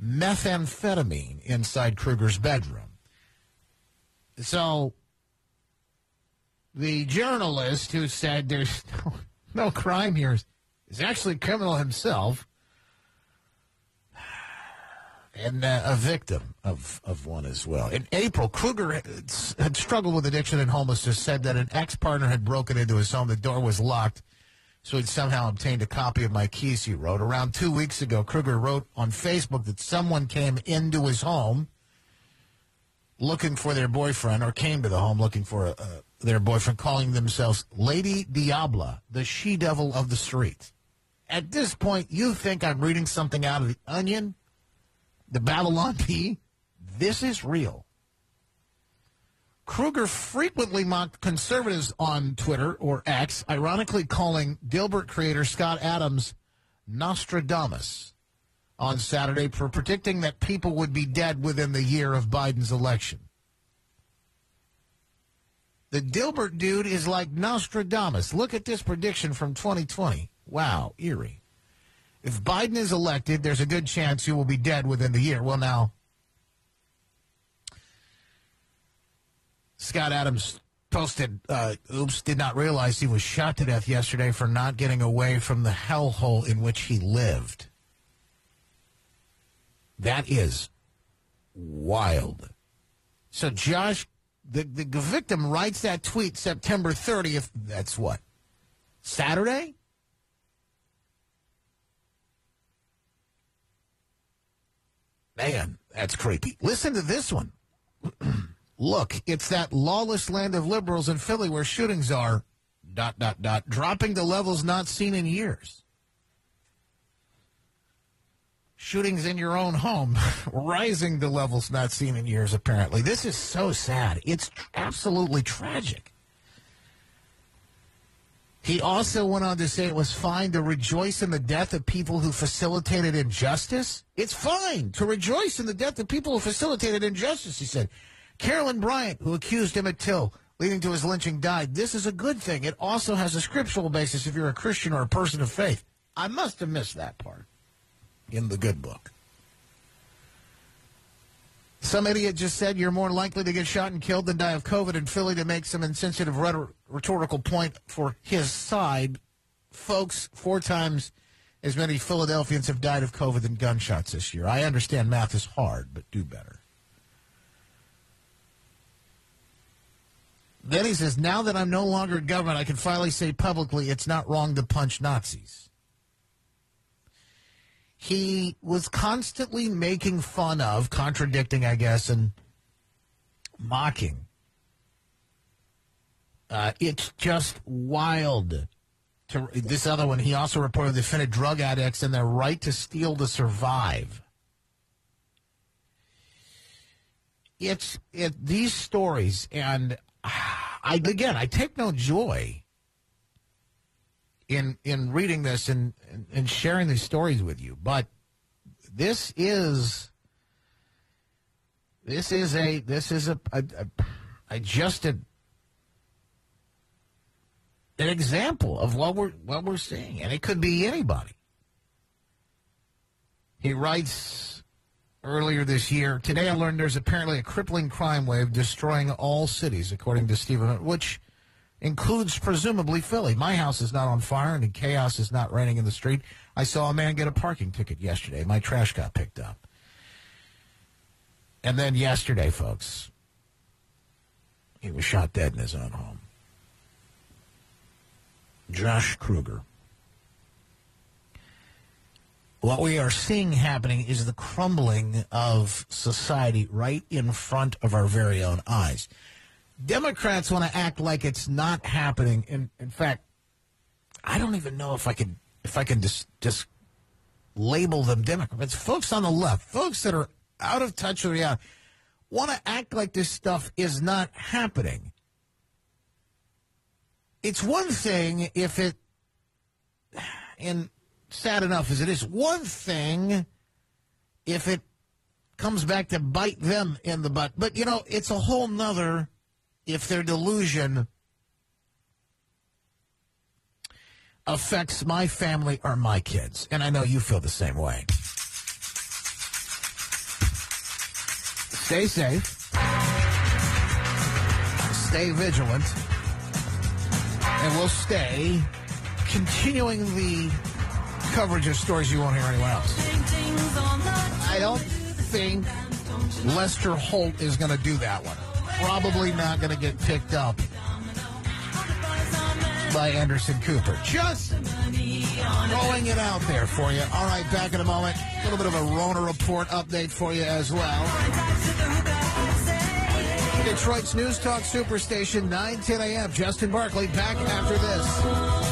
Speaker 1: methamphetamine inside Kruger's bedroom. So the journalist who said there's *laughs* no, no crime here is, actually criminal himself and uh, a victim of, of one as well. In April, Kruger had, had struggled with addiction and homelessness, said that an ex partner had broken into his home. The door was locked, so he'd somehow obtained a copy of my keys, he wrote. Around two weeks ago, Kruger wrote on Facebook that someone came into his home looking for their boyfriend, or came to the home looking for uh, their boyfriend, calling themselves Lady Diabla, the she devil of the streets. At this point, you think I'm reading something out of the Onion? the Babylon *laughs* Bee, this is real. Kruger frequently mocked conservatives on Twitter or X, ironically calling Dilbert creator Scott Adams Nostradamus on Saturday for predicting that people would be dead within the year of Biden's election. The Dilbert dude is like Nostradamus. Look at this prediction from 2020. Wow, eerie. If Biden is elected, there's a good chance he will be dead within the year. Well, now, Scott Adams posted, uh, oops, did not realize he was shot to death yesterday for not getting away from the hellhole in which he lived. That is wild. So, Josh, the, the victim writes that tweet September 30th. That's what? Saturday? Man, that's creepy. Listen to this one. *clears throat* Look, it's that lawless land of liberals in Philly where shootings are, dot, dot, dot, dropping to levels not seen in years. Shootings in your own home, *laughs* rising to levels not seen in years, apparently. This is so sad. It's tr- absolutely tragic. He also went on to say it was fine to rejoice in the death of people who facilitated injustice. It's fine to rejoice in the death of people who facilitated injustice, he said. Carolyn Bryant, who accused Emmett Till, leading to his lynching, died. This is a good thing. It also has a scriptural basis if you're a Christian or a person of faith. I must have missed that part in the good book. Some idiot just said you're more likely to get shot and killed than die of COVID in Philly to make some insensitive rhetor- rhetorical point for his side. Folks, four times as many Philadelphians have died of COVID than gunshots this year. I understand math is hard, but do better. Then he says, now that I'm no longer in government, I can finally say publicly it's not wrong to punch Nazis. He was constantly making fun of, contradicting, I guess, and mocking. Uh, it's just wild. To, this other one, he also reported the defended drug addicts and their right to steal to survive. It's it these stories, and *sighs* I again, I take no joy in in reading this and, and, sharing these stories with you, but this is this is a this is a, a, a, a just a, an example of what we're what we're seeing, and it could be anybody. He writes earlier this year. Today, I learned there's apparently a crippling crime wave destroying all cities, according to Stephen, which includes presumably Philly. My house is not on fire, and chaos is not raining in the street. I saw a man get a parking ticket yesterday. My trash got picked up. And then yesterday, folks, he was shot dead in his own home. Josh Kruger. What we are seeing happening is the crumbling of society right in front of our very own eyes. Democrats want to act like it's not happening. In, in fact, I don't even know if I could if I can just just label them Democrats. Folks on the left, folks that are out of touch with reality, want to act like this stuff is not happening. It's one thing if it, and sad enough as it is, one thing if it comes back to bite them in the butt. But, you know, it's a whole nother if their delusion affects my family or my kids. And I know you feel the same way. Stay safe. Stay vigilant. And we'll stay continuing the coverage of stories you won't hear anywhere else. I don't think Lester Holt is going to do that one. Probably not going to get picked up by Anderson Cooper. Just throwing it out there for you. All right, back in a moment. A little bit of a Rona report update for you as well. Detroit's News Talk Superstation, 9 10 a.m. Justin Barclay back after this.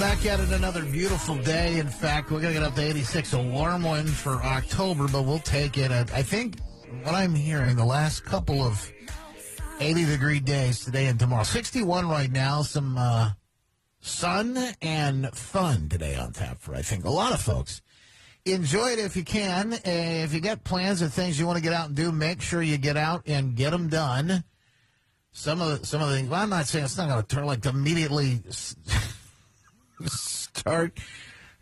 Speaker 1: Back at it another beautiful day. In fact, we're going to get up to 86, a warm one for October, but we'll take it. I think what I'm hearing, the last couple of 80 degree days today and tomorrow. 61 right now, some uh, sun and fun today on tap for, I think, a lot of folks. Enjoy it if you can. Uh, if you got plans and things you want to get out and do, make sure you get out and get them done. Some of the, some of the things, well, I'm not saying it's not going to turn like immediately *laughs* *laughs* start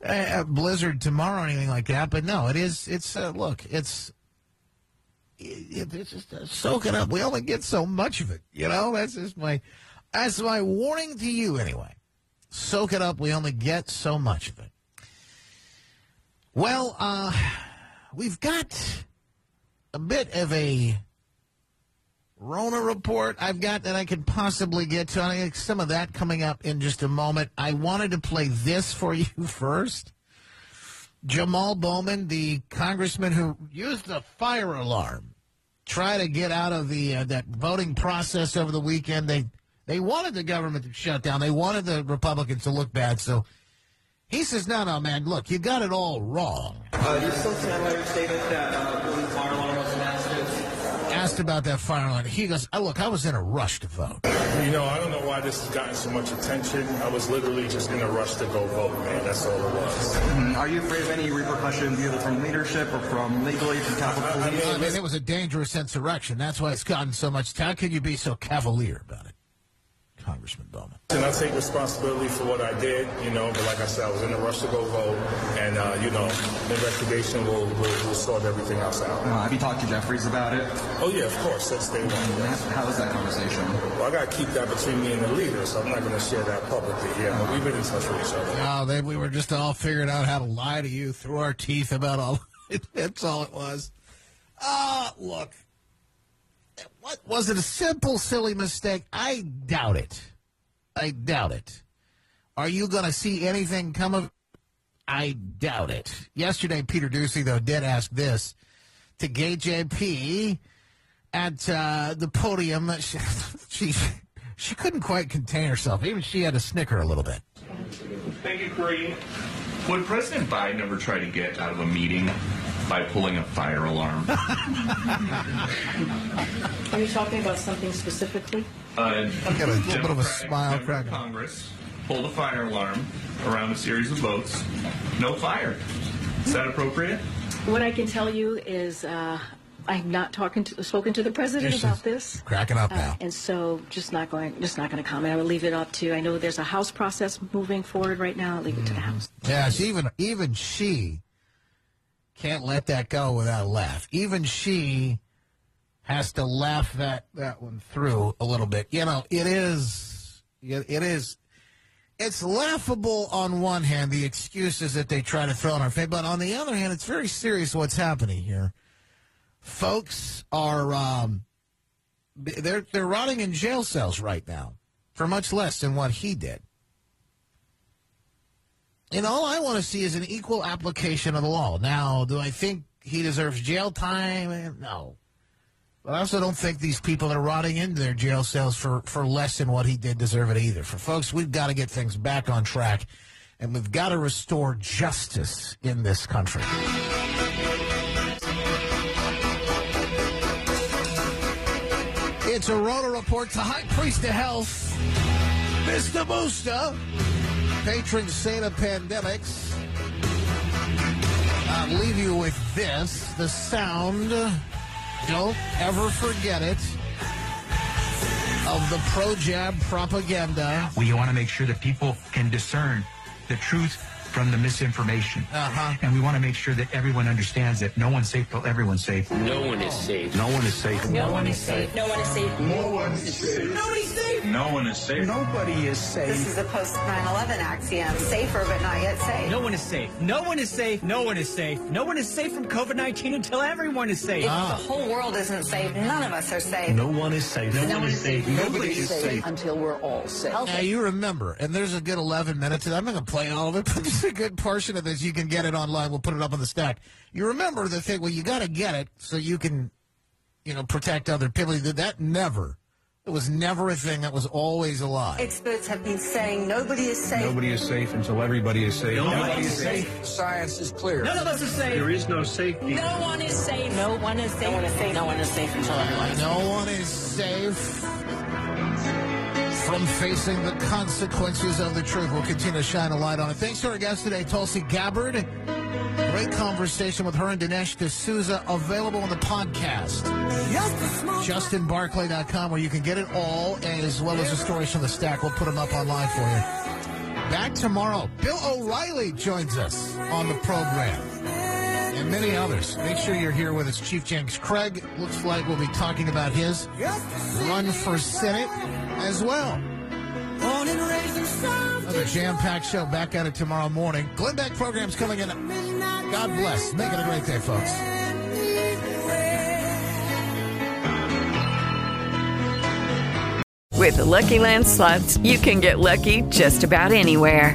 Speaker 1: a blizzard tomorrow or anything like that, but no, it is, it's, uh, look, it's, it, it's just uh, soak it up. We only get so much of it, you know. That's just my that's my warning to you, anyway. Soak it up. We only get so much of it. Well, uh, we've got a bit of a Rona report I've got that I could possibly get to. I think some of that coming up in just a moment. I wanted to play this for *laughs* you first. Jamal Bowman, the congressman who used the fire alarm, try to get out of the uh, that voting process over the weekend. They they wanted the government to shut down. They wanted the Republicans to look bad. So he says, "No, no, man. Look, you got it all wrong."
Speaker 40: Uh, you still your statement that uh, when the fire alarm was announced?
Speaker 1: Asked about that fire alarm. He goes, oh, "Look, I was in a rush to vote."
Speaker 41: You know, I don't know why this has gotten so much attention. I was literally just in a rush to go vote, man. That's all it was.
Speaker 40: Mhm. Are you afraid of any repercussions, either from leadership or from legally from Capitol Police?
Speaker 1: I mean, it was a dangerous insurrection. That's why it's gotten so much. How can you be so cavalier about it, Congressman Bowman?
Speaker 41: And I take responsibility for what I did, you know, but like I said, I was in a rush to go vote, and, uh, you know, the investigation will, will, will sort everything else out.
Speaker 40: Uh, have you talked to Jeffries about it?
Speaker 41: Oh, yeah, of course, that's day one. yes.
Speaker 40: How was that conversation?
Speaker 41: Well, I got to keep that between me and the leader, so I'm not going to share that publicly. Yeah, but we've been in touch with each other.
Speaker 1: No, they, we were just all figuring out how to lie to you through our teeth about all. *laughs* That's all it was. Ah, look. What was it? A simple, silly mistake? I doubt it. I doubt it. Are you going to see anything come of? I doubt it. Yesterday, Peter Doocy though did ask this to KJP at uh, the podium. She, *laughs* she she couldn't quite contain herself. Even she had to snicker a little bit.
Speaker 42: Thank you, Karine. Would President Biden ever try to get out of a meeting by pulling a fire alarm? *laughs*
Speaker 43: Are you talking about something specifically?
Speaker 42: Uh,
Speaker 1: Got a little bit of a smile
Speaker 42: member of
Speaker 1: crack.
Speaker 42: Congress pulled a fire alarm around a series of votes. No fire. Is that appropriate?
Speaker 43: What I can tell you is uh, I'm not talking to, spoken to the president
Speaker 1: She's
Speaker 43: about this.
Speaker 1: cracking up
Speaker 43: Uh,
Speaker 1: now.
Speaker 43: and so just not going just not going to comment. I will leave it up to I know there's a House process moving forward right now. I'll leave it to the House.
Speaker 1: Yeah, she, even even she can't let that go without a laugh. Even she has to laugh that that one through a little bit. You know, it is it is it's laughable on one hand the excuses that they try to throw in our face, but on the other hand, it's very serious what's happening here. Folks are um, they're they're rotting in jail cells right now for much less than what he did. And all I want to see is an equal application of the law. Now, do I think he deserves jail time? No. But I also don't think these people that are rotting into their jail cells for, for less than what he did deserve it either. For folks, we've got to get things back on track, and we've got to restore justice in this country. It's a Rona report to High Priest of Health, Mr. Booster, patron saint of pandemics. I'll leave you with this the sound, don't ever forget it, of the pro jab propaganda.
Speaker 44: We want to make sure that people can discern the truth from the misinformation.
Speaker 1: Uh-huh.
Speaker 44: And we want to make sure that everyone understands that no one's safe till everyone's safe.
Speaker 45: No one is safe.
Speaker 44: No one is safe.
Speaker 43: No one is safe. No one is safe.
Speaker 45: No one is safe.
Speaker 43: Nobody's safe.
Speaker 42: No one is safe.
Speaker 44: Nobody is safe.
Speaker 46: This is a post 9 11 axiom safer but not yet safe.
Speaker 47: No one is safe. No one is safe. No one is safe. No one is safe from COVID 19 until everyone is safe.
Speaker 46: If the whole world isn't safe, none of us are safe.
Speaker 44: No one is safe.
Speaker 46: No one is safe.
Speaker 44: Nobody is safe.
Speaker 46: until we're all safe.
Speaker 1: Now, you remember, and there's a good 11 minutes, I'm not going to play all of it, but just a good portion of this. You can get it online. We'll put it up on the stack. You remember the thing, well, you got to get it so you can, you know, protect other people. That never, it was never a thing. That was always a lie.
Speaker 46: Experts have been saying nobody is safe.
Speaker 44: Nobody is safe until everybody is safe.
Speaker 47: Nobody is safe.
Speaker 46: Science is clear.
Speaker 47: None of us are safe.
Speaker 44: There is no safety.
Speaker 46: No one is safe. No one is safe. No one is safe. No one is safe until everyone is
Speaker 1: No one is safe from facing the consequences of the truth. We'll continue to shine a light on it. Thanks to our guest today, Tulsi Gabbard. Great conversation with her and Dinesh D'Souza available on the podcast. JustinBarclay.com where you can get it all as well as the stories from the stack. We'll put them up online for you. Back tomorrow. Bill O'Reilly joins us on the program and many others. Make sure you're here with us. Chief James Craig looks like we'll be talking about his run for Senate as well. Another jam-packed show back at it tomorrow morning. Glenn Beck program's coming in. God bless. Make it a great day, folks.
Speaker 48: With the Lucky Land slots, you can get lucky just about anywhere.